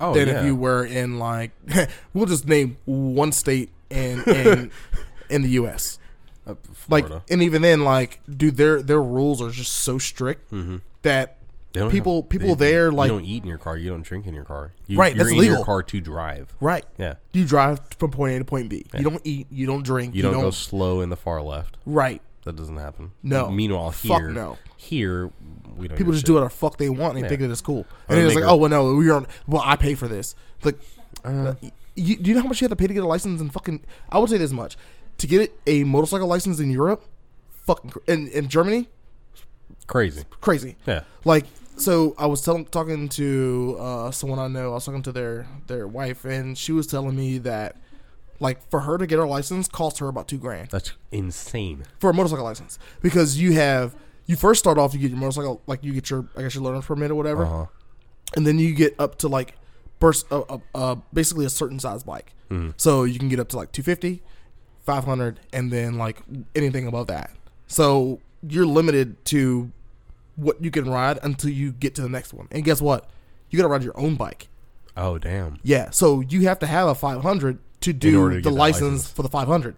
Oh than yeah, if you were in like we'll just name one state in in in the U.S. Uh, Like, and even then, like, dude, their their rules are just so strict mm-hmm. that people- have- people there, like- you don't eat in your car, you don't drink in your car. You, Right, you're that's in illegal. your car to drive. right, Yeah, you drive from point A to point B. You don't eat, you don't drink, you don't go slow in the far left. right. That doesn't happen. No. Meanwhile, Fuck here, no. here we don't. People just shit. do whatever the fuck they want and they Yeah. think that it's cool. And it's like, oh well, no, we're on. Well, I pay for this. Like, Uh, you, do you know how much you have to pay to get a license in fucking? I would say this much: to get a motorcycle license in Europe, fucking in in Germany, crazy. crazy. Yeah. Like so I was telling, talking to uh, someone I know. I was talking to their their wife, and she was telling me that like for her to get her license cost her about two grand That's insane. for a motorcycle license because you have you first start off you get your motorcycle like you get your I guess your learner's permit or whatever, Uh huh. and then you get up to like burst uh, uh, uh, basically a certain size bike. Mhm. So you can get up to like 250, 500, and then like anything above that. So you're limited to what you can ride until you get to the next one. And guess what? You got to ride your own bike. Oh damn. Yeah. So you have to have a 500 to do to the get the license, license. for the 500.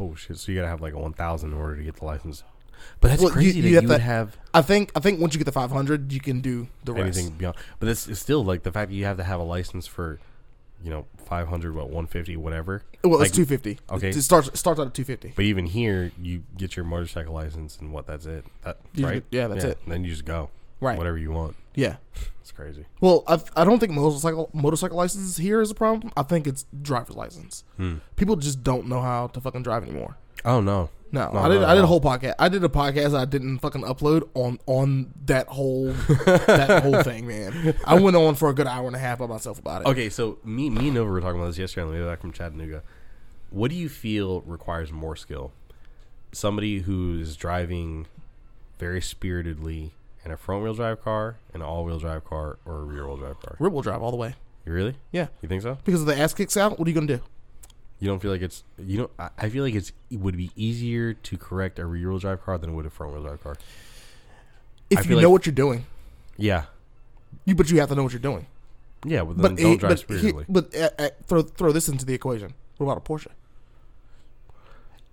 Oh shit. So you gotta have like a one thousand in order to get the license. But that's Well, you- crazy you that have you to- would have I think I think once you get the 500, you can do the rest. anything beyond. But this is still like the fact that you have to have a license for, you know, five hundred, what one fifty, whatever. Well, Like, it's 250. okay. It starts starts out at 250. But even here, you get your motorcycle license, and what? That's it. That You right? yeah, that's it. And then you just go Right. whatever you want. Yeah. It's crazy. Well, I I don't think motorcycle motorcycle license here is a problem. I think it's driver's license. Hmm. People just don't know how to fucking drive anymore. Oh no. No, No, I did. not I did a whole podcast. I did a podcast I didn't fucking upload on on that whole that whole thing, man. I went on for a good hour and a half by myself about it. Okay, so me, me and Nova were talking about this yesterday on the way back from Chattanooga. What do you feel requires more skill? Somebody who's driving very spiritedly in a front wheel drive car, an all wheel drive car, or a rear wheel drive car. Rear wheel drive all the way. You really? Yeah, You think so? because if the ass kicks out, what are you gonna do? You don't feel like it's you don't. I- I feel like it's it would be easier to correct a rear wheel drive car than it would a front wheel drive car. If you know like- what you're doing, Yeah, you but you have to know what you're doing. yeah. But then But don't he- drive but he- but uh, uh, throw throw this into the equation. What about a Porsche?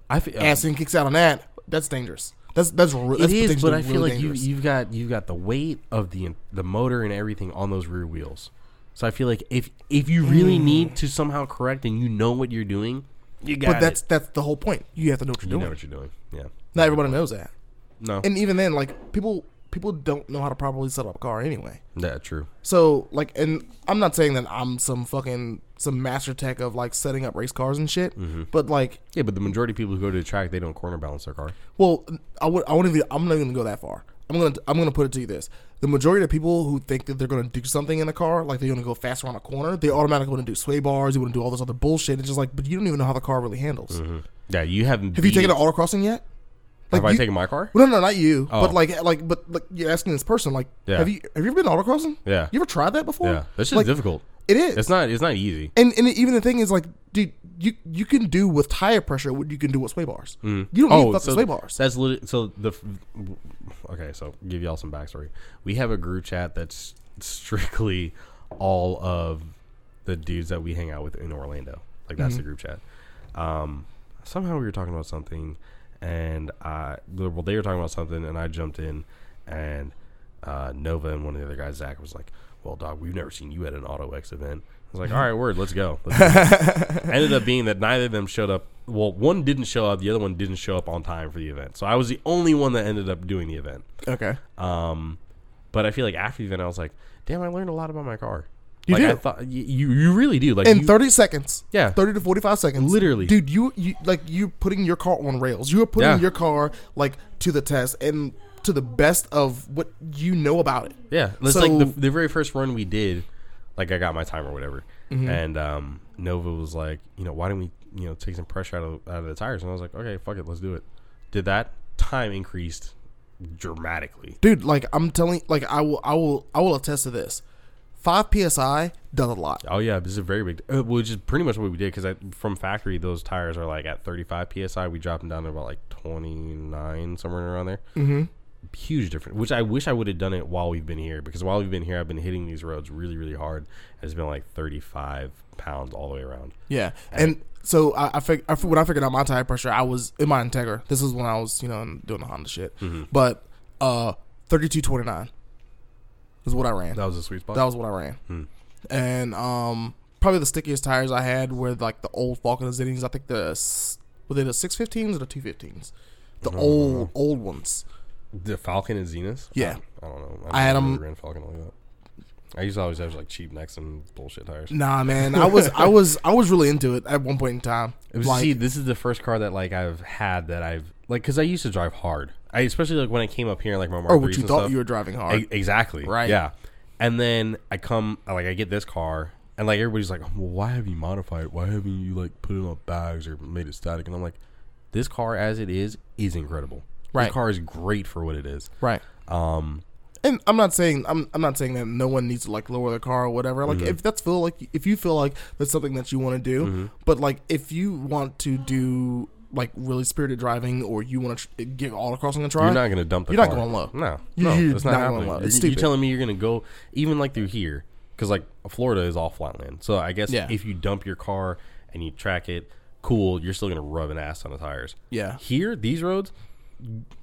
I feel and kicks out on that. That's dangerous. That's that's, re- that's is, but I feel really like you you've got you've got the weight of the the motor and everything on those rear wheels. So I feel like if if you really need to somehow correct and you know what you're doing, you got but that's it. that's the whole point. You have to know what you're doing. You doing. know what you're doing. Yeah. Not everybody knows that. No. And even then, like people people don't know how to properly set up a car anyway. yeah. True. So like, and I'm not saying that I'm some fucking some master tech of like setting up race cars and shit. Mm-hmm. But like, Yeah, but the majority of people who go to the track, they don't corner balance their car. well, I would I wouldn't even I'm not even gonna go that far. I'm gonna I'm gonna put it to you this: the majority of people who think that they're gonna do something in a car, like they're gonna go fast around a corner, they automatically want to do sway bars, they want to do all this other bullshit. It's just like, but you don't even know how the car really handles. Mm-hmm. Yeah, you haven't. Have you taken beat- an autocrossing yet? Have I taken my car? Well, no, no, not you. Oh. But like, like, but like, you're asking this person, like, Yeah. have you have you ever been autocrossing? Yeah. You ever tried that before? Yeah, that's just like, difficult. It is. It's not. It's not easy. And and even the thing is, like, dude, you you can do with tire pressure what you can do with sway bars. You don't need fucking so sway bars. That's lit- so the. Okay, so give y'all some backstory. We have a group chat that's strictly all of the dudes that we hang out with in Orlando. Like that's the Mm-hmm. group chat. Um, somehow we were talking about something, and I well they were talking about something, and I jumped in, and uh, Nova and one of the other guys, Zach, was like, "Well, dog, we've never seen you at an Auto X event." I was like, "All right, word, let's go." Let's do ended up being that neither of them showed up. Well, one didn't show up, the other one didn't show up on time for the event. So I was the only one that ended up doing the event. Okay. Um, but I feel like after the event, I was like, "Damn, I learned a lot about my car." You like, I thought you you really do. Like In you, 30 seconds. Yeah. 30 to 45 seconds. Literally. Dude, you you like you putting your car on rails. You are putting Yeah. your car like to the test and to the best of what you know about it. Yeah, it's So- like the, the very first run we did. Like I got my time or whatever, Mm-hmm. and um, Nova was like, you know, why don't we, you know, take some pressure out of out of the tires? And I was like, okay, fuck it, let's do it. Did that time increased dramatically? Dude, like I'm telling like I will I will I will attest to this. 5 psi does a lot. Oh yeah, this is a very big, uh, which is pretty much what we did because from factory those tires are like at 35 psi. We dropped them down to about like 29 somewhere around there. Mm-hmm. Huge difference. Which I wish I would have done it while we've been here because while we've been here, I've been hitting these roads really really hard. It's been like 35 pounds all the way around. Yeah, and so I, I, fig- I when I figured out my tire pressure, I was in my Integra. This is when I was, you know, doing the Honda shit. Mm-hmm. But uh, thirty two twenty nine is what I ran. That was a sweet spot. That was what I ran. Hmm. And um, probably the stickiest tires I had were like the old Falken Azenis. I think the s- were they the six fifteens or the two fifteens? The old old ones. The Falken Azenis? Yeah. I, I don't know. I had never 'em- Grand Falcon like that. I used to always have like cheap Nexens bullshit tires. Nah, man, I was I was I was really into it at one point in time. It was, like, see, this is the first car that like I've had that I've like because I used to drive hard. I especially like when I came up here, like my oh, Mark or what you thought stuff. you were driving hard. E- exactly. Right. Yeah. And then I come, like, I get this car, and like everybody's like, "Well, why have you modified it? Why haven't you like put it on bags or made it static?" And I'm like, "This car, as it is, is incredible. Right. This car is great for what it is." right. Um, And I'm not saying I'm I'm not saying that no one needs to like lower their car or whatever. Like Mm-hmm. if that's feel like if you feel like that's something that you want to do, Mm-hmm. but like if you want to do like really spirited driving or you want to tr- give autocrossing a try, you're not gonna dump the car. You're not car. going low. No, no, you're it's not, not going happening. low. You're, It's you're telling me you're gonna go even like through here because like Florida is all flatland. So I guess Yeah. if you dump your car and you track it, cool. You're still gonna rub an ass on the tires. yeah. Here, these roads,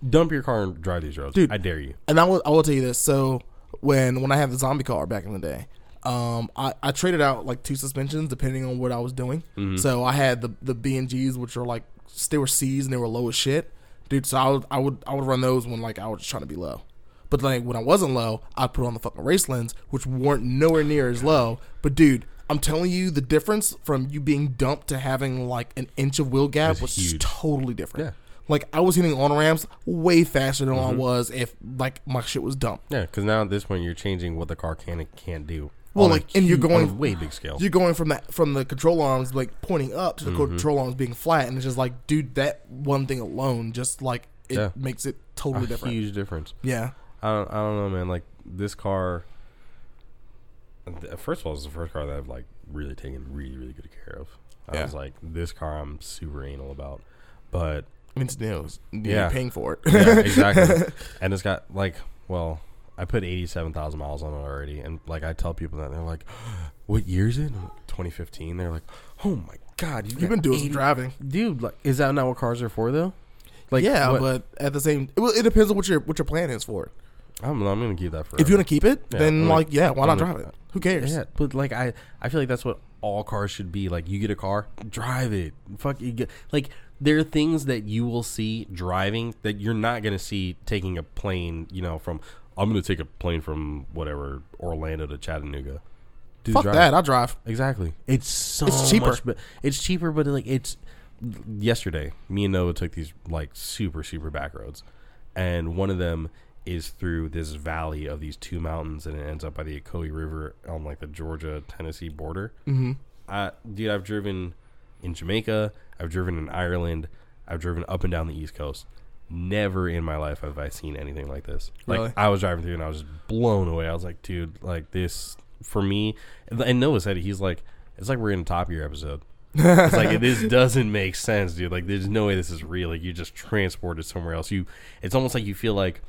dump your car and drive these roads. Dude. I dare you. And I will I will tell you this. So when when I had the zombie car back in the day, um, I, I traded out like two suspensions depending on what I was doing. Mm-hmm. So I had the the B and Gs, which are like they were C's and they were low as shit, dude. So I would I would I would run those when like I was just trying to be low. But like when I wasn't low, I'd put on the fucking Racelands, which weren't nowhere near as low. But dude, I'm telling you, the difference from you being dumped to having like an inch of wheel gap It's was huge. totally different. Yeah. Mm-hmm. Like I was hitting on ramps way faster than I was if like my shit was dumped. Yeah, because now at this point you're changing what the car can and can't do. Well, like, and you're going- way big scale. You're going from that from the control arms like pointing up to the Mm-hmm. control arms being flat, and it's just like, dude, that one thing alone just like it Yeah. makes it a totally different. huge difference. Yeah, I don't, I don't know, man. Like this car. First of all, it's the first car that I've like really taken really, really good care of. I Yeah. was like, this car I'm super anal about, but it's. You're Yeah. paying for it. yeah, exactly. and it's got like, well, I put eighty-seven thousand miles on it already, and like I tell people that they're like, "What year is it?" Twenty fifteen. They're like, "Oh my god, you You've been doing some driving. dude." Like, is that not what cars are for though? Like, yeah, what- but at the same, it, well, it depends on what your what your plan is for it. I'm, I'm gonna keep that for If you want to keep it, Yeah, then I'm like, like- yeah, why not I'm drive it? Who cares? Yeah, but like I, I feel like that's what all cars should be. Like you get a car, drive it. Fuck you get like there are things that you will see driving that you're not gonna see taking a plane. You know, from I'm gonna take a plane from whatever Orlando to Chattanooga. Do Fuck drive. that. I'll drive. Exactly. It's so It's cheaper. much, but it's cheaper. But like it's yesterday, me and Noah took these like super super back roads, and one of them is through this valley of these two mountains, and it ends up by the Ocoee River on like the Georgia Tennessee border. Mm-hmm. I, dude, I've driven in Jamaica. I've driven in Ireland. I've driven up and down the East Coast. Never in my life have I seen anything like this. Like Really? I was driving through and I was just blown away. I was like, dude, like this for me. And Noah said. He's like, it's like we're in a Top Gear episode. it's like this doesn't make sense, dude. Like there's no way this is real. Like you just transported somewhere else. You, it's almost like you feel like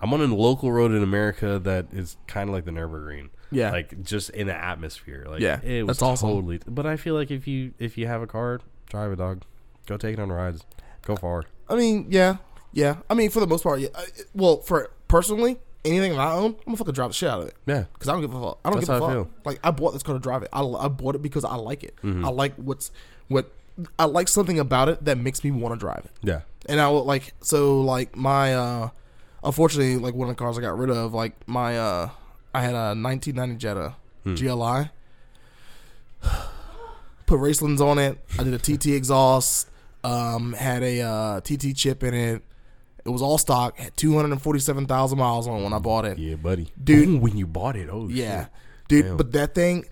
I'm on a local road in America that is kind of like the Nurburgring. Yeah. like just in the atmosphere. Like Yeah, it was that's awesome. totally. But I feel like if you if you have a car, drive a dog, go take it on rides, go far. I mean, yeah, yeah. I mean, for the most part, yeah. I, well, for personally, anything that I own, I'm gonna fucking drive the shit out of it. Yeah, Because I don't give a fuck. I don't That's give a I fuck. feel. Like I bought this car to drive it. I, I bought it because I like it. Mm-hmm. I like what's what. I like something about it that makes me want to drive it. yeah, And I will like so like my uh unfortunately like one of the cars I got rid of like my uh I had a 1990 Jetta Hmm. GLI. Put Racelands on it. I did a TT exhaust. Um, had a uh, TT chip in it. It was all stock. Had 247,000 miles on it when I bought it. yeah, buddy, Dude. Ooh, when you bought it, oh Yeah, shit. dude. Damn. But that thing,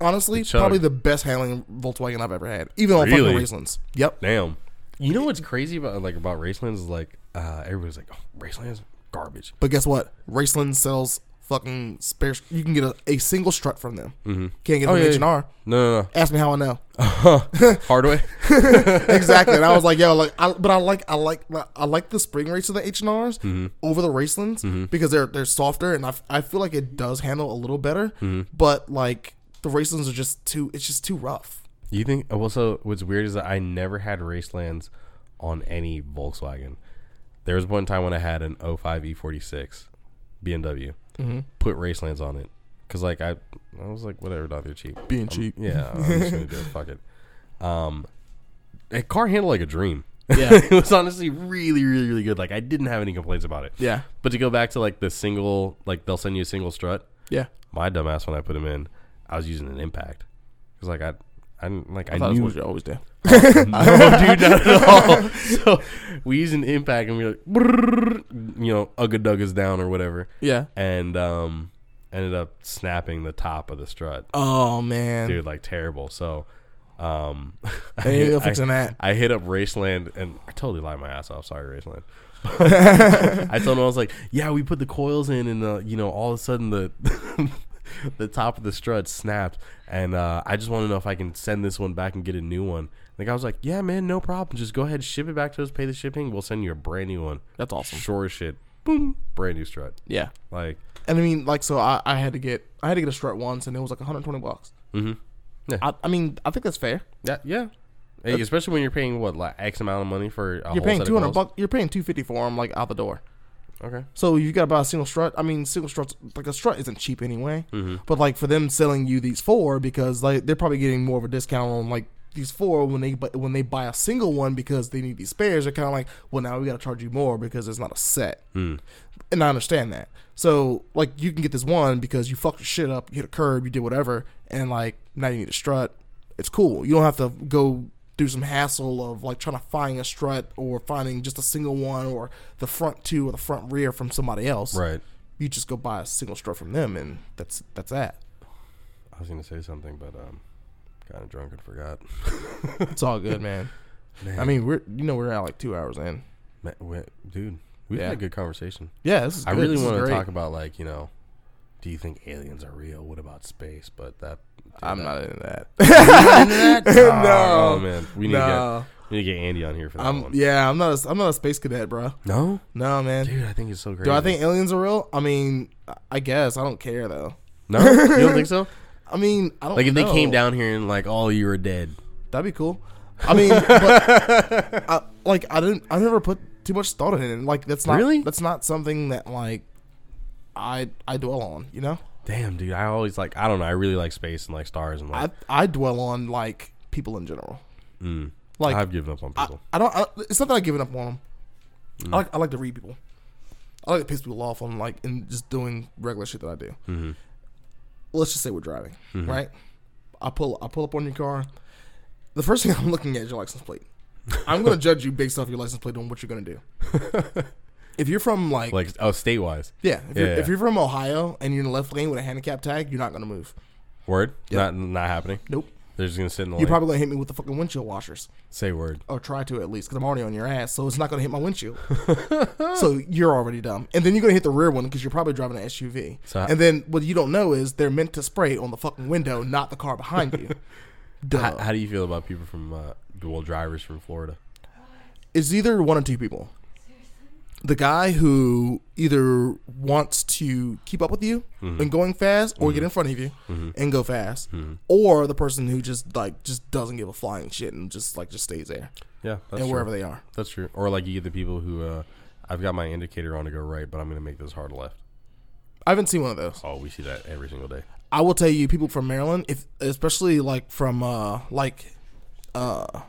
honestly, The probably the best handling Volkswagen I've ever had. Even on Really? fucking Racelands. Yep. damn. You know what's crazy about like about Racelands is like uh, everybody's like, oh, Racelands garbage. But guess what? Raceland sells fucking spare. You can get a, a single strut from them. Mm-hmm. Can't get Oh. H and R. No, no, Ask me how I know. no. Hard way. exactly. And I was like, yo, like, I, but I like, I like, I like the spring rates of the H and R's Mm-hmm. over the Racelands because they're they're softer and I, I feel like it does handle a little better. Mm-hmm. But like the Racelands are just too. It's just too rough. You think? uh, Well, so what's weird is that I never had Racelands on any Volkswagen. There was one time when I had an 05 E46 BMW, Mm-hmm. put Racelands on it because like I, I was like, whatever, dog, they're cheap. Being I'm- cheap. yeah, I'm just gonna do it. Fuck it. Um, a car handled like a dream. Yeah. it was honestly really, really, really good. Like I didn't have any complaints about it. Yeah. But to go back to like the single, like they'll send you a single strut. Yeah. My dumbass when I put them in, I was using an impact because like I, I didn't like. I, I thought knew what you always do. no, dude, not at all. So we use an impact and we're like, you know, Ugga Dugga's down or whatever, Yeah. and um, ended up snapping the top of the strut, Oh man. dude, like terrible. So, um, I, hit, that. I hit up Raceland and I totally lied my ass off. Sorry, Raceland. I told him I was like, yeah, we put the coils in, and uh, you know, all of a sudden the the top of the strut snapped, and uh, I just want to know if I can send this one back and get a new one. The guy was like, yeah, man, no problem. Just go ahead, ship it back to us, pay the shipping. We'll send you a brand new one. That's awesome. Sure as shit. Boom, brand new strut. Yeah. Like, And I mean, like, so I, I had to get I had to get a strut once, and it was like 120 bucks. mm-hmm. I, I mean, I think that's fair. yeah, yeah. Hey, especially when you're paying what like X amount of money for a You're whole paying set 200 bucks. You're paying 250 for them, like out the door. Okay. So you got to buy a single strut. I mean, single struts like a strut isn't cheap anyway. Mm-hmm. But like for them selling you these four because like they're probably getting more of a discount on like these four when they but when they buy a single one because they need these spares. They're kind of like, well, now we got to charge you more because it's not a set. Mm. And I understand that. So like you can get this one because you fucked your shit up, you hit a curb, you did whatever, and like now you need a strut. It's cool. You don't have to go do some hassle of like trying to find a strut or finding just a single one or the front two or the front rear from somebody else. Right. You just go buy a single strut from them, and that's that's that. I was gonna say something, but um, kind of drunk and forgot. It's all good, man. Man, I mean, we're you know we're at like two hours in. Ma- we- dude, we've Yeah. had a good conversation. Yeah, this is. I really want to talk about like you know, do you think aliens are real? What about space? But that I'm that- not into that. Oh, no, oh, man, we need to no. get we need to get Andy on here for that I'm one. yeah. I'm not. A, I'm not a space cadet, bro. No, No, man. dude, I think it's so great. Do I think aliens are real? I mean, I guess I don't care though. no? You don't think so? I mean, I don't Like if they came down here and like, oh, you were dead. that'd be cool. I mean, but I, like I didn't. I never put too much thought in it. Like that's not Really? That's not something that like I I dwell on. You know, Damn, dude, I always like I don't know. I really like space and like stars and like. I I dwell on like people in general. mm, Like I've given up on people. I don't. I, it's not that I've given up on them. Mm. I like I like to read people. I like to piss people off on like and just doing regular shit that I do. Mhm. Let's just say we're driving, Mhm. right? I pull I pull up on your car. The first thing I'm looking at is your license plate. I'm gonna judge you based off your license plate on what you're gonna do. if you're from like, like oh, state wise. yeah, if, you're, yeah, if you're from Ohio and you're in the left lane with a handicap tag, you're not gonna move. Word, Yeah. not not happening. Nope. They're just gonna sit in the You're lane. probably gonna hit me with the fucking windshield washers. Say word. or try to at least because I'm already on your ass, so it's not gonna hit my windshield. so you're already dumb, and then you're gonna hit the rear one because you're probably driving an SUV. So- and then what you don't know is they're meant to spray on the fucking window, not the car behind you. Duh. How, how do you feel about people from uh, dual drivers from Florida? it's either one or two people. The guy who either wants to keep up with you Mm-hmm. and going fast, or get in front of you and go fast, or the person who just like just doesn't give a flying shit and just like just stays there Yeah, that's and true. wherever they are. That's true. Or like you get the people who uh, I've got my indicator on to go right, but I'm gonna make this hard left. I haven't seen one of those. Oh, we see that every single day. I will tell you, people from Maryland, if especially like from uh like uh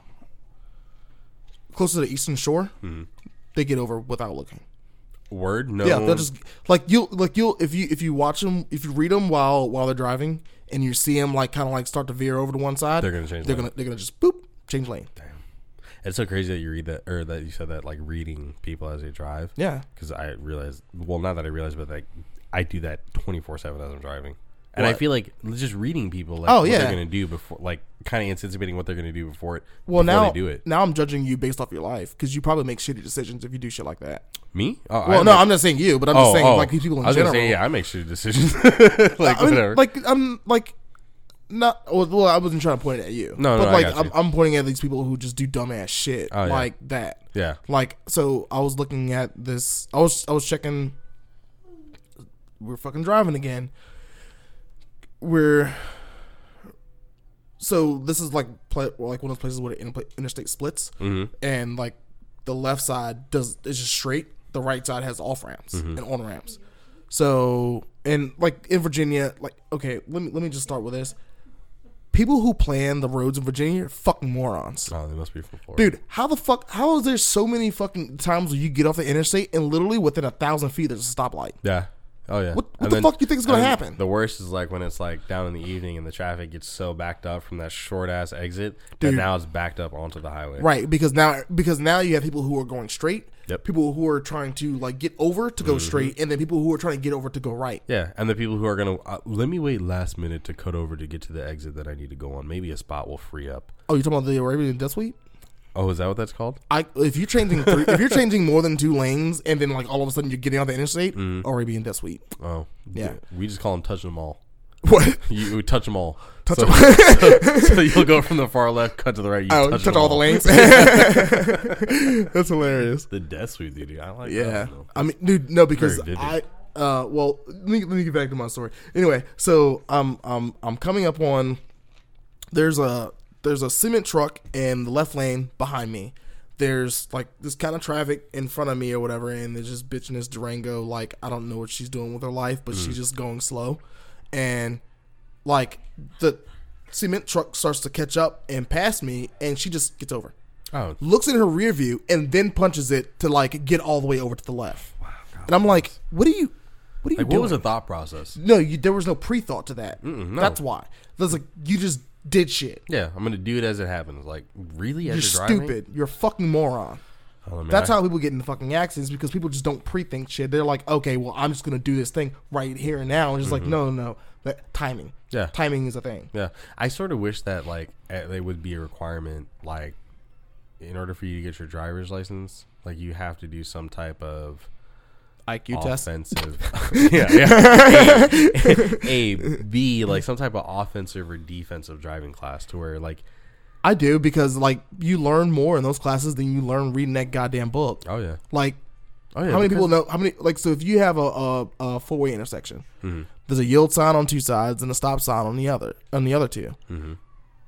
close to the Eastern Shore, they get over without looking. Word, no. Yeah, they'll just like you like you'll if you if you watch them if you read them while while they're driving and you see them like kind of like start to veer over to one side, They're gonna change They're lane. gonna they're gonna just boop change lane. Damn, it's so crazy that you read that or that you said that like reading people as they drive. Yeah, Because I realized, well, not that I realize but like I do that 24 seven as I'm driving, and I feel like just reading people, like Oh, what yeah. they're gonna do before, like kind of anticipating what they're gonna do before it. well before now they do it. now I'm judging you based off your life because you probably make shitty decisions if you do shit like that. Me? Oh, Well, I no, make- I'm not saying you, but I'm just oh, saying oh. like these people in I was general. say, yeah, I make shitty decisions. like I mean, whatever. like I'm like not well, well. I wasn't trying to point it at you. No, no, but I like I'm. I'm pointing at these people who just do dumbass shit Oh, yeah. like that. yeah. Like so, I was looking at this. I was I was checking. We're fucking driving again. We're so this is like like one of those places where the interstate splits, Mm-hmm. and like the left side does is just straight. The right side has off ramps Mm-hmm. and on ramps. So and like in Virginia, like okay, let me let me just start with this. People who plan the roads in Virginia are fucking morons. Oh, they must be from Florida. Dude, how the fuck? How is there so many fucking times where you get off the interstate and literally within a thousand feet there's a stoplight? Yeah. Oh yeah. What What the fuck do you think is gonna and happen? The worst is like when it's like down in the evening and the traffic gets so backed up from that short ass exit Dude. that now it's backed up onto the highway. Right, because now because now you have people who are going straight, Yep. people who are trying to like get over to go straight, and then people who are trying to get over to go right. Yeah, and the people who are gonna uh, let me wait last minute to cut over to get to the exit that I need to go on. Maybe a spot will free up. Oh, you're talking about the Arabian Death Suite? Oh, is that what that's called? I if you're changing three, if you're changing more than two lanes, and then like all of a sudden you're getting on the interstate, Arabian Death Suite. Oh, Yeah. We just call them touching them all. What? You we touch them all. Touch so, 'em. so, so you'll go from the far left, cut to the right. You Oh, touch, touch, them all the lanes. That's hilarious. The death suite, dude. I like. Yeah, That. I mean, dude, no, because I, uh, well, let me, let me get back to my story. Anyway, so I'm um, um, I'm coming up on. There's a there's a cement truck in the left lane behind me. There's like this kind of traffic in front of me or whatever, and there's just bitching this Durango. Like I don't know what she's doing with her life, but Mm-hmm. she's just going slow, and like the cement truck starts to catch up and pass me, and she just gets over Oh, looks in her rear view and then punches it to like get all the way over to the left. and I'm like, what are you? What are you like doing? what was the thought process? no, you, there was no pre-thought to that. no. That's why. That's like you just did shit. Yeah, I'm gonna do it as it happens. Like really, as You're you're, driving? stupid. You're a fucking moron. Oh, That's I- how people get into fucking accidents because people just don't pre-think shit. They're like, okay, well, I'm just gonna do this thing right here and now. And it's like, no, no, no. That timing. Mm-hmm. Yeah. timing is a thing. Yeah, I sort of wish that like eh, they would be a requirement. Like, in order for you to get your driver's license, like you have to do some type of IQ test. yeah, yeah. A, A, B, like some type of offensive or defensive driving class to where like, I do because like you learn more in those classes than you learn reading that goddamn book. oh yeah, Like oh yeah. how many people know? How many like so? If you have a a, a four way intersection, Mm-hmm. there's a yield sign on two sides and a stop sign on the other on the other 2 Mm-hmm.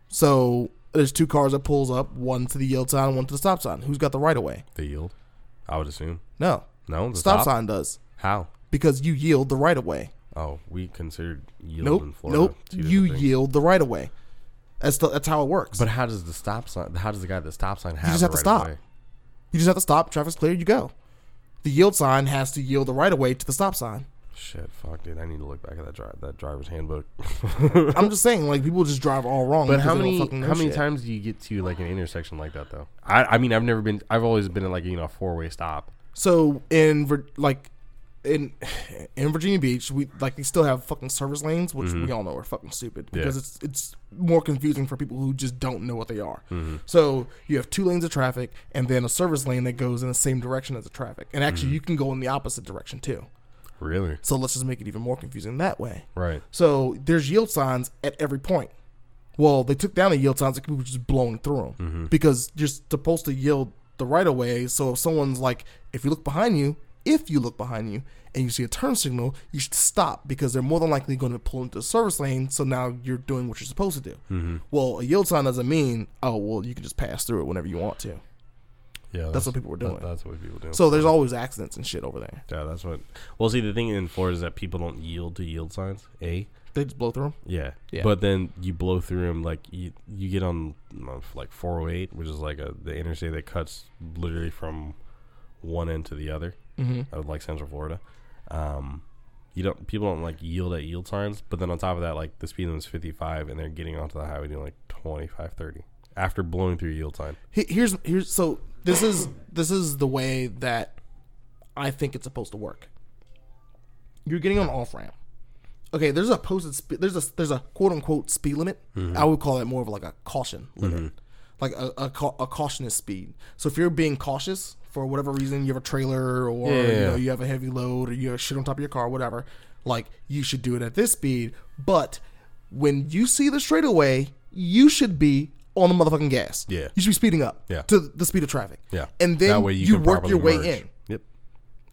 So there's two cars that pulls up, one to the yield sign, one to the stop sign. Who's got the right of way? the yield? I would assume No, no. The stop top? sign does How? because you yield the right of way. Oh, we considered yield in Florida. nope. You things. yield the right of way. That's the, that's how it works. But how does the stop sign? How does the guy at the stop sign have? You just have to right stop. you just have to stop. Traffic's clear. You go. The yield sign has to yield the right of way to the stop sign. Shit, fuck, dude. I need to look back at that dri- that driver's handbook. I'm just saying, like people just drive all wrong. But how many how many shit. times do you get to like an intersection like that though? I I mean I've never been. I've always been in like you know a four way stop. So in like in in Virginia Beach, we like we still have fucking service lanes, which we all know are fucking stupid Mm-hmm. Yeah. because it's it's more confusing for people who just don't know what they are. Mm-hmm. So you have two lanes of traffic and then a service lane that goes in the same direction as the traffic, and actually Mm-hmm. you can go in the opposite direction too. Really? So let's just make it even more confusing that way. Right. So there's yield signs at every point. Well, they took down the yield signs, like people were just blowing through them Mm-hmm. because you're supposed to yield the right of way. So if someone's like, if you look behind you, if you look behind you and you see a turn signal, you should stop because they're more than likely going to pull into the service lane. So now you're doing what you're supposed to do. Mm-hmm. Well, a yield sign doesn't mean, oh, well, you can just pass through it whenever you want to. Yeah. That's what people were doing. that- that's what people do. So there's always accidents and shit over there. yeah, that's what. Well, see, the thing in Florida is that people don't yield to yield signs. A. They just blow through them. Yeah. Yeah. But then you blow through them like you you get on like 408, which is like a the interstate that cuts literally from one end to the other. Mm-hmm. of like Central Florida. Um, you don't people don't like yield at yield signs, but then on top of that, like the speed limit is 55, and they're getting onto the highway doing like 25, 30 after blowing through a yield sign. Here's here's so this is this is the way that I think it's supposed to work. You're getting on off ramp. Okay, there's a posted spe- there's a there's a quote unquote speed limit. Mm-hmm. I would call it more of like a caution limit, mm-hmm. like a, a, cau- a cautious speed. So if you're being cautious for whatever reason, you have a trailer or Yeah, you yeah, know yeah. you have a heavy load or you have shit on top of your car, whatever. Like you should do it at this speed, but when you see the straightaway, you should be on the motherfucking gas. Yeah. you should be speeding up. Yeah. to the speed of traffic. Yeah, and then That way you, can work your way in. Yep,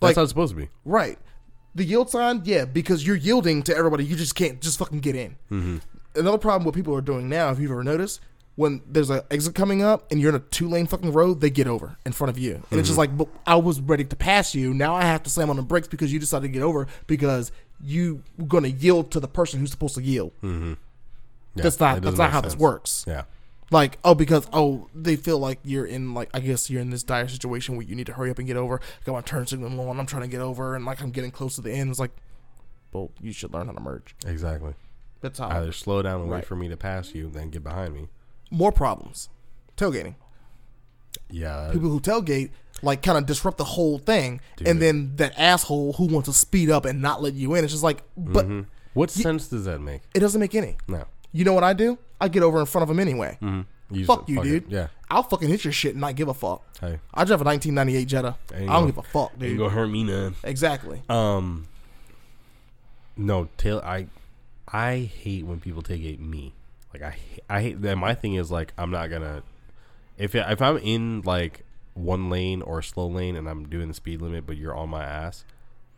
Like- that's how it's supposed to be. Right. The yield sign, yeah, because you're yielding to everybody. You just can't just fucking get in. Mm-hmm. Another problem what people are doing now, if you've ever noticed, when there's an exit coming up and you're in a two lane fucking road, they get over in front of you. And it's Mm-hmm. just like, but I was ready to pass you. Now I have to slam on the brakes because you decided to get over because you going to yield to the person who's supposed to yield. Yeah, that's not that's not how this works. Yeah, Like, oh, because oh, they feel like you're in like I guess you're in this dire situation where you need to hurry up and get over. I got my turn signal on, I'm trying to get over, and like I'm getting close to the end. It's like, well, you should learn how to merge. Exactly. That's how. Either slow down and wait for me to pass you, then get behind me. More problems. Tailgating. Yeah. People who tailgate like kind of disrupt the whole thing, Dude. and then that asshole who wants to speed up and not let you in. It's just like, but Mhm. What sense does that make? it doesn't make any. No. You know what I do? I get over in front of him anyway. Mm-hmm. You Fuck you, it. dude. Yeah. I'll fucking hit your shit and not give a fuck. Hey. I drive a 1998 Jetta. I don't gonna- give a fuck, Ain't dude. gonna hurt me none. Exactly. Um. No, tail. I, I hate when people tailgate me. Like I, I hate that. My thing is like I'm not gonna. If it, if I'm in like one lane or a slow lane and I'm doing the speed limit, but you're on my ass,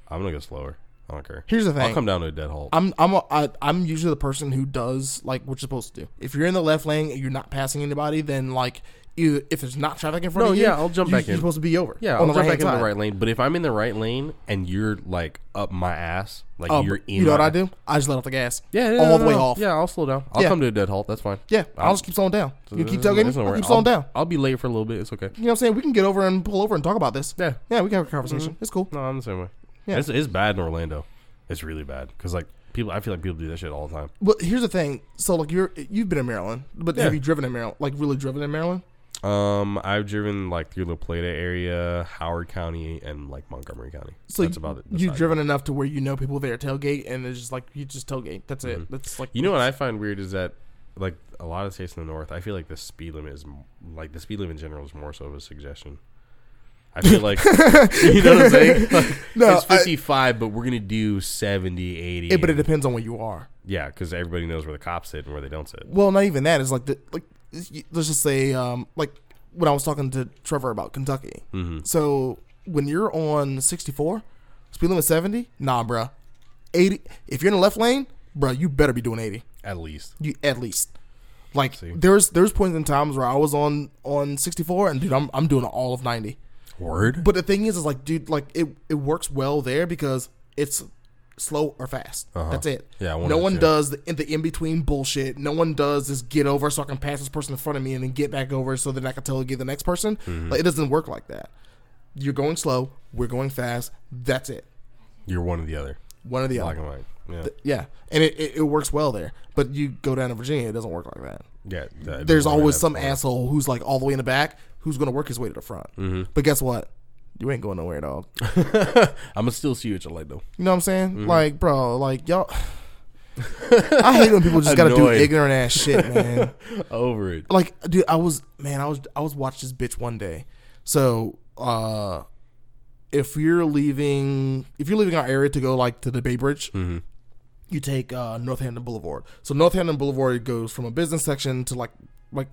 I'm gonna go slower. I don't care. Here's the thing. I'll come down to a dead halt. I'm I'm a, I, I'm usually the person who does like what you're supposed to do. If you're in the left lane and you're not passing anybody, then like either, if there's not traffic in front No, of you, yeah, I'll jump you, back You're in. supposed to be over. yeah, I'll jump back in the right lane. But if I'm in the right lane and you're like up my ass, like Oh, you're but in. you know what my- I do? I just let off the gas. Yeah, yeah all no, the way no, off. Yeah, I'll slow down. I'll Yeah. come to a dead halt. That's fine. Yeah, I'll, I'll- just keep slowing down. you keep tailgating, it's no I'll worry. keep slowing down. I'll be late for a little bit. It's okay. You know what I'm saying? We can get over and pull over and talk about this. Yeah. Yeah, we can have a conversation. Mm-hmm. It's cool. No, I'm the same way. Yeah. It's, it's bad in Orlando. It's really bad because like people, I feel like people do that shit all the time. But here's the thing. So like you're you've been in Maryland, but Yeah. have you driven in Maryland? Like really driven in Maryland? Um, I've driven like through La Plata area, Howard County, and like Montgomery County. So that's about it. That's You've driven enough to where you know people there tailgate, and it's just like you just tailgate. That's it. That's like Mm-hmm. You know what I find weird is that like a lot of states in the north, I feel like the speed limit is m- like the speed limit in general is more so of a suggestion. I feel like you know what I'm saying. Like, No, it's I- 55, but we're gonna do 70, 80. Yeah, but it depends on where you are. yeah, because everybody knows where the cops sit and where they don't sit. Well, not even that. It's like the like. Let's just say, um, like when I was talking to Trevor about Kentucky. Mm-hmm. So when you're on 64, speed limit 70, nah, bruh. 80. If you're in the left lane, bruh, you better be doing 80. At least. You at least. Like See. there's there's points in times where I was on on 64 and dude, I'm I'm doing all of 90. Word. But the thing is, is like, dude, like it, it works well there because it's slow or fast. Uh-huh. That's it. Yeah, no one does the, the in between bullshit. No one does this get over so I can pass this person in front of me and then get back over so that I can tell get the next person. Mm-hmm. Like it doesn't work like that. You're going slow. We're going fast. That's it. You're one or the other. One or the Black other. and white. Yeah. Yeah, and it, it, it works well there. But you go down to Virginia, it doesn't work like that. Yeah. that- There's always some the asshole who's like all the way in the back who's going to work his way to the front. Mm-hmm. But guess what? You ain't going nowhere, dog. I'm gonna still see you at your light though. You know what I'm saying? Mm-hmm. Like, bro, like y'all. I hate when people just gotta do ignorant ass shit, man. Over it. like, dude, I was man, I was I was watching this bitch one day. So, uh, if you're leaving, if you're leaving our area to go like to the Bay Bridge, Mm-hmm. you take uh, Northampton Boulevard. So Northampton Boulevard goes from a business section to like like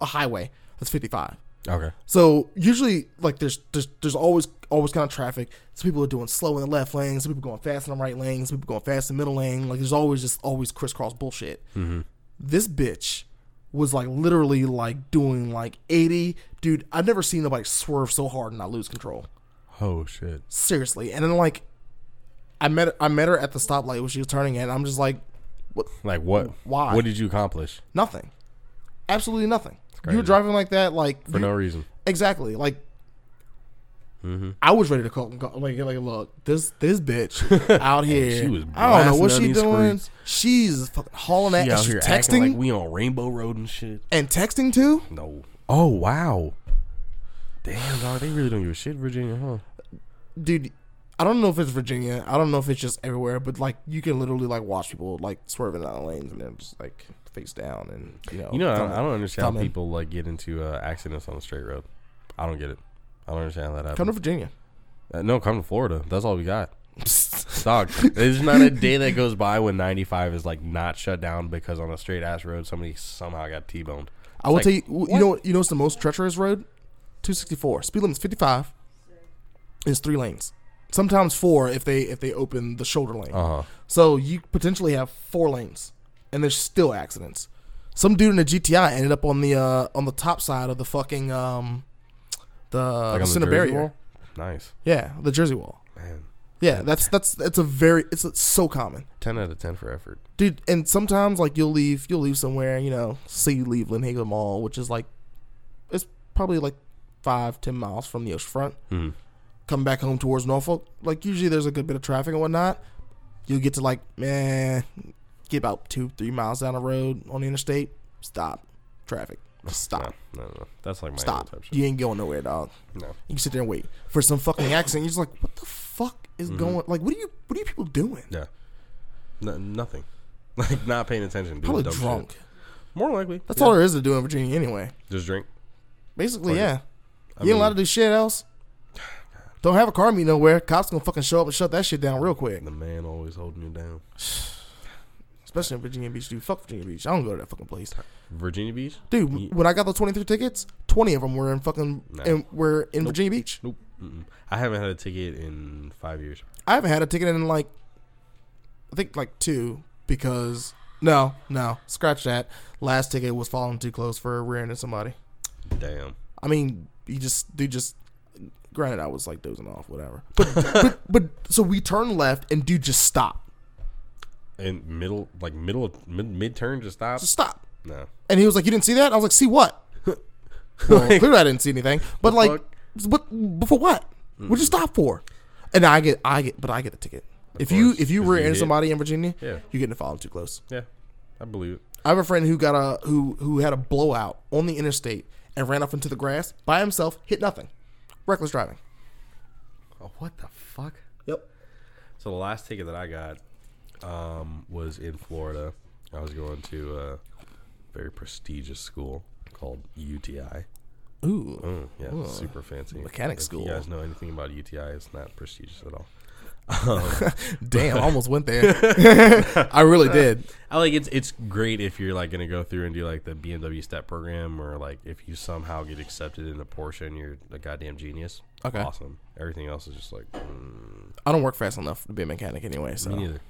a highway. That's 55. Okay. So usually, like there's there's there's always always kind of traffic. Some people are doing slow in the left lane. Some people going fast in the right lane. Some people going fast in the middle lane. Like there's always just always crisscross bullshit. Mm-hmm. This bitch was like literally like doing like 80. Dude, I've never seen nobody swerve so hard and not lose control. Oh shit. Seriously. And then like I met I met her at the stoplight when she was turning in. I'm just like, what? Like what? Why? What did you accomplish Nothing. Absolutely nothing. You were driving like that, like for you- no reason? Exactly. Like Mm-hmm. I was ready to call, call like like look this this bitch out here. She was I don't know what she doing. streets. She's fucking hauling at She and out she's here texting like we on Rainbow Road and shit. and texting too. No. Oh wow. Damn, dog. They really don't give a shit, Virginia, huh? Dude, I don't know if it's Virginia. I don't know if it's just everywhere, but like you can literally like watch people like swerving out of lanes and then just like face down and you know. You know, I don't, I don't understand how people like get into uh, accidents on the straight road. I don't get it. I don't understand how that come to. Virginia. Uh, no, come to Florida. That's all we got. Dog, there's not a day that goes by when 95 is like not shut down because on a straight ass road somebody somehow got T-boned. I will like, tell you. You know. You know what's the most treacherous road? Two sixty four. Speed limit's fifty five. It's three lanes. Sometimes four if they if they open the shoulder lane. Uh huh. So you potentially have four lanes, and there's still accidents. Some dude in a GTI ended up on the uh, on the top side of the fucking um, the, Like barrier. wall? Nice, Yeah, the Jersey wall. man. Yeah, that's that's it's a very it's, it's so common, 10 out of 10 for effort. dude. And sometimes like you'll leave you'll leave somewhere, you know, say you leave Lynn Mall, which is like it's probably like five ten miles from the ocean front. hmm Come back home towards Norfolk, like usually there's a good bit of traffic and whatnot. You'll get to like, man, get about two, three miles down the road on the interstate. Stop. Traffic. Just stop. No, no, no. That's like my Stop. You ain't going nowhere, dog. No. You can sit there and wait for some fucking accident. You're just like, what the fuck is Mm-hmm. going? Like, what are you? What are you people doing? Yeah. No, nothing. Like not paying attention. Probably drunk. Shit. More likely. That's Yeah. all there is to do in Virginia anyway. Just drink. Basically, yeah. I you ain't allowed to do shit else. Don't have a car meet nowhere. Cops gonna fucking show up and shut that shit down real quick. The man always holding you down. Especially in Virginia Beach, dude. Fuck Virginia Beach. I don't go to that fucking place, Virginia Beach? dude. Ye- When I got those twenty three tickets, twenty of them were in fucking Nah. in, were in Virginia Beach. Nope. Mm-mm. I haven't had a ticket in five years. I haven't had a ticket in like, I think like two because no, no, scratch that. Last ticket was falling too close for rear ending somebody. Damn. I mean, you just dude just. Granted, I was like dozing off, whatever. But but but so we turn left and dude just stopped, In middle, like middle, mid, mid turn, just stop. just stop. No. And he was like, "You didn't see that?" I was like, "See what?" well, clearly I didn't see anything. But like, fuck? but, but for what? What'd you stop for? And I get, I get, but I get a ticket. If you if you rear end somebody in Virginia, Yeah. you're getting followed too close. Yeah. I believe it. I have a friend who got a who who had a blowout on the interstate and ran off into the grass by himself, hit nothing, reckless driving. Oh, what the fuck? Yep. So the last ticket that I got um, was in Florida. I was going to a very prestigious school called UTI. Ooh. Oh, yeah, super fancy. Mechanic if school. You guys know anything about UTI? It's not prestigious at all. Damn, I almost went there. I really did. I like it's it's great if you're like gonna go through and do like the BMW step program or like if you somehow get accepted into Porsche and you're a goddamn genius. Okay. Awesome. Everything else is just like mm, I don't work fast enough to be a mechanic anyway. So me neither.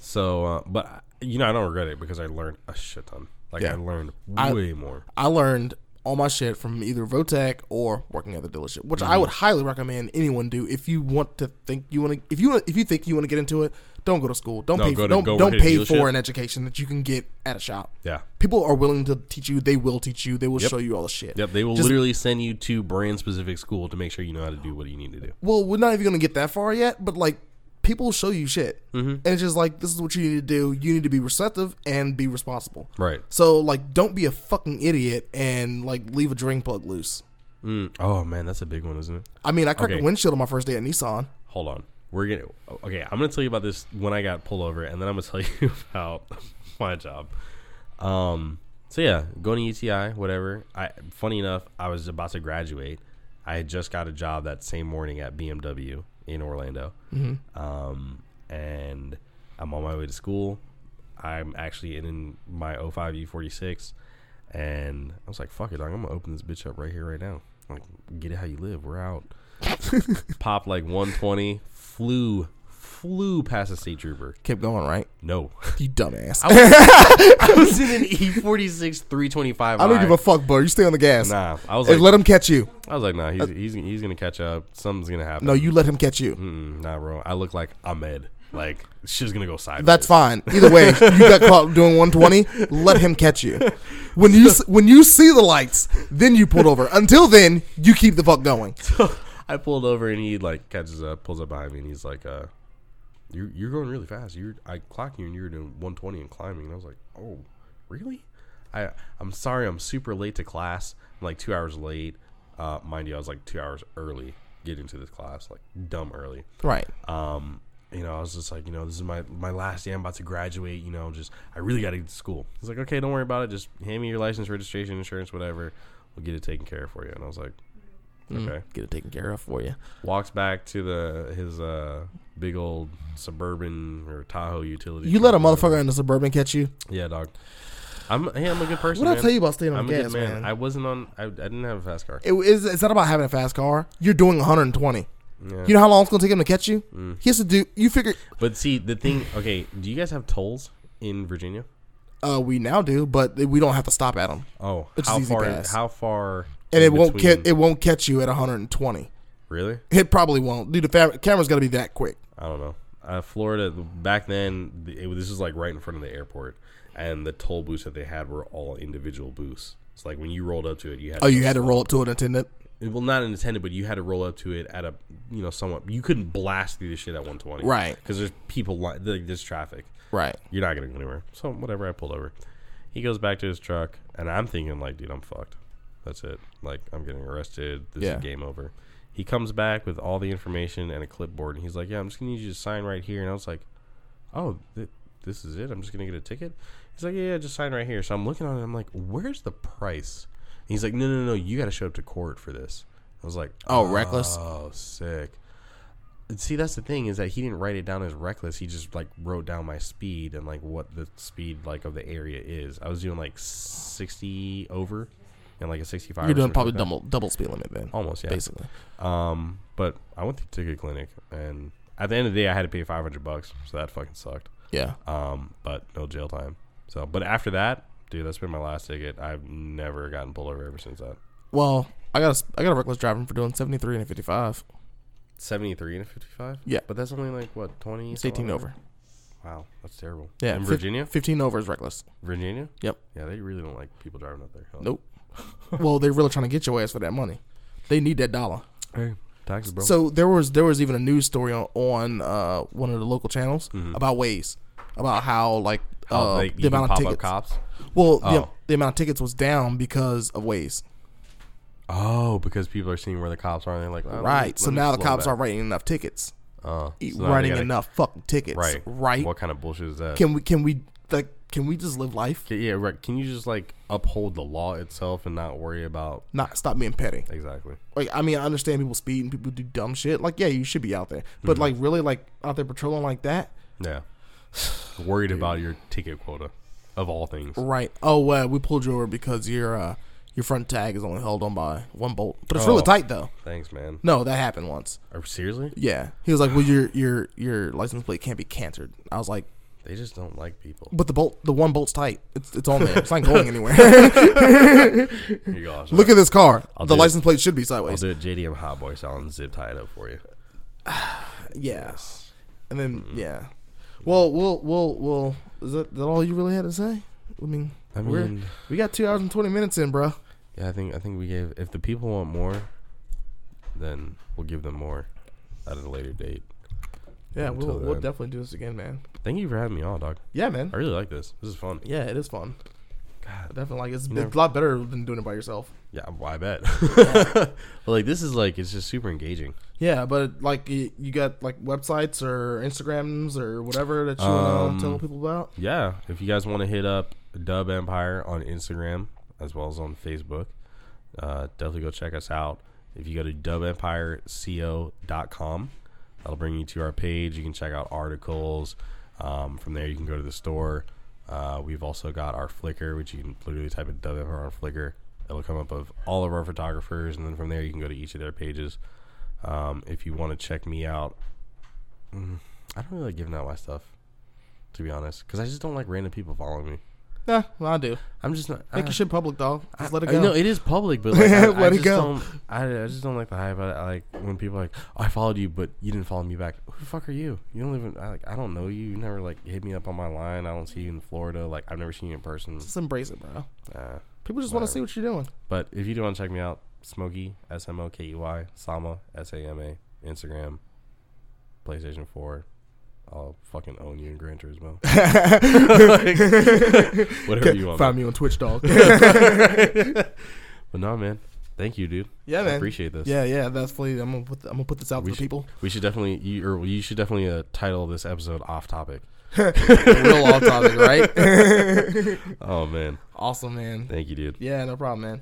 So, uh, but you know, I don't regret it because I learned a shit ton. Like Yeah. I learned I- way more. I learned all my shit from either Votech or working at the dealership, which I would highly recommend anyone do if you want to think you want to if you if you think you want to get into it. Don't go to school. Don't No, pay. For, to- don't don't pay for an education that you can get at a shop. Yeah. People are willing to teach you. They will teach you. They will Yep. show you all the shit. Yep. They will Just- literally send you to brand specific school to make sure you know how to do what you need to do. Well, we're not even gonna get that far yet, but like people will show you shit, Mm-hmm. and it's just like this is what you need to do. You need to be receptive and be responsible. Right. So like, don't be a fucking idiot and like leave a drain plug loose. Mm. Oh man, that's a big one, isn't it? I mean, I cracked Okay. a windshield on my first day at Nissan. hold on. We're gonna okay. I'm gonna tell you about this when I got pulled over, and then I'm gonna tell you about my job. Um. So yeah, going to UTI, whatever. I funny enough, I was about to graduate. I had just got a job that same morning at BMW in Orlando. Um, and I'm on my way to school. I'm actually in my 05 E46, and I was like, "Fuck it, I'm gonna open this bitch up right here, right now. Like, get it how you live. We're out." Pop like 120, flew, flew past a state trooper. Kept going, right? No, You dumbass. I was, I was in an E46 325. I don't give a fuck, bro. You stay on the gas. Nah, I was like, let him catch you. I was like, nah, he's he's he's gonna catch up. Something's gonna happen. No, you let him catch you. Mm-mm, nah, bro. I look like Ahmed. Like shit's gonna go sideways. That's fine. Either way, you got caught doing 120. Let him catch you. When you s- when you see the lights, then you pulled over. Until then, you keep the fuck going. I pulled over and he like catches up, pulls up behind me, and he's like, uh, "You're you're going really fast. You're I clocked you and you were doing 120 and climbing." And I was like, "Oh, really? I I'm sorry. I'm super late to class. I'm like two hours late. Uh, mind you, I was like two hours early getting to this class, like dumb early. Right. Um, you know, I was just like, you know, this is my my last day. I'm about to graduate. You know, just I really got to get to school. He's like, okay, don't worry about it. Just hand me your license, registration, insurance, whatever. We'll get it taken care of for you. And I was like, okay. Get it taken care of for you. Walks back to the his uh big old suburban or Tahoe utility. You let a truck, whatever. motherfucker in the suburban catch you. Yeah, dog. I'm hey, I'm a good person. What did I man. tell you about staying on I'm the a gas, good man. man? I wasn't on. I, I didn't have a fast car. It is. It's not about having a fast car. You're doing 120. Yeah. You know how long it's gonna take him to catch you? Mm. He has to do. You figure. But see, the thing. Okay, do you guys have tolls in Virginia? Uh, we now do, but we don't have to stop at them, Oh, It's how easy far? gas. How far? And it won't catch. It won't catch you at 120. Really? It probably won't. Dude, the fam- camera's got to be that quick. I don't know. Uh, Florida back then, it, this is like right in front of the airport, and the toll booths that they had were all individual booths. It's like when you rolled up to it, you had. Oh, you had to roll up to an attendant. well, not an attendant, but you had to roll up to it at a you know somewhat. You couldn't blast through the shit at 120, Right. Because there's people, like, there's traffic. Right. You're not gonna go anywhere. So whatever, I pulled over. He goes back to his truck, and I'm thinking like, dude, I'm fucked. That's it. Like I'm getting arrested. This Yeah. is game over. He comes back with all the information and a clipboard, and he's like, "Yeah, I'm just gonna need you to sign right here." And I was like, "Oh, th- this is it. I'm just gonna get a ticket." He's like, "Yeah, yeah, just sign right here." So I'm looking on it. I'm like, "Where's the price?" And he's like, "No, no, no. You got to show up to court for this." I was like, Oh, reckless? Oh, sick." And See, that's the thing is that he didn't write it down as reckless. He just like wrote down my speed and like what the speed like of the area is. I was doing like sixty over and like a sixty-five. You're doing probably like double double speed limit then. almost, yeah. Basically. Um, but I went to the ticket clinic, and at the end of the day, I had to pay five hundred bucks, so that fucking sucked. Yeah. Um, but no jail time. So, but after that, dude, that's been my last ticket. I've never gotten pulled over ever since that. Well, I got a, I got a reckless driving for doing 73 and a 55. Seventy-three and a fifty-five. Yeah. but that's only like what twenty. It's 18 over. Wow, that's terrible. Yeah. in Virginia, 15 over is reckless. Virginia. Yep. Yeah, they really don't like people driving up there. Huh? Nope. Well, they're really trying to get your ass for that money. They need that dollar. Hey, taxes, bro. So there was there was even a news story on, on uh, one of the local channels about Waze about how like How, uh, the amount of tickets. cops. Well, the, Oh. the amount of tickets was down because of Waze. Oh, because people are seeing where the cops are, and they're like, oh, me- right. So now the cops back. aren't writing enough tickets. Uh, so writing gotta- enough fucking tickets. Right. Right. What kind of bullshit is that? Can we can we can we just live life? Yeah, right. Can you just like uphold the law itself and not worry about Not stop being petty. exactly? Like I mean, I understand people speed and people do dumb shit. Like yeah, you should be out there, but Mm-hmm. like really like out there patrolling like that. Yeah. Worried about your ticket quota, of all things. Right. Oh, uh, we pulled you over because your uh, your front tag is only held on by one bolt, but it's really Oh. tight though. Thanks, man. No, that happened once. Are, seriously? Yeah, he was like, "Well, your your your license plate can't be canceled." I was like, They just don't like people. "But the bolt, the one bolt's tight. It's it's on there. It's not going anywhere. Here you go. Look at this car. I'll the it. license plate should be sideways. I'll sideways." do it JDM Hot Boy style and zip tie it up for you. Yeah, and then mm-hmm. yeah. Well, we'll we'll we'll. Is that, that all you really had to say? I mean, I mean, we got two hours and twenty minutes in, bro. yeah, I think I think we gave. If the people want more, then we'll give them more at a later date. Yeah, Until we'll we'll definitely do this again, man. Thank you for having me on, dog. Yeah, man. I really like this. This is fun. Yeah, it is fun. I God, definitely like it. it's, it's a lot better than doing it by yourself. yeah, well, I bet. but like, this is like it's just super engaging. Yeah, but like you, you got like websites or Instagrams or whatever that you want Um, to tell people about. Yeah, if you guys want to hit up Dub Empire on Instagram as well as on Facebook, uh, definitely go check us out. If you go to dubempireco.com, that'll bring you to our page. You can check out articles. Um, from there, you can go to the store. Uh, we've also got our Flickr, which you can literally type in Empire on Flickr. It'll come up of all of our photographers, and then from there, you can go to each of their pages. Um, if you want to check me out, mm, I don't really like giving out my stuff, to be honest, because I just don't like random people following me. Yeah, well, I do. I'm just not. Make I, your shit public, dog. Just let it go. No, it is public, but like, I, I it just go. Don't, I, I just don't like the hype. I, I like when people are like, oh, I followed you, but you didn't follow me back. Who the fuck are you? You don't even. I, like, I don't know you. You never like hit me up on my line. I don't see you in Florida. Like I've never seen you in person. Just embrace it, bro. Uh, People just want to see what you're doing. but if you do want to check me out, Smokey S M O K E Y Sama S A M A Instagram, PlayStation Four. I'll fucking own you in Gran Turismo. Like, whatever you want. Find me on Twitch, dog. But no, man. Thank you, dude. yeah, I man. appreciate this. Yeah, yeah. That's funny. I'm gonna put I'm gonna put this out We to should- people. We should definitely, you, or you should definitely uh, title this episode "Off Topic." Real off topic, right? Oh man, awesome, man. thank you, dude. Yeah, no problem, man.